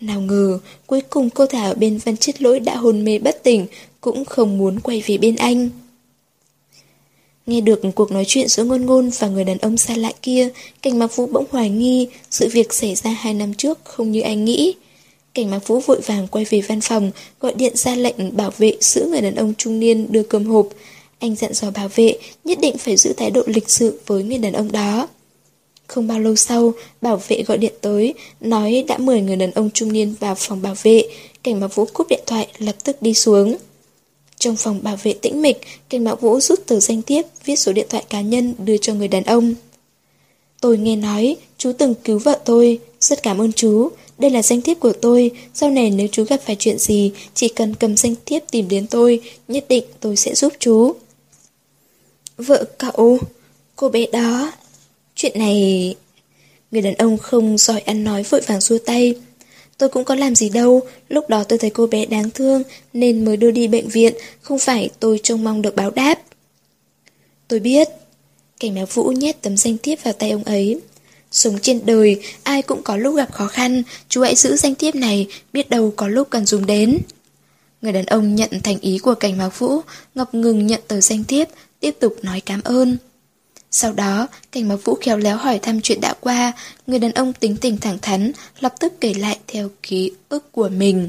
[SPEAKER 2] Nào ngờ, cuối cùng cô Thảo bên văn chết lỗi đã hôn mê bất tỉnh, cũng không muốn quay về bên anh. Nghe được cuộc nói chuyện giữa ngôn ngôn và người đàn ông xa lạ kia, cảnh mạc vũ bỗng hoài nghi sự việc xảy ra hai năm trước không như anh nghĩ. Cảnh mạc vũ vội vàng quay về văn phòng, gọi điện ra lệnh bảo vệ giữ người đàn ông trung niên đưa cơm hộp. Anh dặn dò bảo vệ nhất định phải giữ thái độ lịch sự với người đàn ông đó. Không bao lâu sau, bảo vệ gọi điện tới, nói đã mời người đàn ông trung niên vào phòng bảo vệ. Cảnh báo vũ cúp điện thoại lập tức đi xuống. Trong phòng bảo vệ tĩnh mịch, cảnh mạo vũ rút tờ danh thiếp, viết số điện thoại cá nhân đưa cho người đàn ông. Tôi nghe nói, chú từng cứu vợ tôi, rất cảm ơn chú. Đây là danh thiếp của tôi, sau này nếu chú gặp phải chuyện gì, chỉ cần cầm danh thiếp tìm đến tôi, nhất định tôi sẽ giúp chú. Vợ cậu, cô bé đó. Chuyện này... Người đàn ông không giỏi ăn nói vội vàng xua tay. Tôi cũng có làm gì đâu, lúc đó tôi thấy cô bé đáng thương nên mới đưa đi bệnh viện, không phải tôi trông mong được báo đáp. Tôi biết. Cảnh báo vũ nhét tấm danh thiếp vào tay ông ấy. Sống trên đời, ai cũng có lúc gặp khó khăn, chú hãy giữ danh thiếp này, biết đâu có lúc cần dùng đến. Người đàn ông nhận thành ý của cảnh báo vũ, ngập ngừng nhận tờ danh thiếp, tiếp tục nói cảm ơn. Sau đó, cảnh mà vũ khéo léo hỏi thăm chuyện đã qua, người đàn ông tính tình thẳng thắn, lập tức kể lại theo ký ức của mình.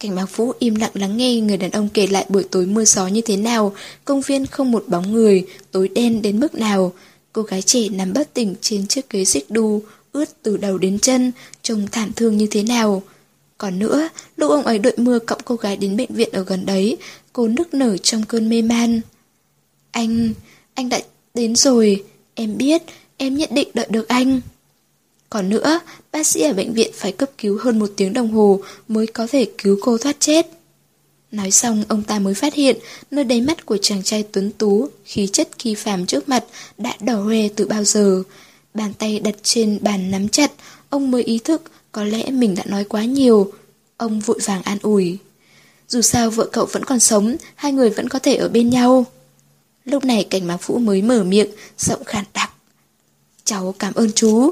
[SPEAKER 2] Cảnh Mạc vũ im lặng lắng nghe người đàn ông kể lại buổi tối mưa gió như thế nào, công viên không một bóng người, tối đen đến mức nào. Cô gái trẻ nằm bất tỉnh trên chiếc ghế xích đu, ướt từ đầu đến chân, trông thảm thương như thế nào. Còn nữa, lúc ông ấy đội mưa cõng cô gái đến bệnh viện ở gần đấy, cô nức nở trong cơn mê man. Anh, anh đã đến rồi, em biết, em nhất định đợi được anh. Còn nữa, bác sĩ ở bệnh viện phải cấp cứu hơn một tiếng đồng hồ mới có thể cứu cô thoát chết. Nói xong, ông ta mới phát hiện nơi đáy mắt của chàng trai tuấn tú, khí chất kỳ phàm trước mặt đã đỏ hoe từ bao giờ. Bàn tay đặt trên bàn nắm chặt, ông mới ý thức có lẽ mình đã nói quá nhiều. Ông vội vàng an ủi. Dù sao vợ cậu vẫn còn sống, hai người vẫn có thể ở bên nhau. Lúc này cảnh mạc vũ mới mở miệng, giọng khàn đặc. Cháu cảm ơn chú.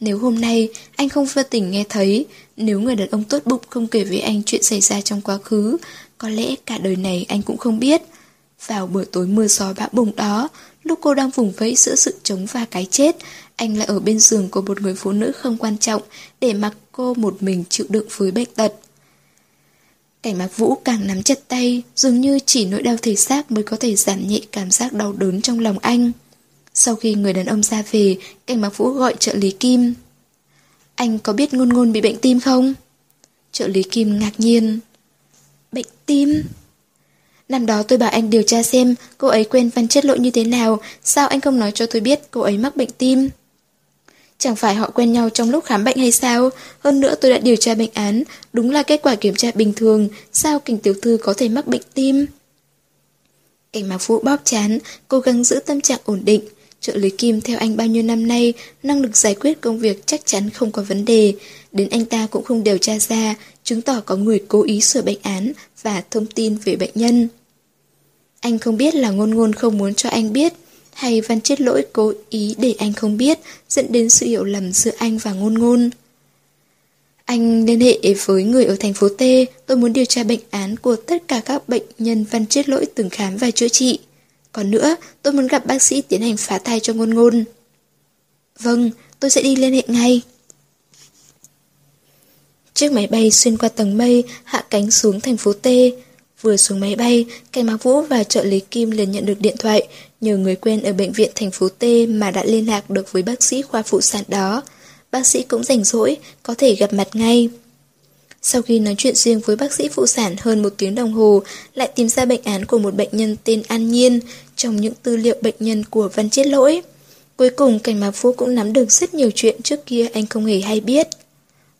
[SPEAKER 2] Nếu hôm nay anh không vô tình nghe thấy, nếu người đàn ông tốt bụng không kể với anh chuyện xảy ra trong quá khứ, có lẽ cả đời này anh cũng không biết. Vào buổi tối mưa gió bão bùng đó, lúc cô đang vùng vẫy giữa sự chống và cái chết, anh lại ở bên giường của một người phụ nữ không quan trọng để mặc cô một mình chịu đựng với bệnh tật. Cảnh mạc vũ càng nắm chặt tay, dường như chỉ nỗi đau thể xác mới có thể giảm nhẹ cảm giác đau đớn trong lòng anh. Sau khi người đàn ông ra về, cảnh mạc vũ gọi trợ lý Kim. Anh có biết ngôn ngôn bị bệnh tim không? Trợ lý Kim ngạc nhiên. Bệnh tim? Năm đó tôi bảo anh điều tra xem cô ấy quên văn chất lỗi như thế nào, sao anh không nói cho tôi biết cô ấy mắc bệnh tim? Chẳng phải họ quen nhau trong lúc khám bệnh hay sao? Hơn nữa tôi đã điều tra bệnh án, đúng là kết quả kiểm tra bình thường, sao kình tiểu thư có thể mắc bệnh tim? Cảnh mạc vũ bóp chán, cố gắng giữ tâm trạng ổn định. Trợ lý Kim theo anh bao nhiêu năm nay, năng lực giải quyết công việc chắc chắn không có vấn đề. Đến anh ta cũng không điều tra ra, chứng tỏ có người cố ý sửa bệnh án và thông tin về bệnh nhân. Anh không biết là ngôn ngôn không muốn cho anh biết hay Văn Chết Lỗi cố ý để anh không biết, dẫn đến sự hiểu lầm giữa anh và ngôn ngôn. Anh liên hệ với người ở thành phố T, tôi muốn điều tra bệnh án của tất cả các bệnh nhân Văn Chết Lỗi từng khám và chữa trị. Còn nữa, tôi muốn gặp bác sĩ tiến hành phá thai cho ngôn ngôn. Vâng, tôi sẽ đi liên hệ ngay. Chiếc máy bay xuyên qua tầng mây, hạ cánh xuống thành phố T. Vừa xuống máy bay, Cảnh Mạc Vũ và trợ lý Kim liền nhận được điện thoại, nhờ người quen ở bệnh viện thành phố T mà đã liên lạc được với bác sĩ khoa phụ sản đó. Bác sĩ cũng rảnh rỗi, có thể gặp mặt ngay. Sau khi nói chuyện riêng với bác sĩ phụ sản hơn một tiếng đồng hồ, lại tìm ra bệnh án của một bệnh nhân tên An Nhiên trong những tư liệu bệnh nhân của Văn Chết Lỗi. Cuối cùng Cảnh Mạc Vũ cũng nắm được rất nhiều chuyện trước kia anh không hề hay biết.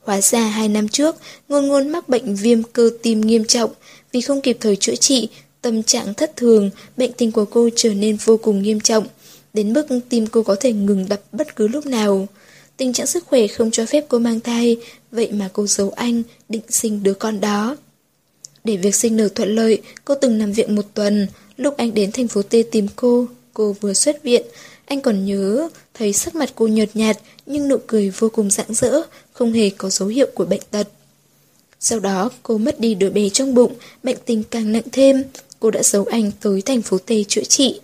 [SPEAKER 2] Hóa ra hai năm trước, ngôn ngôn mắc bệnh viêm cơ tim nghiêm trọng, vì không kịp thời chữa trị, tâm trạng thất thường, bệnh tình của cô trở nên vô cùng nghiêm trọng, đến mức tim cô có thể ngừng đập bất cứ lúc nào. Tình trạng sức khỏe không cho phép cô mang thai, vậy mà cô giấu anh, định sinh đứa con đó. Để việc sinh nở thuận lợi, cô từng nằm viện một tuần, lúc anh đến thành phố T tìm cô, cô vừa xuất viện, anh còn nhớ thấy sắc mặt cô nhợt nhạt nhưng nụ cười vô cùng rạng rỡ, không hề có dấu hiệu của bệnh tật. Sau đó cô mất đi đứa bé trong bụng, bệnh tình càng nặng thêm, cô đã giấu anh tới thành phố Tây chữa trị.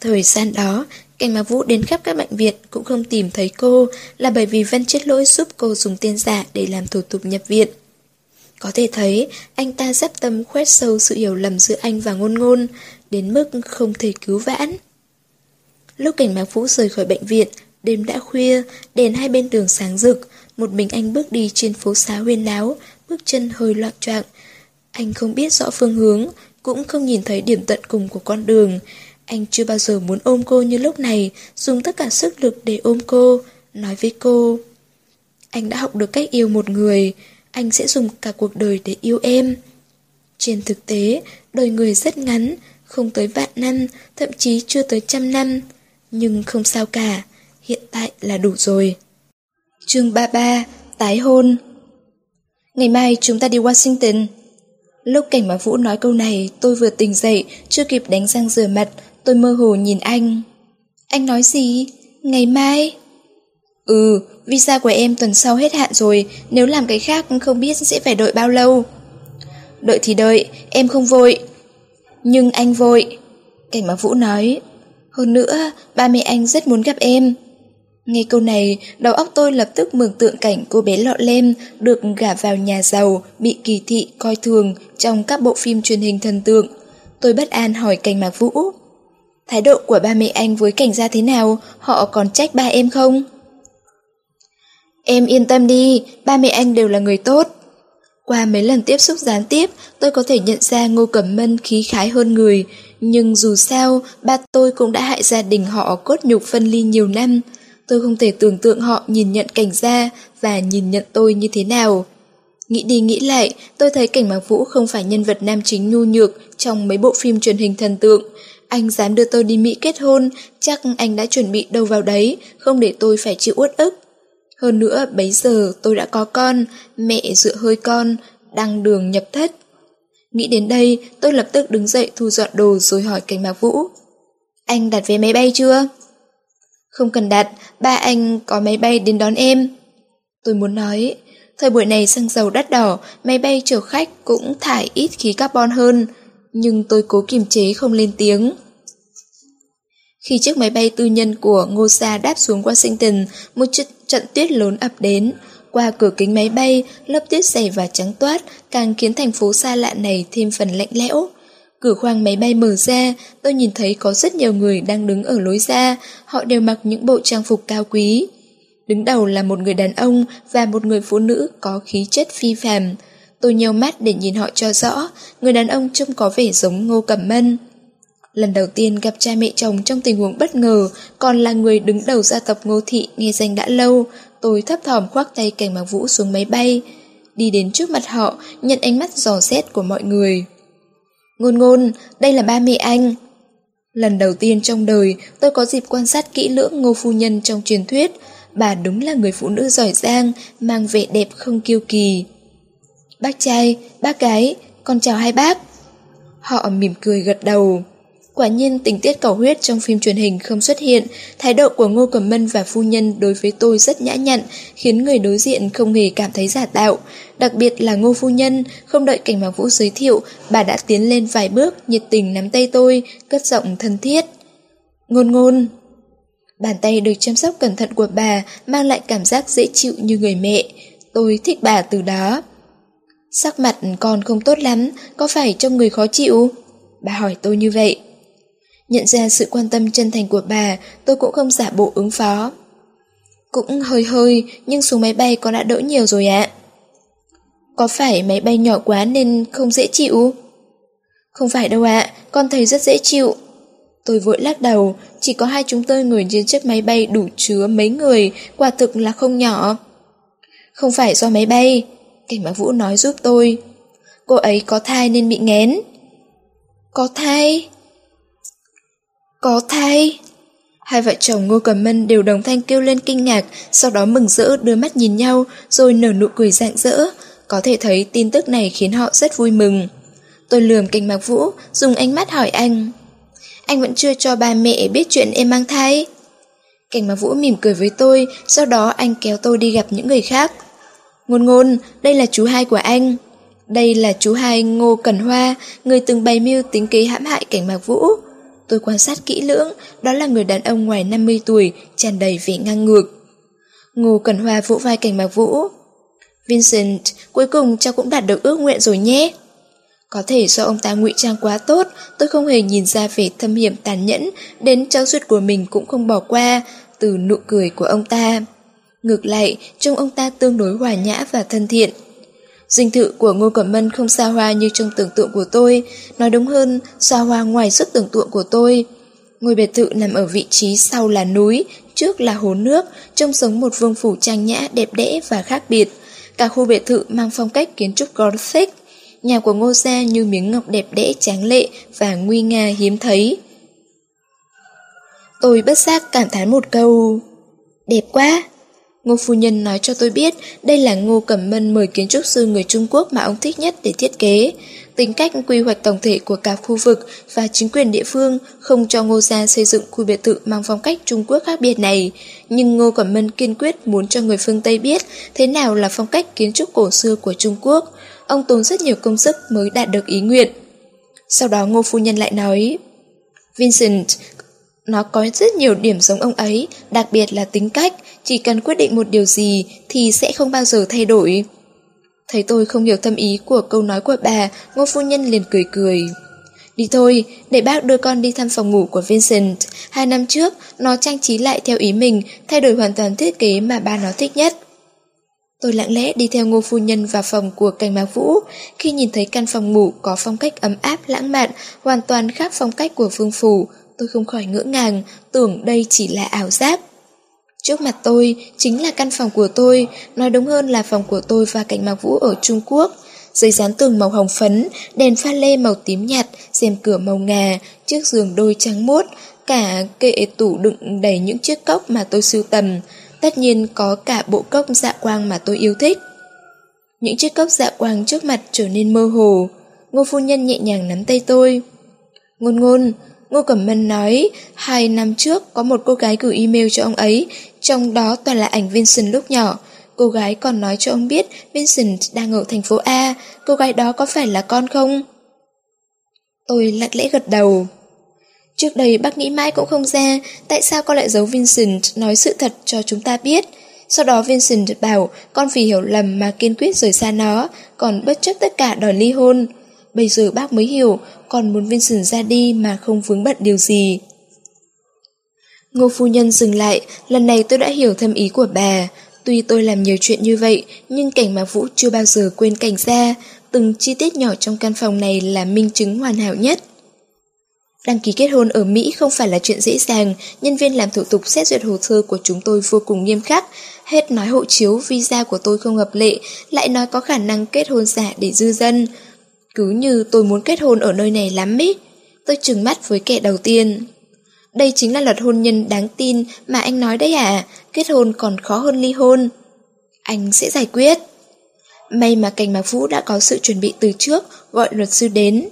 [SPEAKER 2] Thời gian đó, Cảnh Mạc Vũ đến khắp các bệnh viện cũng không tìm thấy cô là bởi vì Văn Chết Lỗi giúp cô dùng tên giả để làm thủ tục nhập viện. Có thể thấy, anh ta dắp tâm khoét sâu sự hiểu lầm giữa anh và ngôn ngôn, đến mức không thể cứu vãn. Lúc cảnh Mạc Vũ rời khỏi bệnh viện, đêm đã khuya, đèn hai bên đường sáng rực, một mình anh bước đi trên phố xá huyên náo, bước chân hơi loạn choạng. Anh không biết rõ phương hướng, cũng không nhìn thấy điểm tận cùng của con đường. Anh chưa bao giờ muốn ôm cô như lúc này, dùng tất cả sức lực để ôm cô, nói với cô. Anh đã học được cách yêu một người, anh sẽ dùng cả cuộc đời để yêu em. Trên thực tế, đời người rất ngắn, không tới vạn năm, thậm chí chưa tới trăm năm. Nhưng không sao cả, hiện tại là đủ rồi chương 33, tái hôn Ngày mai chúng ta đi Washington. Lúc cảnh mà Vũ nói câu này, tôi vừa tỉnh dậy, chưa kịp đánh răng rửa mặt, tôi mơ hồ nhìn anh. Anh nói gì? Ngày mai? Ừ, visa của em tuần sau hết hạn rồi, nếu làm cái khác không biết sẽ phải đợi bao lâu. Đợi thì đợi, em không vội. Nhưng anh vội. Cảnh mà Vũ nói. Hơn nữa, ba mẹ anh rất muốn gặp em. Nghe câu này, đầu óc tôi lập tức mường tượng cảnh cô bé lọ lem được gả vào nhà giàu, bị kỳ thị, coi thường trong các bộ phim truyền hình thần tượng. Tôi bất an hỏi cảnh mạc vũ. Thái độ của ba mẹ anh với cảnh gia thế nào, họ còn trách ba em không? Em yên tâm đi, ba mẹ anh đều là người tốt. Qua mấy lần tiếp xúc gián tiếp, tôi có thể nhận ra Ngô Cẩm Mân khí khái hơn người, nhưng dù sao, ba tôi cũng đã hại gia đình họ cốt nhục phân ly nhiều năm. Tôi không thể tưởng tượng họ nhìn nhận cảnh gia và nhìn nhận tôi như thế nào. Nghĩ đi nghĩ lại, tôi thấy cảnh Mạc Vũ không phải nhân vật nam chính nhu nhược trong mấy bộ phim truyền hình thần tượng. Anh dám đưa tôi đi Mỹ kết hôn, chắc anh đã chuẩn bị đâu vào đấy, không để tôi phải chịu uất ức. Hơn nữa, bấy giờ tôi đã có con, mẹ dựa hơi con, đăng đường nhập thất. Nghĩ đến đây, tôi lập tức đứng dậy thu dọn đồ rồi hỏi cảnh mạc vũ. Anh đặt vé máy bay chưa? Không cần đặt, ba anh có máy bay đến đón em. Tôi muốn nói, thời buổi này xăng dầu đắt đỏ, máy bay chở khách cũng thải ít khí carbon hơn, nhưng tôi cố kiềm chế không lên tiếng. Khi chiếc máy bay tư nhân của Ngô Sa đáp xuống Washington, một trận, trận tuyết lớn ập đến. Qua cửa kính máy bay, lớp tuyết dày và trắng toát càng khiến thành phố xa lạ này thêm phần lạnh lẽo. Cửa khoang máy bay mở ra, tôi nhìn thấy có rất nhiều người đang đứng ở lối ra, họ đều mặc những bộ trang phục cao quý. Đứng đầu là một người đàn ông và một người phụ nữ có khí chất phi phàm. Tôi nheo mắt để nhìn họ cho rõ, người đàn ông trông có vẻ giống Ngô Cẩm Mân. Lần đầu tiên gặp cha mẹ chồng trong tình huống bất ngờ, còn là người đứng đầu gia tộc Ngô Thị nghe danh đã lâu, tôi thấp thỏm khoác tay cảnh bằng vũ xuống máy bay. Đi đến trước mặt họ, nhận ánh mắt dò xét của mọi người. Ngôn ngôn, đây là ba mẹ anh. Lần đầu tiên trong đời, tôi có dịp quan sát kỹ lưỡng ngô phu nhân trong truyền thuyết. Bà đúng là người phụ nữ giỏi giang, mang vẻ đẹp không kiêu kỳ. Bác trai, bác gái, con chào hai bác. Họ mỉm cười gật đầu. Quả nhiên tình tiết cầu huyết trong phim truyền hình không xuất hiện, thái độ của Ngô Cẩm Mân và phu nhân đối với tôi rất nhã nhặn, khiến người đối diện không hề cảm thấy giả tạo. Đặc biệt là Ngô phu nhân, không đợi cảnh Mạc Vũ giới thiệu, bà đã tiến lên vài bước, nhiệt tình nắm tay tôi, cất giọng thân thiết. Ngôn ngôn. Bàn tay được chăm sóc cẩn thận của bà mang lại cảm giác dễ chịu như người mẹ. Tôi thích bà từ đó. Sắc mặt con không tốt lắm, có phải trong người khó chịu? Bà hỏi tôi như vậy. Nhận ra sự quan tâm chân thành của bà, tôi cũng không giả bộ ứng phó. Cũng hơi hơi, nhưng xuống máy bay con đã đỡ nhiều rồi ạ. Có phải máy bay nhỏ quá nên không dễ chịu? Không phải đâu ạ, con thấy rất dễ chịu. Tôi vội lắc đầu, chỉ có hai chúng tôi ngồi trên chiếc máy bay đủ chứa mấy người, quả thực là không nhỏ. Không phải do máy bay, Cảnh bác Vũ nói giúp tôi. Cô ấy có thai nên bị nghén. Có thai? Có thai? Hai vợ chồng Ngô Cẩm Mân đều đồng thanh kêu lên kinh ngạc, sau đó mừng rỡ đưa mắt nhìn nhau, rồi nở nụ cười rạng rỡ. Có thể thấy tin tức này khiến họ rất vui mừng. Tôi lườm Cảnh Mạc Vũ, dùng ánh mắt hỏi anh. Anh vẫn chưa cho ba mẹ biết chuyện em mang thai. Cảnh Mạc Vũ mỉm cười với tôi, sau đó anh kéo tôi đi gặp những người khác. Ngôn ngôn, đây là chú hai của anh. Đây là chú hai Ngô Cẩn Hoa, người từng bày mưu tính kế hãm hại cảnh Mạc Vũ. Tôi quan sát kỹ lưỡng, đó là người đàn ông ngoài 50 tuổi, tràn đầy vẻ ngang ngược. Ngô Cẩn Hoa vỗ vai cảnh Mạc Vũ. Vincent, cuối cùng cháu cũng đạt được ước nguyện rồi nhé. Có thể do ông ta ngụy trang quá tốt, tôi không hề nhìn ra vẻ thâm hiểm tàn nhẫn, đến cháu duyệt của mình cũng không bỏ qua, từ nụ cười của ông ta. Ngược lại, trông ông ta tương đối hòa nhã và thân thiện. Dinh thự của Ngô Cẩm Mân không xa hoa như trong tưởng tượng của tôi, nói đúng hơn, xa hoa ngoài sức tưởng tượng của tôi. Ngôi biệt thự nằm ở vị trí sau là núi, trước là hồ nước, trông giống một vương phủ trang nhã, đẹp đẽ và khác biệt. Cả khu biệt thự mang phong cách kiến trúc Gothic. Nhà của Ngô Gia như miếng ngọc đẹp đẽ tráng lệ và nguy nga hiếm thấy. Tôi bất giác cảm thán một câu. Đẹp quá! Ngô phu nhân nói cho tôi biết đây là Ngô Cẩm Mân mời kiến trúc sư người Trung Quốc mà ông thích nhất để thiết kế. Tính cách quy hoạch tổng thể của cả khu vực và chính quyền địa phương không cho Ngô Gia xây dựng khu biệt thự mang phong cách Trung Quốc khác biệt này. Nhưng Ngô Cẩm Mân kiên quyết muốn cho người phương Tây biết thế nào là phong cách kiến trúc cổ xưa của Trung Quốc. Ông tốn rất nhiều công sức mới đạt được ý nguyện. Sau đó Ngô Phu Nhân lại nói Vincent, nó có rất nhiều điểm giống ông ấy, đặc biệt là tính cách, chỉ cần quyết định một điều gì thì sẽ không bao giờ thay đổi. Thấy tôi không hiểu thâm ý của câu nói của bà, ngô phu nhân liền cười cười. Đi thôi, để bác đưa con đi thăm phòng ngủ của Vincent. Hai năm trước, nó trang trí lại theo ý mình, thay đổi hoàn toàn thiết kế mà ba nó thích nhất. Tôi lặng lẽ đi theo ngô phu nhân vào phòng của cảnh mạc vũ. Khi nhìn thấy căn phòng ngủ có phong cách ấm áp lãng mạn, hoàn toàn khác phong cách của phương phủ, tôi không khỏi ngỡ ngàng, tưởng đây chỉ là ảo giác. Trước mặt tôi chính là căn phòng của tôi, nói đúng hơn là phòng của tôi và cảnh mạc vũ ở Trung Quốc. Giấy dán tường màu hồng phấn, đèn pha lê màu tím nhạt, rèm cửa màu ngà, chiếc giường đôi trắng muốt cả kệ tủ đựng đầy những chiếc cốc mà tôi sưu tầm. Tất nhiên có cả bộ cốc dạ quang mà tôi yêu thích. Những chiếc cốc dạ quang trước mặt trở nên mơ hồ. Ngô phu nhân nhẹ nhàng nắm tay tôi. Ngôn ngôn, Ngô Cẩm Mân nói, hai năm trước có một cô gái gửi email cho ông ấy, trong đó toàn là ảnh Vincent lúc nhỏ. Cô gái còn nói cho ông biết Vincent đang ở thành phố A, cô gái đó có phải là con không? Tôi lặng lẽ gật đầu. Trước đây bác nghĩ mãi cũng không ra tại sao con lại giấu Vincent nói sự thật cho chúng ta biết. Sau đó Vincent bảo con vì hiểu lầm mà kiên quyết rời xa nó, còn bất chấp tất cả đòi ly hôn. Bây giờ bác mới hiểu, còn muốn Vincent ra đi mà không vướng bận điều gì. Ngô phu nhân dừng lại, lần này tôi đã hiểu thâm ý của bà. Tuy tôi làm nhiều chuyện như vậy, nhưng cảnh mà Vũ chưa bao giờ quên cảnh ra. Từng chi tiết nhỏ trong căn phòng này là minh chứng hoàn hảo nhất. Đăng ký kết hôn ở Mỹ không phải là chuyện dễ dàng, nhân viên làm thủ tục xét duyệt hồ sơ của chúng tôi vô cùng nghiêm khắc. Hết nói hộ chiếu, visa của tôi không hợp lệ, lại nói có khả năng kết hôn giả để dư dân. Cứ như tôi muốn kết hôn ở nơi này lắm ý. Tôi trừng mắt với kẻ đầu tiên. Đây chính là luật hôn nhân đáng tin mà anh nói đấy à, kết hôn còn khó hơn ly hôn. Anh sẽ giải quyết. May mà cảnh mạc vũ đã có sự chuẩn bị từ trước, gọi luật sư đến.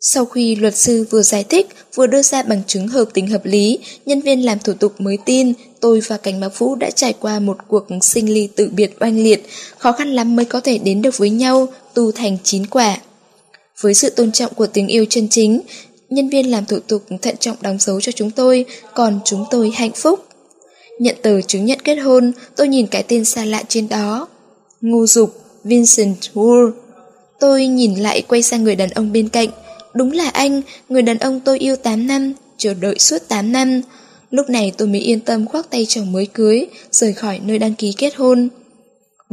[SPEAKER 2] Sau khi luật sư vừa giải thích, vừa đưa ra bằng chứng hợp tình hợp lý, nhân viên làm thủ tục mới tin tôi và Cảnh Mạc Vũ đã trải qua một cuộc sinh ly tự biệt oanh liệt, khó khăn lắm mới có thể đến được với nhau, tu thành chín quả. Với sự tôn trọng của tình yêu chân chính, nhân viên làm thủ tục thận trọng đóng dấu cho chúng tôi, còn chúng tôi hạnh phúc. Nhận tờ chứng nhận kết hôn, tôi nhìn cái tên xa lạ trên đó. Ngô Dục, Vincent Wool. Tôi nhìn lại quay sang người đàn ông bên cạnh. Đúng là anh, người đàn ông tôi yêu 8 năm, chờ đợi suốt 8 năm. Lúc này tôi mới yên tâm khoác tay chồng mới cưới, rời khỏi nơi đăng ký kết hôn.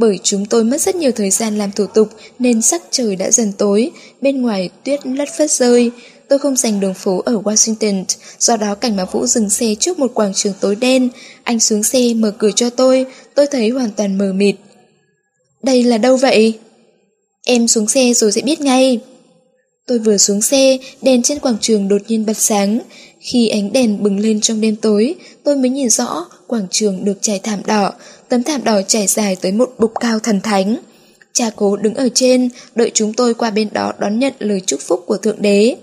[SPEAKER 2] Bởi chúng tôi mất rất nhiều thời gian làm thủ tục nên sắc trời đã dần tối, bên ngoài tuyết lất phất rơi. Tôi không dành đường phố ở Washington, do đó cảnh mà Vũ dừng xe trước một quảng trường tối đen. Anh xuống xe mở cửa cho tôi, tôi thấy hoàn toàn mờ mịt. Đây là đâu vậy? Em xuống xe rồi sẽ biết ngay. Tôi vừa xuống xe, đèn trên quảng trường đột nhiên bật sáng. Khi ánh đèn bừng lên trong đêm tối, tôi mới nhìn rõ quảng trường được trải thảm đỏ, tấm thảm đỏ trải dài tới một bục cao thần thánh. Cha cố đứng ở trên, đợi chúng tôi qua bên đó đón nhận lời chúc phúc của Thượng Đế.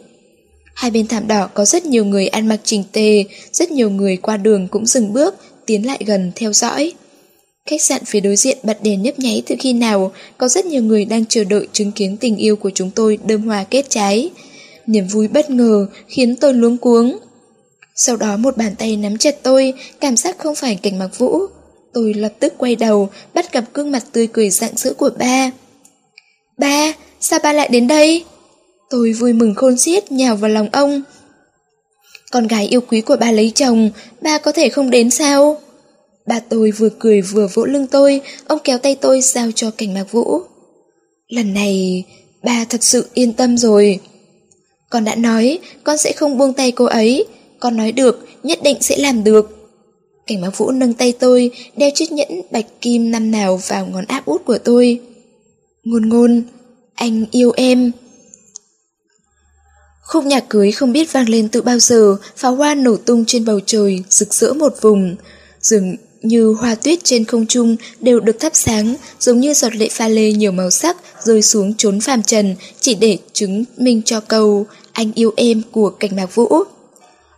[SPEAKER 2] Hai bên thảm đỏ có rất nhiều người ăn mặc chỉnh tề, rất nhiều người qua đường cũng dừng bước, tiến lại gần theo dõi. Khách sạn phía đối diện bật đèn nhấp nháy từ khi nào, có rất nhiều người đang chờ đợi chứng kiến tình yêu của chúng tôi đơm hoa kết trái. Niềm vui bất ngờ khiến tôi luống cuống. Sau đó một bàn tay nắm chặt tôi, cảm giác không phải cảnh mặc vũ. Tôi lập tức quay đầu, bắt gặp gương mặt tươi cười rạng rỡ của ba. Ba, sao ba lại đến đây? Tôi vui mừng khôn xiết nhào vào lòng ông. Con gái yêu quý của ba lấy chồng, ba có thể không đến sao? Ba tôi vừa cười vừa vỗ lưng tôi, ông kéo tay tôi giao cho cảnh mạc vũ. Lần này, ba thật sự yên tâm rồi. Con đã nói, con sẽ không buông tay cô ấy. Con nói được, nhất định sẽ làm được. Cảnh báo vũ nâng tay tôi, đeo chiếc nhẫn bạch kim năm nào vào ngón áp út của tôi. Ngôn ngôn, anh yêu em. Khúc nhạc cưới không biết vang lên từ bao giờ, pháo hoa nổ tung trên bầu trời, rực rỡ một vùng. Dường như hoa tuyết trên không trung đều được thắp sáng, giống như giọt lệ pha lê nhiều màu sắc rơi xuống trốn phàm trần, chỉ để chứng minh cho câu anh yêu em của cảnh mạc vũ.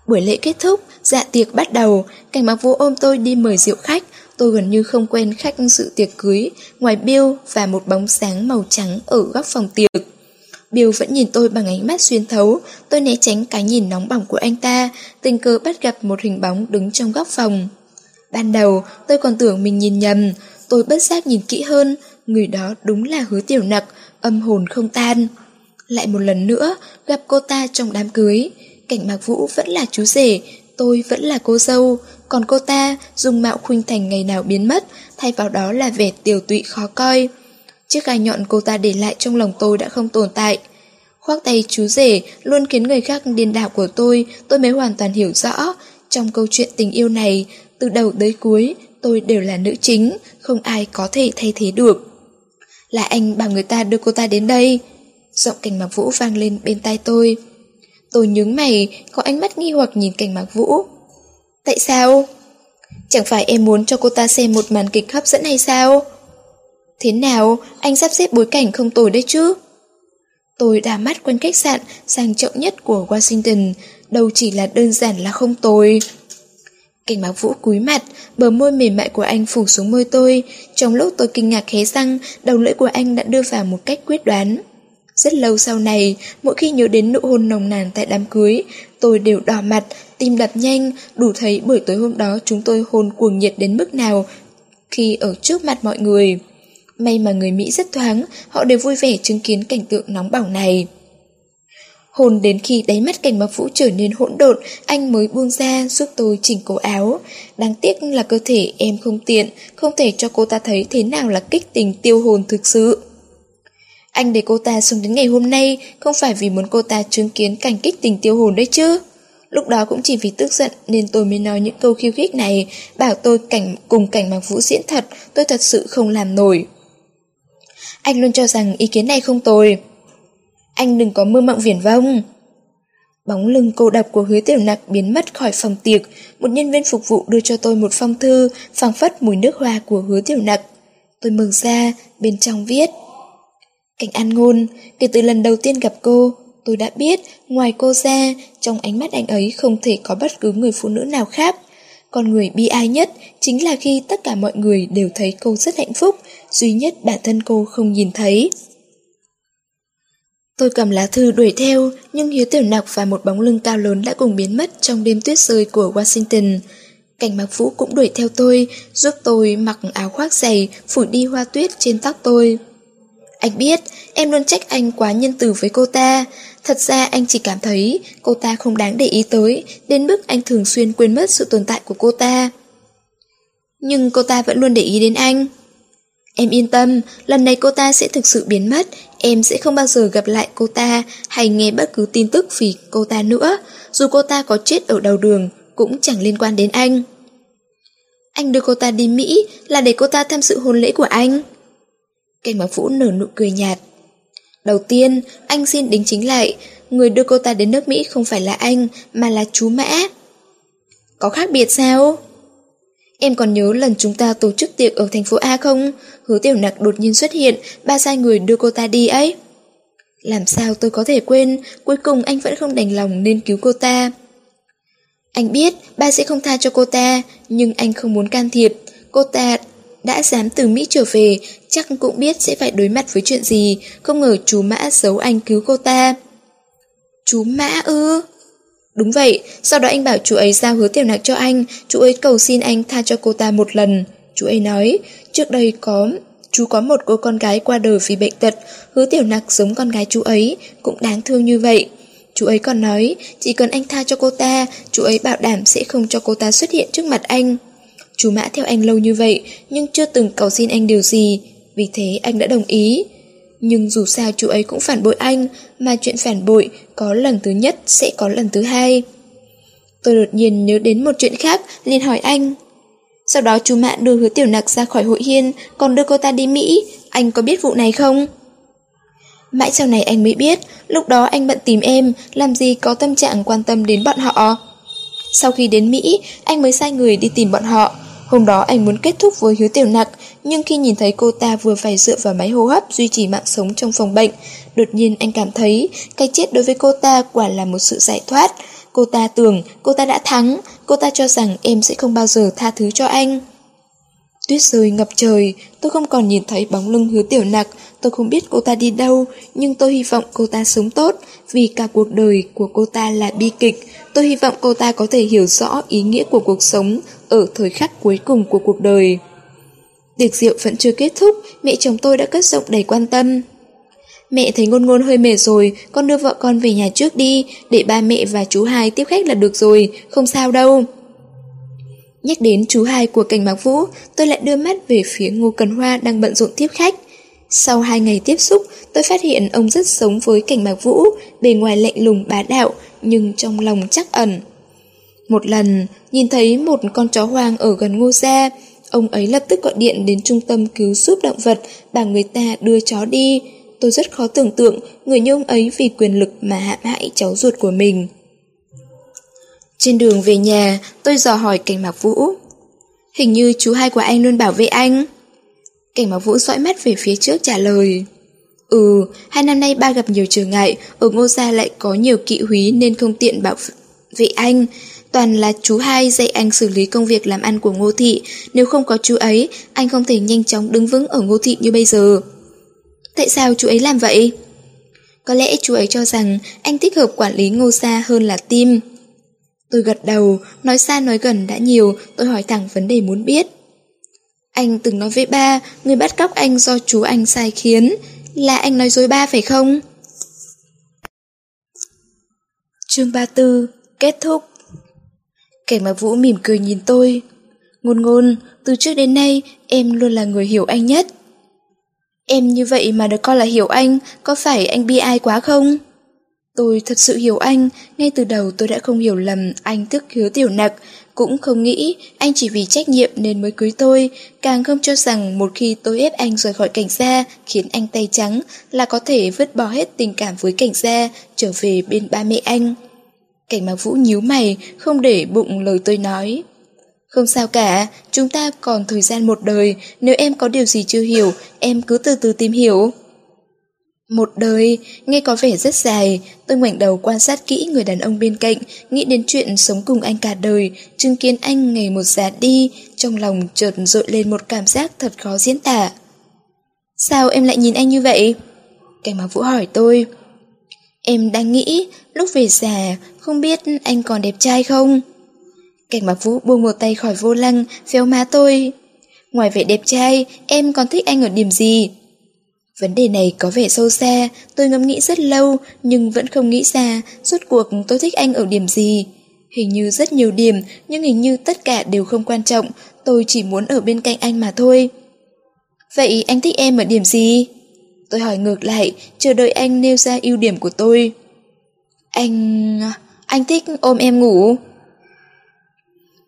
[SPEAKER 2] Buổi lễ kết thúc, dạ tiệc bắt đầu, cảnh mặc vũ ôm tôi đi mời rượu khách, tôi gần như không quen khách sự tiệc cưới, ngoài Bill và một bóng sáng màu trắng ở góc phòng tiệc. Bill vẫn nhìn tôi bằng ánh mắt xuyên thấu, tôi né tránh cái nhìn nóng bỏng của anh ta, tình cờ bắt gặp một hình bóng đứng trong góc phòng. Ban đầu, tôi còn tưởng mình nhìn nhầm, tôi bất giác nhìn kỹ hơn, người đó đúng là hứa tiểu nặc, âm hồn không tan. Lại một lần nữa, gặp cô ta trong đám cưới, cảnh mạc vũ vẫn là chú rể, tôi vẫn là cô dâu, còn cô ta dùng mạo khuynh thành ngày nào biến mất, thay vào đó là vẻ tiểu tụy khó coi. Chiếc gai nhọn cô ta để lại trong lòng tôi đã không tồn tại. Khoác tay chú rể luôn khiến người khác điên đảo của tôi, tôi mới hoàn toàn hiểu rõ. Trong câu chuyện tình yêu này, từ đầu tới cuối, tôi đều là nữ chính, không ai có thể thay thế được. Là anh bảo người ta đưa cô ta đến đây. Giọng cảnh mạc vũ vang lên bên tai tôi. Tôi nhướng mày, có ánh mắt nghi hoặc nhìn cảnh mạc vũ. Tại sao? Chẳng phải em muốn cho cô ta xem một màn kịch hấp dẫn hay sao? Thế nào, anh sắp xếp bối cảnh không tồi đấy chứ? Tôi đã mắt quanh khách sạn sang trọng nhất của Washington, đâu chỉ là đơn giản là không tồi. Cảnh báo vũ cúi mặt, bờ môi mềm mại của anh phủ xuống môi tôi. Trong lúc tôi kinh ngạc hé răng, đầu lưỡi của anh đã đưa vào một cách quyết đoán. Rất lâu sau này, mỗi khi nhớ đến nụ hôn nồng nàn tại đám cưới, tôi đều đỏ mặt, tim đập nhanh, đủ thấy buổi tối hôm đó chúng tôi hôn cuồng nhiệt đến mức nào khi ở trước mặt mọi người. May mà người Mỹ rất thoáng, họ đều vui vẻ chứng kiến cảnh tượng nóng bỏng này. Hồn đến khi đáy mắt cảnh mặc vũ trở nên hỗn độn, anh mới buông ra giúp tôi chỉnh cổ áo. Đáng tiếc là cơ thể em không tiện, không thể cho cô ta thấy thế nào là kích tình tiêu hồn thực sự. Anh để cô ta sống đến ngày hôm nay không phải vì muốn cô ta chứng kiến cảnh kích tình tiêu hồn đấy chứ. Lúc đó cũng chỉ vì tức giận nên tôi mới nói những câu khiêu khích này, bảo tôi cảnh cùng cảnh mặc vũ diễn thật, tôi thật sự không làm nổi. Anh luôn cho rằng ý kiến này không tồi. Anh đừng có mơ mộng viển vông. Bóng lưng cô độc của hứa tiểu nặc biến mất khỏi phòng tiệc, một nhân viên phục vụ đưa cho tôi một phong thư, phảng phất mùi nước hoa của hứa tiểu nặc. Tôi mừng ra, bên trong viết. Cảnh an ngôn, kể từ lần đầu tiên gặp cô, Tôi đã biết, ngoài cô ra, trong ánh mắt anh ấy không thể có bất cứ người phụ nữ nào khác. Con người bi ai nhất chính là khi tất cả mọi người đều thấy cô rất hạnh phúc, duy nhất bản thân cô không nhìn thấy. Tôi cầm lá thư đuổi theo, nhưng Hiếu Tiểu Nặc và một bóng lưng cao lớn đã cùng biến mất trong đêm tuyết rơi của Washington. Cảnh Mạc Vũ cũng đuổi theo tôi, giúp tôi mặc áo khoác dày, phủi đi hoa tuyết trên tóc tôi. Anh biết, em luôn trách anh quá nhân từ với cô ta. Thật ra anh chỉ cảm thấy cô ta không đáng để ý tới, đến mức anh thường xuyên quên mất sự tồn tại của cô ta. Nhưng cô ta vẫn luôn để ý đến anh. Em yên tâm, lần này cô ta sẽ thực sự biến mất, em sẽ không bao giờ gặp lại cô ta hay nghe bất cứ tin tức vì cô ta nữa, dù cô ta có chết ở đầu đường, cũng chẳng liên quan đến anh. Anh đưa cô ta đi Mỹ là để cô ta tham dự hôn lễ của anh. Cảnh Mạc Vũ nở nụ cười nhạt. Đầu tiên, anh xin đính chính lại, người đưa cô ta đến nước Mỹ không phải là anh, mà là chú Mã. Có khác biệt sao? Em còn nhớ lần chúng ta tổ chức tiệc ở thành phố A không? Hứa tiểu nặc đột nhiên xuất hiện, ba sai người đưa cô ta đi ấy. Làm sao tôi có thể quên, cuối cùng anh vẫn không đành lòng nên cứu cô ta. Anh biết ba sẽ không tha cho cô ta, nhưng anh không muốn can thiệp. Cô ta đã dám từ Mỹ trở về, chắc cũng biết sẽ phải đối mặt với chuyện gì, không ngờ chú Mã giấu anh cứu cô ta. Chú Mã ư? Đúng vậy, sau đó anh bảo chú ấy giao hứa tiểu nạc cho anh, chú ấy cầu xin anh tha cho cô ta một lần. Chú ấy nói, trước đây có chú có một cô con gái qua đời vì bệnh tật, hứa tiểu nặc giống con gái chú ấy, cũng đáng thương như vậy. Chú ấy còn nói, chỉ cần anh tha cho cô ta, chú ấy bảo đảm sẽ không cho cô ta xuất hiện trước mặt anh. Chú Mã theo anh lâu như vậy, nhưng chưa từng cầu xin anh điều gì, vì thế anh đã đồng ý. Nhưng dù sao chú ấy cũng phản bội anh, mà chuyện phản bội có lần thứ nhất sẽ có lần thứ hai. Tôi đột nhiên nhớ đến một chuyện khác, liền hỏi anh. Sau đó chú Mã đưa hứa tiểu nặc ra khỏi hội hiên, còn đưa cô ta đi Mỹ, anh có biết vụ này không? Mãi sau này anh mới biết, lúc đó anh bận tìm em, làm gì có tâm trạng quan tâm đến bọn họ. Sau khi đến Mỹ, anh mới sai người đi tìm bọn họ. Hôm đó anh muốn kết thúc với Hiếu Tiểu Nặc, nhưng khi nhìn thấy cô ta vừa phải dựa vào máy hô hấp duy trì mạng sống trong phòng bệnh, đột nhiên anh cảm thấy cái chết đối với cô ta quả là một sự giải thoát. Cô ta tưởng cô ta đã thắng, cô ta cho rằng em sẽ không bao giờ tha thứ cho anh. Tuyết rơi ngập trời, tôi không còn nhìn thấy bóng lưng hứa tiểu nặc, tôi không biết cô ta đi đâu, nhưng tôi hy vọng cô ta sống tốt, vì cả cuộc đời của cô ta là bi kịch. Tôi hy vọng cô ta có thể hiểu rõ ý nghĩa của cuộc sống ở thời khắc cuối cùng của cuộc đời. Tiệc rượu vẫn chưa kết thúc, mẹ chồng tôi đã cất giọng đầy quan tâm. Mẹ thấy ngôn ngôn hơi mệt rồi, con đưa vợ con về nhà trước đi, để ba mẹ và chú hai tiếp khách là được rồi, không sao đâu. Nhắc đến chú hai của cảnh mạc vũ, tôi lại đưa mắt về phía Ngô Cần Hoa đang bận rộn tiếp khách. Sau hai ngày tiếp xúc, tôi phát hiện ông rất sống với cảnh mạc vũ, bề ngoài lạnh lùng bá đạo, nhưng trong lòng chắc ẩn. Một lần, nhìn thấy một con chó hoang ở gần ngô gia, ông ấy lập tức gọi điện đến trung tâm cứu giúp động vật, bảo người ta đưa chó đi. Tôi rất khó tưởng tượng người như ông ấy vì quyền lực mà hãm hại cháu ruột của mình. Trên đường về nhà, tôi dò hỏi cảnh mạc vũ. Hình như chú hai của anh luôn bảo vệ anh. Cảnh mạc vũ dõi mắt về phía trước trả lời. Ừ, hai năm nay ba gặp nhiều trở ngại, ở ngô gia lại có nhiều kỵ húy nên không tiện bảo vệ anh. Toàn là chú hai dạy anh xử lý công việc làm ăn của ngô thị, nếu không có chú ấy, anh không thể nhanh chóng đứng vững ở ngô thị như bây giờ. Tại sao chú ấy làm vậy? Có lẽ chú ấy cho rằng anh thích hợp quản lý ngô gia hơn là tim. Tôi gật đầu, nói xa nói gần đã nhiều, tôi hỏi thẳng vấn đề muốn biết. Anh từng nói với ba, người bắt cóc anh do chú anh sai khiến, là anh nói dối ba phải không? Chương 34 Kết thúc Cảnh mà Vũ mỉm cười nhìn tôi. Ngôn ngôn, từ trước đến nay em luôn là người hiểu anh nhất. Em như vậy mà được coi là hiểu anh, có phải anh bi ai quá không? Tôi thật sự hiểu anh, ngay từ đầu tôi đã không hiểu lầm anh thức hứa tiểu nặc, cũng không nghĩ anh chỉ vì trách nhiệm nên mới cưới tôi, càng không cho rằng một khi tôi ép anh rời khỏi cảnh gia, khiến anh tay trắng, là có thể vứt bỏ hết tình cảm với cảnh gia, trở về bên ba mẹ anh. Cảnh mạc vũ nhíu mày, không để bụng lời tôi nói. Không sao cả, chúng ta còn thời gian một đời, nếu em có điều gì chưa hiểu, em cứ từ từ tìm hiểu. Một đời, nghe có vẻ rất dài, tôi ngoảnh đầu quan sát kỹ người đàn ông bên cạnh, nghĩ đến chuyện sống cùng anh cả đời, chứng kiến anh ngày một già đi, trong lòng chợt dội lên một cảm giác thật khó diễn tả. Sao em lại nhìn anh như vậy? Cảnh báo Vũ hỏi tôi. Em đang nghĩ, lúc về già, không biết anh còn đẹp trai không? Cảnh báo Vũ buông một tay khỏi vô lăng, phéo má tôi. Ngoài vẻ đẹp trai, em còn thích anh ở điểm gì? Vấn đề này có vẻ sâu xa, tôi ngẫm nghĩ rất lâu, nhưng vẫn không nghĩ ra suốt cuộc tôi thích anh ở điểm gì. Hình như rất nhiều điểm, nhưng hình như tất cả đều không quan trọng, tôi chỉ muốn ở bên cạnh anh mà thôi. Vậy anh thích em ở điểm gì? Tôi hỏi ngược lại, chờ đợi anh nêu ra ưu điểm của tôi. Anh... anh thích ôm em ngủ.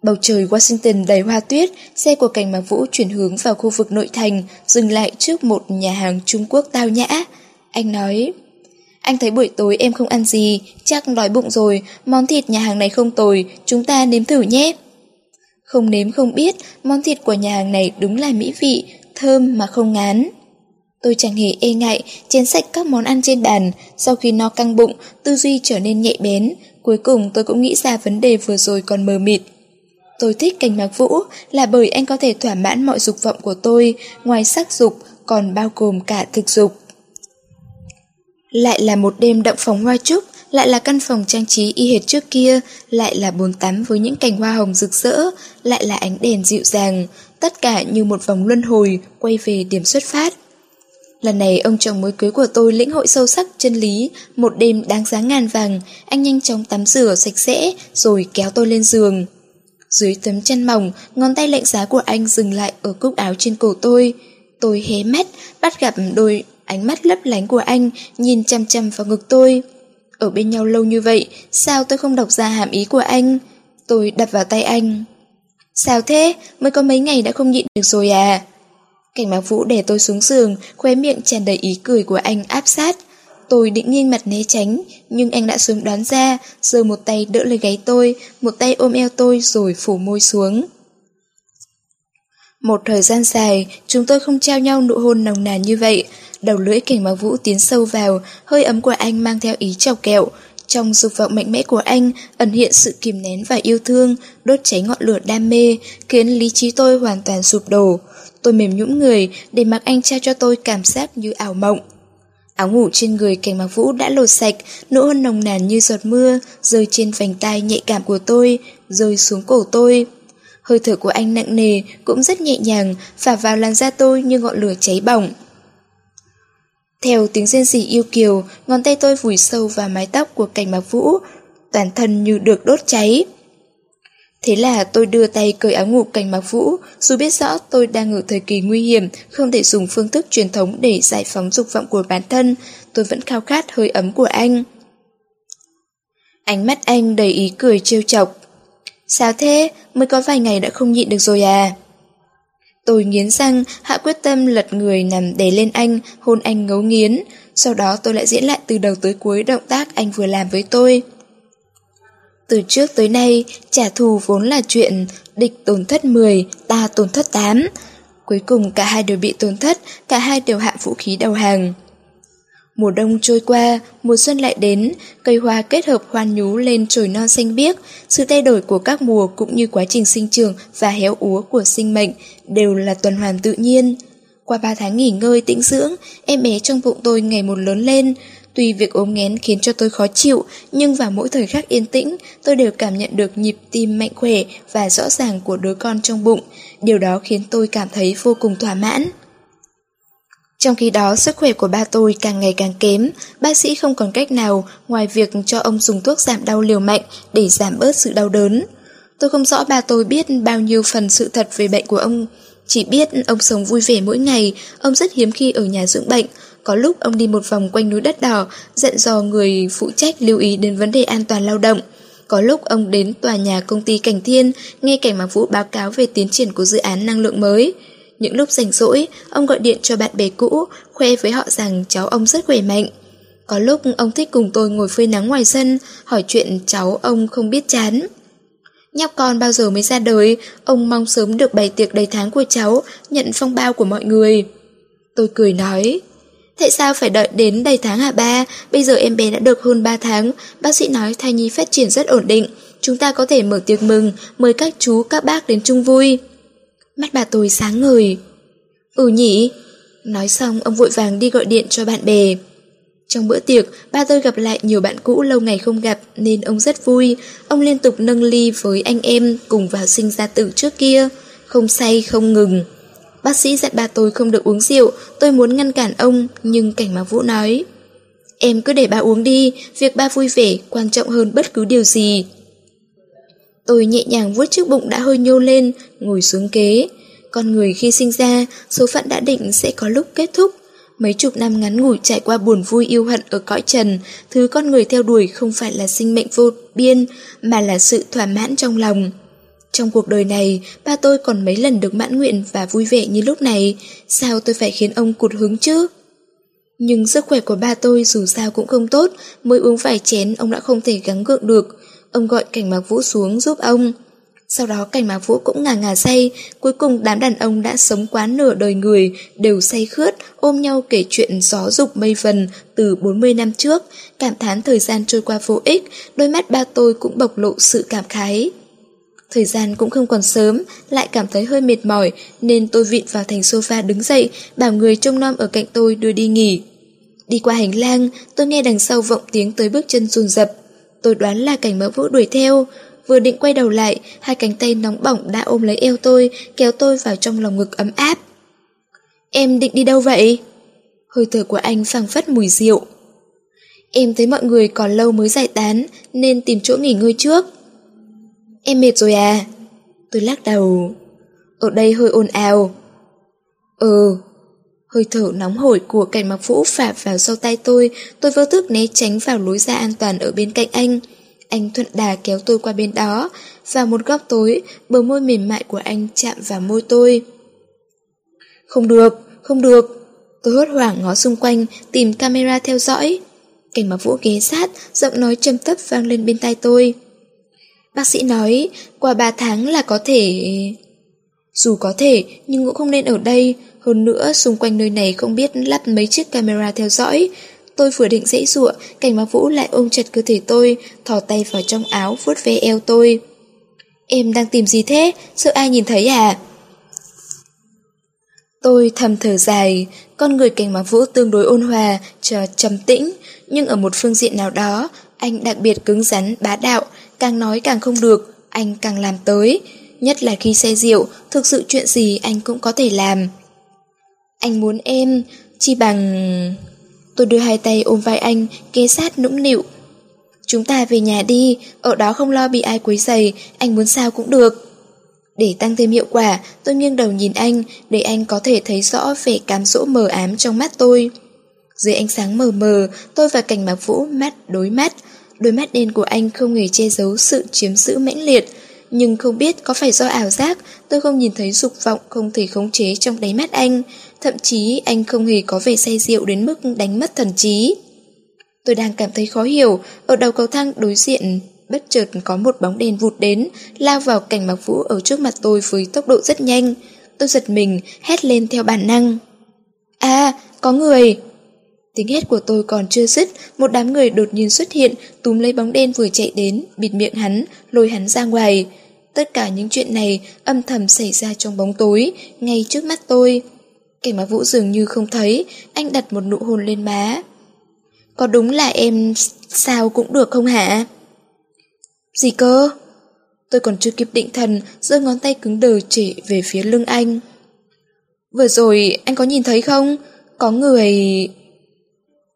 [SPEAKER 2] Bầu trời Washington đầy hoa tuyết, xe của cảnh mạc vũ chuyển hướng vào khu vực nội thành, dừng lại trước một nhà hàng Trung Quốc tao nhã. Anh nói, anh thấy buổi tối em không ăn gì, chắc đói bụng rồi, món thịt nhà hàng này không tồi, chúng ta nếm thử nhé. Không nếm không biết, món thịt của nhà hàng này đúng là mỹ vị, thơm mà không ngán. Tôi chẳng hề e ngại, chén sạch các món ăn trên bàn, sau khi no căng bụng, tư duy trở nên nhạy bén. Cuối cùng tôi cũng nghĩ ra vấn đề vừa rồi còn mờ mịt. Tôi thích cảnh mạc vũ là bởi anh có thể thỏa mãn mọi dục vọng của tôi, ngoài sắc dục còn bao gồm cả thực dục. Lại là một đêm động phòng hoa trúc, lại là căn phòng trang trí y hệt trước kia, lại là bồn tắm với những cành hoa hồng rực rỡ, lại là ánh đèn dịu dàng, tất cả như một vòng luân hồi quay về điểm xuất phát. Lần này ông chồng mới cưới của tôi lĩnh hội sâu sắc chân lý, một đêm đáng giá ngàn vàng, anh nhanh chóng tắm rửa sạch sẽ rồi kéo tôi lên giường. Dưới tấm chân mỏng, ngón tay lạnh giá của anh dừng lại ở cúc áo trên cổ tôi. Tôi hé mắt, bắt gặp đôi ánh mắt lấp lánh của anh, nhìn chăm chăm vào ngực tôi. Ở bên nhau lâu như vậy, sao tôi không đọc ra hàm ý của anh? Tôi đập vào tay anh. Sao thế? Mới có mấy ngày đã không nhịn được rồi à? Cảnh báo vũ để tôi xuống giường, khóe miệng tràn đầy ý cười của anh áp sát. Tôi định nghiêng mặt né tránh, nhưng anh đã sớm đoán ra, giơ một tay đỡ lấy gáy tôi, một tay ôm eo tôi rồi phủ môi xuống. Một thời gian dài, chúng tôi không trao nhau nụ hôn nồng nàn như vậy. Đầu lưỡi cảnh báo vũ tiến sâu vào, hơi ấm của anh mang theo ý chọc kẹo. Trong dục vọng mạnh mẽ của anh, ẩn hiện sự kìm nén và yêu thương, đốt cháy ngọn lửa đam mê, khiến lý trí tôi hoàn toàn sụp đổ. Tôi mềm nhũn người để mặc anh trao cho tôi cảm giác như ảo mộng. Áo ngủ trên người cảnh mặc vũ đã lột sạch, nụ hôn nồng nàn như giọt mưa, rơi trên vành tai nhạy cảm của tôi, rơi xuống cổ tôi. Hơi thở của anh nặng nề, cũng rất nhẹ nhàng, phả vào làn da tôi như ngọn lửa cháy bỏng. Theo tiếng rên rỉ yêu kiều, ngón tay tôi vùi sâu vào mái tóc của cảnh mặc vũ, toàn thân như được đốt cháy. Thế là tôi đưa tay cởi áo ngủ cành mặc vũ, dù biết rõ tôi đang ở thời kỳ nguy hiểm, không thể dùng phương thức truyền thống để giải phóng dục vọng của bản thân, tôi vẫn khao khát hơi ấm của anh. Ánh mắt anh đầy ý cười trêu chọc. Sao thế? Mới có vài ngày đã không nhịn được rồi à? Tôi nghiến răng, hạ quyết tâm lật người nằm đè lên anh, hôn anh ngấu nghiến. Sau đó tôi lại diễn lại từ đầu tới cuối động tác anh vừa làm với tôi. Từ trước tới nay, trả thù vốn là chuyện địch tổn thất 10, ta tổn thất 8. Cuối cùng cả hai đều bị tổn thất, cả hai đều hạ vũ khí đầu hàng. Mùa đông trôi qua, mùa xuân lại đến, cây hoa kết hợp hoan nhú lên trồi non xanh biếc, sự thay đổi của các mùa cũng như quá trình sinh trưởng và héo úa của sinh mệnh đều là tuần hoàn tự nhiên. Qua ba tháng nghỉ ngơi tĩnh dưỡng, em bé trong bụng tôi ngày một lớn lên, Tuy việc ốm nghén khiến cho tôi khó chịu, nhưng vào mỗi thời khắc yên tĩnh, tôi đều cảm nhận được nhịp tim mạnh khỏe và rõ ràng của đứa con trong bụng. Điều đó khiến tôi cảm thấy vô cùng thỏa mãn. Trong khi đó, sức khỏe của ba tôi càng ngày càng kém, bác sĩ không còn cách nào ngoài việc cho ông dùng thuốc giảm đau liều mạnh để giảm bớt sự đau đớn. Tôi không rõ ba tôi biết bao nhiêu phần sự thật về bệnh của ông, chỉ biết ông sống vui vẻ mỗi ngày, ông rất hiếm khi ở nhà dưỡng bệnh, có lúc ông đi một vòng quanh núi đất đỏ, dặn dò người phụ trách lưu ý đến vấn đề an toàn lao động. Có lúc ông đến tòa nhà công ty Cảnh Thiên, nghe cảnh Mạc Vũ báo cáo về tiến triển của dự án năng lượng mới. Những lúc rảnh rỗi, ông gọi điện cho bạn bè cũ, khoe với họ rằng cháu ông rất khỏe mạnh. Có lúc ông thích cùng tôi ngồi phơi nắng ngoài sân, hỏi chuyện cháu ông không biết chán. Nhóc con bao giờ mới ra đời, ông mong sớm được bày tiệc đầy tháng của cháu, nhận phong bao của mọi người. Tôi cười nói, Tại sao phải đợi đến đầy tháng hả ba? Bây giờ em bé đã được hơn 3 tháng, bác sĩ nói thai nhi phát triển rất ổn định. Chúng ta có thể mở tiệc mừng, mời các chú, các bác đến chung vui. Mắt bà tôi sáng ngời. Ừ nhỉ? Nói xong ông vội vàng đi gọi điện cho bạn bè. Trong bữa tiệc, ba tôi gặp lại nhiều bạn cũ lâu ngày không gặp nên ông rất vui. Ông liên tục nâng ly với anh em cùng vào sinh ra tử trước kia. Không say, không ngừng. Bác sĩ dặn ba tôi không được uống rượu, tôi muốn ngăn cản ông, nhưng cảnh mà Vũ nói. Em cứ để ba uống đi, việc ba vui vẻ quan trọng hơn bất cứ điều gì. Tôi nhẹ nhàng vuốt chiếc bụng đã hơi nhô lên, ngồi xuống kế. Con người khi sinh ra, số phận đã định sẽ có lúc kết thúc. Mấy chục năm ngắn ngủi trải qua buồn vui yêu hận ở cõi trần, thứ con người theo đuổi không phải là sinh mệnh vô biên, mà là sự thỏa mãn trong lòng. Trong cuộc đời này, ba tôi còn mấy lần được mãn nguyện và vui vẻ như lúc này, sao tôi phải khiến ông cụt hứng chứ? Nhưng sức khỏe của ba tôi dù sao cũng không tốt, mới uống vài chén ông đã không thể gắng gượng được. Ông gọi cảnh mạc vũ xuống giúp ông. Sau đó cảnh mạc vũ cũng ngà ngà say, cuối cùng đám đàn ông đã sống quá nửa đời người, đều say khướt, ôm nhau kể chuyện gió dục mây vần từ 40 năm trước, cảm thán thời gian trôi qua vô ích, đôi mắt ba tôi cũng bộc lộ sự cảm khái. Thời gian cũng không còn sớm, lại cảm thấy hơi mệt mỏi nên tôi vịn vào thành sofa đứng dậy, bảo người trông nom ở cạnh tôi đưa đi nghỉ. Đi qua hành lang, tôi nghe đằng sau vọng tiếng tới bước chân run rập. Tôi đoán là cảnh mẫu vũ đuổi theo. Vừa định quay đầu lại, hai cánh tay nóng bỏng đã ôm lấy eo tôi, kéo tôi vào trong lòng ngực ấm áp. Em định đi đâu vậy? Hơi thở của anh phảng phất mùi rượu. Em thấy mọi người còn lâu mới giải tán, nên tìm chỗ nghỉ ngơi trước. Em mệt rồi à? Tôi lắc đầu. Ở đây hơi ồn ào. Ừ. Hơi thở nóng hổi của cảnh mặc vũ phả vào sau tay tôi, tôi vô thức né tránh vào lối ra an toàn ở bên cạnh anh. Anh thuận đà kéo tôi qua bên đó, vào một góc tối, bờ môi mềm mại của anh chạm vào môi tôi. Không được, không được. Tôi hốt hoảng ngó xung quanh, tìm camera theo dõi. Cảnh mặc vũ ghé sát, giọng nói trầm thấp vang lên bên tai tôi. Bác sĩ nói, qua 3 tháng là có thể... Dù có thể, nhưng cũng không nên ở đây. Hơn nữa, xung quanh nơi này không biết lắp mấy chiếc camera theo dõi. Tôi vừa định dãy dụa, cảnh báo vũ lại ôm chặt cơ thể tôi, thò tay vào trong áo, vuốt ve eo tôi. Em đang tìm gì thế? Sợ ai nhìn thấy à? Tôi thầm thở dài, con người cảnh báo vũ tương đối ôn hòa, chờ trầm tĩnh, nhưng ở một phương diện nào đó, anh đặc biệt cứng rắn, bá đạo, càng nói càng không được, anh càng làm tới. Nhất là khi say rượu, thực sự chuyện gì anh cũng có thể làm. Anh muốn em, chi bằng... Tôi đưa hai tay ôm vai anh, ghé sát nũng nịu. Chúng ta về nhà đi, ở đó không lo bị ai quấy giày, anh muốn sao cũng được. Để tăng thêm hiệu quả, tôi nghiêng đầu nhìn anh, để anh có thể thấy rõ vẻ cám dỗ mờ ám trong mắt tôi. Dưới ánh sáng mờ mờ, tôi và cảnh mạc vũ mắt đối mắt, Đôi mắt đen của anh không hề che giấu sự chiếm giữ mãnh liệt, nhưng không biết có phải do ảo giác, tôi không nhìn thấy dục vọng không thể khống chế trong đáy mắt anh, thậm chí anh không hề có vẻ say rượu đến mức đánh mất thần trí. Tôi đang cảm thấy khó hiểu, ở đầu cầu thang đối diện, bất chợt có một bóng đèn vụt đến, lao vào cảnh mặc vũ ở trước mặt tôi với tốc độ rất nhanh. Tôi giật mình, hét lên theo bản năng. À, có người! Tiếng hét của tôi còn chưa dứt, một đám người đột nhiên xuất hiện, túm lấy bóng đen vừa chạy đến, bịt miệng hắn, lôi hắn ra ngoài. Tất cả những chuyện này âm thầm xảy ra trong bóng tối, ngay trước mắt tôi. Cảnh mà vũ dường như không thấy, anh đặt một nụ hôn lên má. Có đúng là em sao cũng được không hả? Gì cơ? Tôi còn chưa kịp định thần, giơ ngón tay cứng đờ chỉ về phía lưng anh. Vừa rồi anh có nhìn thấy không? Có người...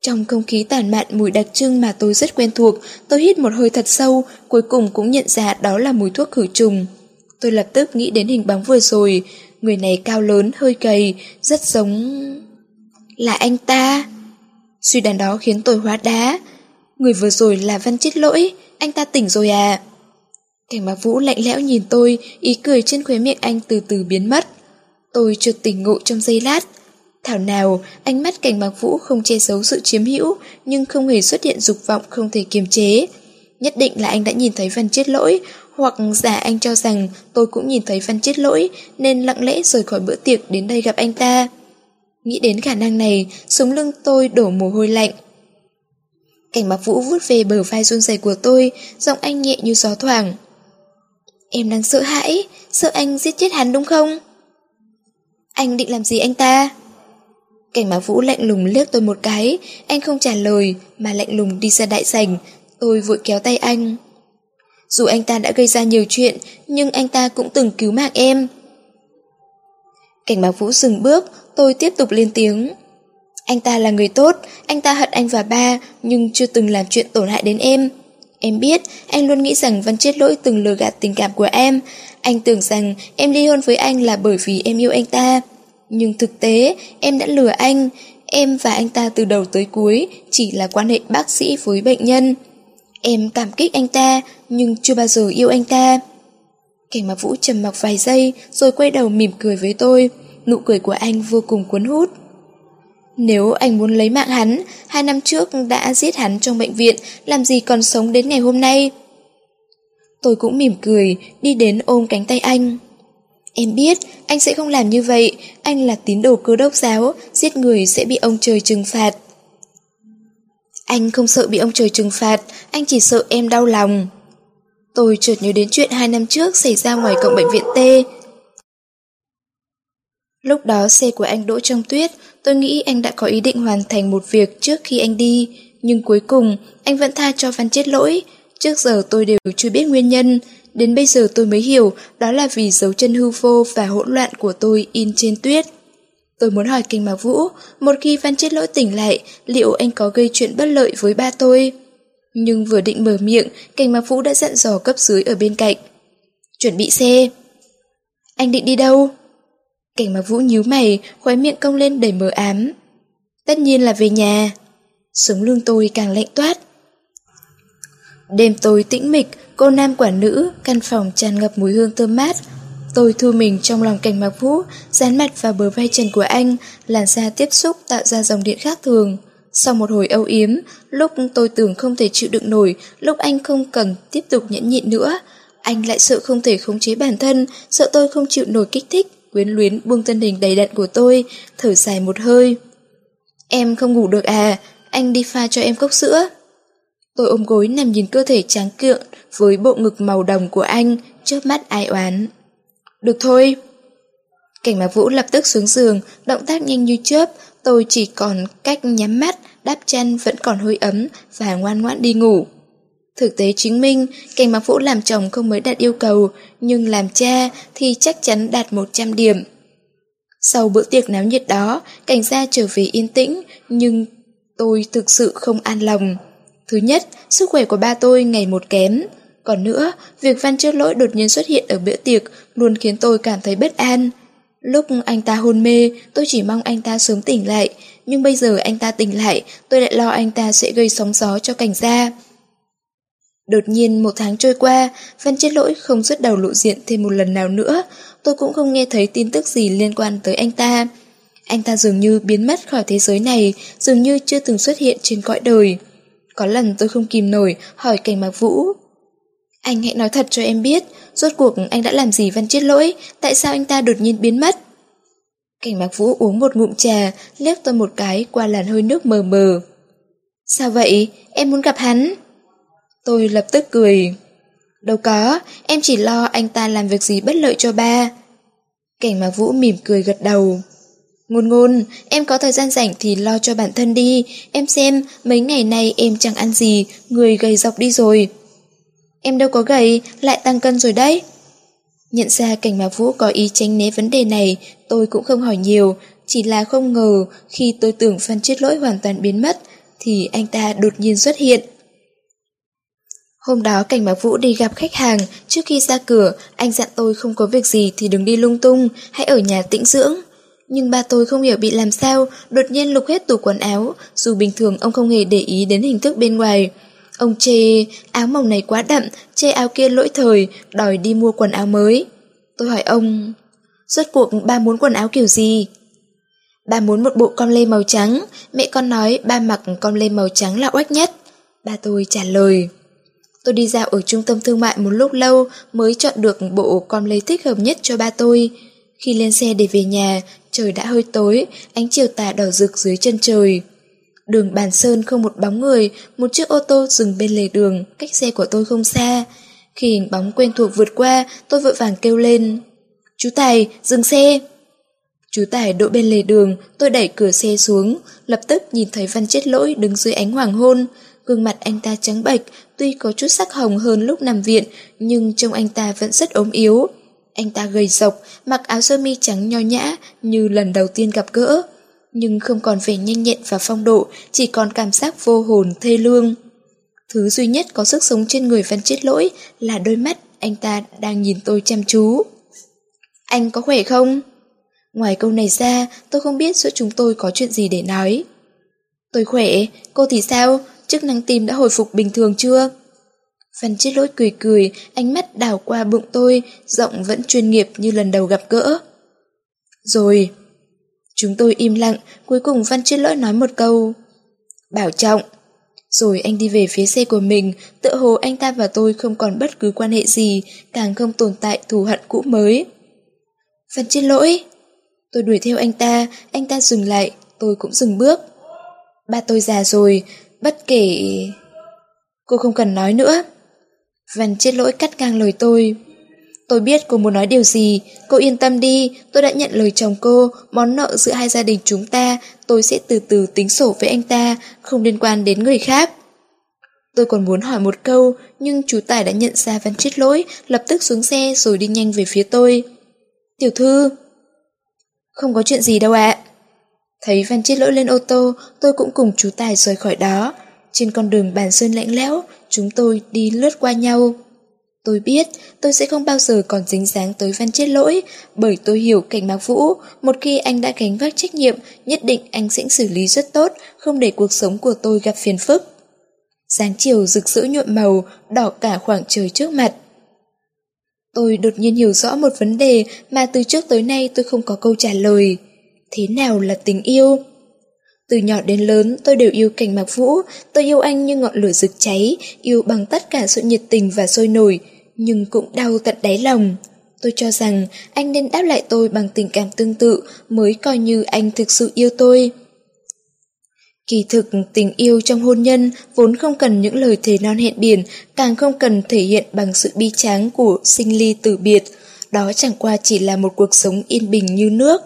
[SPEAKER 2] Trong không khí tản mạn mùi đặc trưng mà tôi rất quen thuộc, tôi hít một hơi thật sâu, cuối cùng cũng nhận ra đó là mùi thuốc khử trùng. Tôi lập tức nghĩ đến hình bóng vừa rồi, người này cao lớn, hơi gầy, rất giống... Là anh ta. Suy đoán đó khiến tôi hóa đá. Người vừa rồi là Văn Chết Lỗi, anh ta tỉnh rồi à. Cảnh bác Vũ lạnh lẽo nhìn tôi, ý cười trên khóe miệng anh từ từ biến mất. Tôi chợt tỉnh ngộ trong giây lát, Thảo nào, ánh mắt cảnh bạc vũ không che giấu sự chiếm hữu, nhưng không hề xuất hiện dục vọng không thể kiềm chế. Nhất định là anh đã nhìn thấy Văn chết lỗi, hoặc giả anh cho rằng tôi cũng nhìn thấy Văn chết lỗi, nên lặng lẽ rời khỏi bữa tiệc đến đây gặp anh ta. Nghĩ đến khả năng này, sống lưng tôi đổ mồ hôi lạnh. Cảnh bạc vũ vút về bờ vai run rẩy của tôi, giọng anh nhẹ như gió thoảng. Em đang sợ hãi, sợ anh giết chết hắn đúng không? Anh định làm gì anh ta? Cảnh báo vũ lạnh lùng liếc tôi một cái, anh không trả lời, mà lạnh lùng đi ra đại sảnh. Tôi vội kéo tay anh. Dù anh ta đã gây ra nhiều chuyện, nhưng anh ta cũng từng cứu mạng em. Cảnh báo Vũ dừng bước, tôi tiếp tục lên tiếng. Anh ta là người tốt, anh ta hận anh và ba, nhưng chưa từng làm chuyện tổn hại đến em. Em biết, anh luôn nghĩ rằng Văn Chết Lỗi từng lừa gạt tình cảm của em. Anh tưởng rằng em ly hôn với anh là bởi vì em yêu anh ta. Nhưng thực tế, em đã lừa anh. Em và anh ta từ đầu tới cuối chỉ là quan hệ bác sĩ với bệnh nhân. Em cảm kích anh ta, nhưng chưa bao giờ yêu anh ta. Cảnh mà vũ trầm mặc vài giây, rồi quay đầu mỉm cười với tôi. Nụ cười của anh vô cùng cuốn hút. Nếu anh muốn lấy mạng hắn, hai năm trước đã giết hắn trong bệnh viện, làm gì còn sống đến ngày hôm nay? Tôi cũng mỉm cười, đi đến ôm cánh tay anh. Em biết, anh sẽ không làm như vậy, anh là tín đồ cơ đốc giáo, giết người sẽ bị ông trời trừng phạt. Anh không sợ bị ông trời trừng phạt, anh chỉ sợ em đau lòng. Tôi chợt nhớ đến chuyện hai năm trước xảy ra ngoài cổng bệnh viện T. Lúc đó xe của anh đỗ trong tuyết, tôi nghĩ anh đã có ý định hoàn thành một việc trước khi anh đi, nhưng cuối cùng anh vẫn tha cho Văn chết lỗi. Trước giờ tôi đều chưa biết nguyên nhân, đến bây giờ tôi mới hiểu đó là vì dấu chân hư vô và hỗn loạn của tôi in trên tuyết. Tôi muốn hỏi Kinh Mạc Vũ, một khi Văn chết lỗi tỉnh lại, liệu anh có gây chuyện bất lợi với ba tôi? Nhưng vừa định mở miệng, Cảnh Mạc Vũ đã dặn dò cấp dưới ở bên cạnh. Chuẩn bị xe. Anh định đi đâu? Cảnh Mạc Vũ nhíu mày, khóe miệng cong lên đầy mờ ám. Tất nhiên là về nhà. Sống lưng tôi càng lạnh toát. Đêm tối tĩnh mịch, cô nam quả nữ, căn phòng tràn ngập mùi hương thơm mát. Tôi thu mình trong lòng cảnh mạc vũ, dán mặt vào bờ vai trần của anh, làn da tiếp xúc tạo ra dòng điện khác thường. Sau một hồi âu yếm, lúc tôi tưởng không thể chịu đựng nổi, lúc anh không cần tiếp tục nhẫn nhịn nữa, anh lại sợ không thể khống chế bản thân, sợ tôi không chịu nổi kích thích, quyến luyến buông thân hình đầy đặn của tôi, thở dài một hơi. Em không ngủ được à, anh đi pha cho em cốc sữa. Tôi ôm gối nằm nhìn cơ thể tráng kiện với bộ ngực màu đồng của anh, chớp mắt ai oán. Được thôi. Cảnh mạc vũ lập tức xuống giường, động tác nhanh như chớp, tôi chỉ còn cách nhắm mắt, đắp chăn vẫn còn hơi ấm và ngoan ngoãn đi ngủ. Thực tế chứng minh, cảnh mạc vũ làm chồng không mới đạt yêu cầu, nhưng làm cha thì chắc chắn đạt 100 điểm. Sau bữa tiệc náo nhiệt đó, cảnh gia trở về yên tĩnh, nhưng tôi thực sự không an lòng. Thứ nhất, sức khỏe của ba tôi ngày một kém. Còn nữa, việc Văn chết Lỗi đột nhiên xuất hiện ở bữa tiệc luôn khiến tôi cảm thấy bất an. Lúc anh ta hôn mê, tôi chỉ mong anh ta sớm tỉnh lại, nhưng bây giờ anh ta tỉnh lại, tôi lại lo anh ta sẽ gây sóng gió cho cảnh gia. Đột nhiên một tháng trôi qua, Văn Chết Lỗi không xuất đầu lộ diện thêm một lần nào nữa, tôi cũng không nghe thấy tin tức gì liên quan tới anh ta. Anh ta dường như biến mất khỏi thế giới này, dường như chưa từng xuất hiện trên cõi đời. Có lần tôi không kìm nổi, hỏi cảnh mạc vũ. Anh hãy nói thật cho em biết, rốt cuộc anh đã làm gì Văn Chết Lỗi, tại sao anh ta đột nhiên biến mất? Cảnh mạc vũ uống một ngụm trà, liếc tôi một cái qua làn hơi nước mờ mờ. Sao vậy? Em muốn gặp hắn. Tôi lập tức cười. Đâu có, em chỉ lo anh ta làm việc gì bất lợi cho ba. Cảnh mạc vũ mỉm cười gật đầu. Ngôn ngôn, em có thời gian rảnh thì lo cho bản thân đi, em xem mấy ngày nay em chẳng ăn gì, người gầy dọc đi rồi. Em đâu có gầy, lại tăng cân rồi đấy. Nhận ra cảnh Mạc Vũ có ý tránh né vấn đề này, tôi cũng không hỏi nhiều, chỉ là không ngờ khi tôi tưởng Phan Chết Lỗi hoàn toàn biến mất, thì anh ta đột nhiên xuất hiện. Hôm đó cảnh Mạc Vũ đi gặp khách hàng, trước khi ra cửa, anh dặn tôi không có việc gì thì đừng đi lung tung, hãy ở nhà tĩnh dưỡng. Nhưng ba tôi không hiểu bị làm sao, đột nhiên lục hết tủ quần áo, dù bình thường ông không hề để ý đến hình thức bên ngoài. Ông chê áo màu này quá đậm, chê áo kia lỗi thời, đòi đi mua quần áo mới. Tôi hỏi ông, rốt cuộc ba muốn quần áo kiểu gì? Ba muốn một bộ con lê màu trắng, mẹ con nói ba mặc con lê màu trắng là oách nhất. Ba tôi trả lời. Tôi đi dạo ở trung tâm thương mại một lúc lâu mới chọn được bộ con lê thích hợp nhất cho ba tôi. Khi lên xe để về nhà, Trời đã hơi tối, ánh chiều tà đỏ rực dưới chân trời. Đường bàn sơn không một bóng người, một chiếc ô tô dừng bên lề đường, cách xe của tôi không xa. Khi hình bóng quen thuộc vượt qua, tôi vội vàng kêu lên. Chú Tài, dừng xe! Chú Tài đỗ bên lề đường, tôi đẩy cửa xe xuống, lập tức nhìn thấy Văn Chết Lỗi đứng dưới ánh hoàng hôn. Gương mặt anh ta trắng bệch, tuy có chút sắc hồng hơn lúc nằm viện, nhưng trông anh ta vẫn rất ốm yếu. Anh ta gầy rộc, mặc áo sơ mi trắng nho nhã như lần đầu tiên gặp gỡ. Nhưng không còn vẻ nhanh nhẹn và phong độ, chỉ còn cảm giác vô hồn thê lương. Thứ duy nhất có sức sống trên người Văn Chết Lỗi là đôi mắt anh ta đang nhìn tôi chăm chú. Anh có khỏe không? Ngoài câu này ra, tôi không biết giữa chúng tôi có chuyện gì để nói. Tôi khỏe, cô thì sao? Chức năng tim đã hồi phục bình thường chưa? Văn chết lỗi cười cười, ánh mắt đảo qua bụng tôi, giọng vẫn chuyên nghiệp như lần đầu gặp gỡ. Rồi. Chúng tôi im lặng, cuối cùng Văn chết lỗi nói một câu. Bảo trọng. Rồi anh đi về phía xe của mình, tựa hồ anh ta và tôi không còn bất cứ quan hệ gì, càng không tồn tại thù hận cũ mới. Văn chết lỗi. Tôi đuổi theo anh ta, anh ta dừng lại, tôi cũng dừng bước. Ba tôi già rồi, bất kể... Cô không cần nói nữa. Văn chết lỗi cắt ngang lời tôi. Tôi biết cô muốn nói điều gì, cô yên tâm đi, tôi đã nhận lời chồng cô, món nợ giữa hai gia đình chúng ta, tôi sẽ từ từ tính sổ với anh ta, không liên quan đến người khác. Tôi còn muốn hỏi một câu, nhưng chú Tài đã nhận ra Văn chết lỗi, lập tức xuống xe rồi đi nhanh về phía tôi. Tiểu thư... Không có chuyện gì đâu ạ. Thấy Văn chết lỗi lên ô tô, tôi cũng cùng chú Tài rời khỏi đó. Trên con đường bàn sơn lạnh lẽo, chúng tôi đi lướt qua nhau. Tôi biết tôi sẽ không bao giờ còn dính dáng tới Văn chết lỗi, bởi tôi hiểu cảnh Mạc Vũ, một khi anh đã gánh vác trách nhiệm, nhất định anh sẽ xử lý rất tốt, không để cuộc sống của tôi gặp phiền phức. Sáng chiều rực rỡ nhuộm màu, đỏ cả khoảng trời trước mặt. Tôi đột nhiên hiểu rõ một vấn đề mà từ trước tới nay tôi không có câu trả lời. Thế nào là tình yêu? Từ nhỏ đến lớn tôi đều yêu cảnh Mạc Vũ, tôi yêu anh như ngọn lửa rực cháy, yêu bằng tất cả sự nhiệt tình và sôi nổi, nhưng cũng đau tận đáy lòng. Tôi cho rằng anh nên đáp lại tôi bằng tình cảm tương tự mới coi như anh thực sự yêu tôi. Kỳ thực, tình yêu trong hôn nhân vốn không cần những lời thề non hẹn biển, càng không cần thể hiện bằng sự bi tráng của sinh ly tử biệt. Đó chẳng qua chỉ là một cuộc sống yên bình như nước.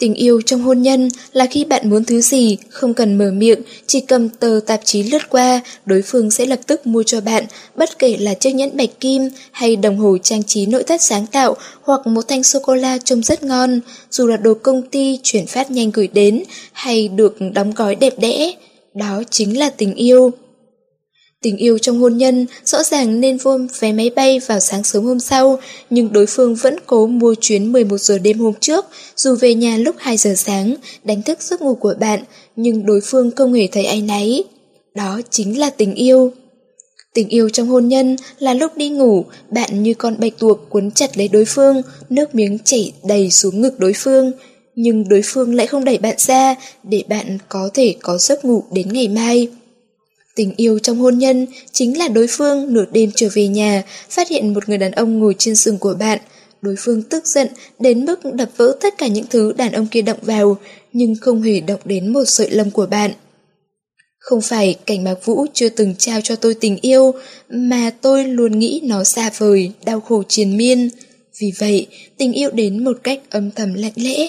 [SPEAKER 2] Tình yêu trong hôn nhân là khi bạn muốn thứ gì, không cần mở miệng, chỉ cầm tờ tạp chí lướt qua, đối phương sẽ lập tức mua cho bạn, bất kể là chiếc nhẫn bạch kim hay đồng hồ trang trí nội thất sáng tạo hoặc một thanh sô-cô-la trông rất ngon, dù là đồ công ty chuyển phát nhanh gửi đến hay được đóng gói đẹp đẽ. Đó chính là tình yêu. Tình yêu trong hôn nhân rõ ràng nên vô vé máy bay vào sáng sớm hôm sau, nhưng đối phương vẫn cố mua chuyến 11 giờ đêm hôm trước, dù về nhà lúc 2 giờ sáng, đánh thức giấc ngủ của bạn, nhưng đối phương không hề thấy ai náy. Đó chính là tình yêu. Tình yêu trong hôn nhân là lúc đi ngủ, bạn như con bạch tuộc cuốn chặt lấy đối phương, nước miếng chảy đầy xuống ngực đối phương. Nhưng đối phương lại không đẩy bạn ra để bạn có thể có giấc ngủ đến ngày mai. Tình yêu trong hôn nhân chính là đối phương nửa đêm trở về nhà, phát hiện một người đàn ông ngồi trên giường của bạn. Đối phương tức giận đến mức đập vỡ tất cả những thứ đàn ông kia động vào, nhưng không hề động đến một sợi lông của bạn. Không phải cảnh mạc vũ chưa từng trao cho tôi tình yêu, mà tôi luôn nghĩ nó xa vời, đau khổ triền miên. Vì vậy, tình yêu đến một cách âm thầm lạnh lẽ,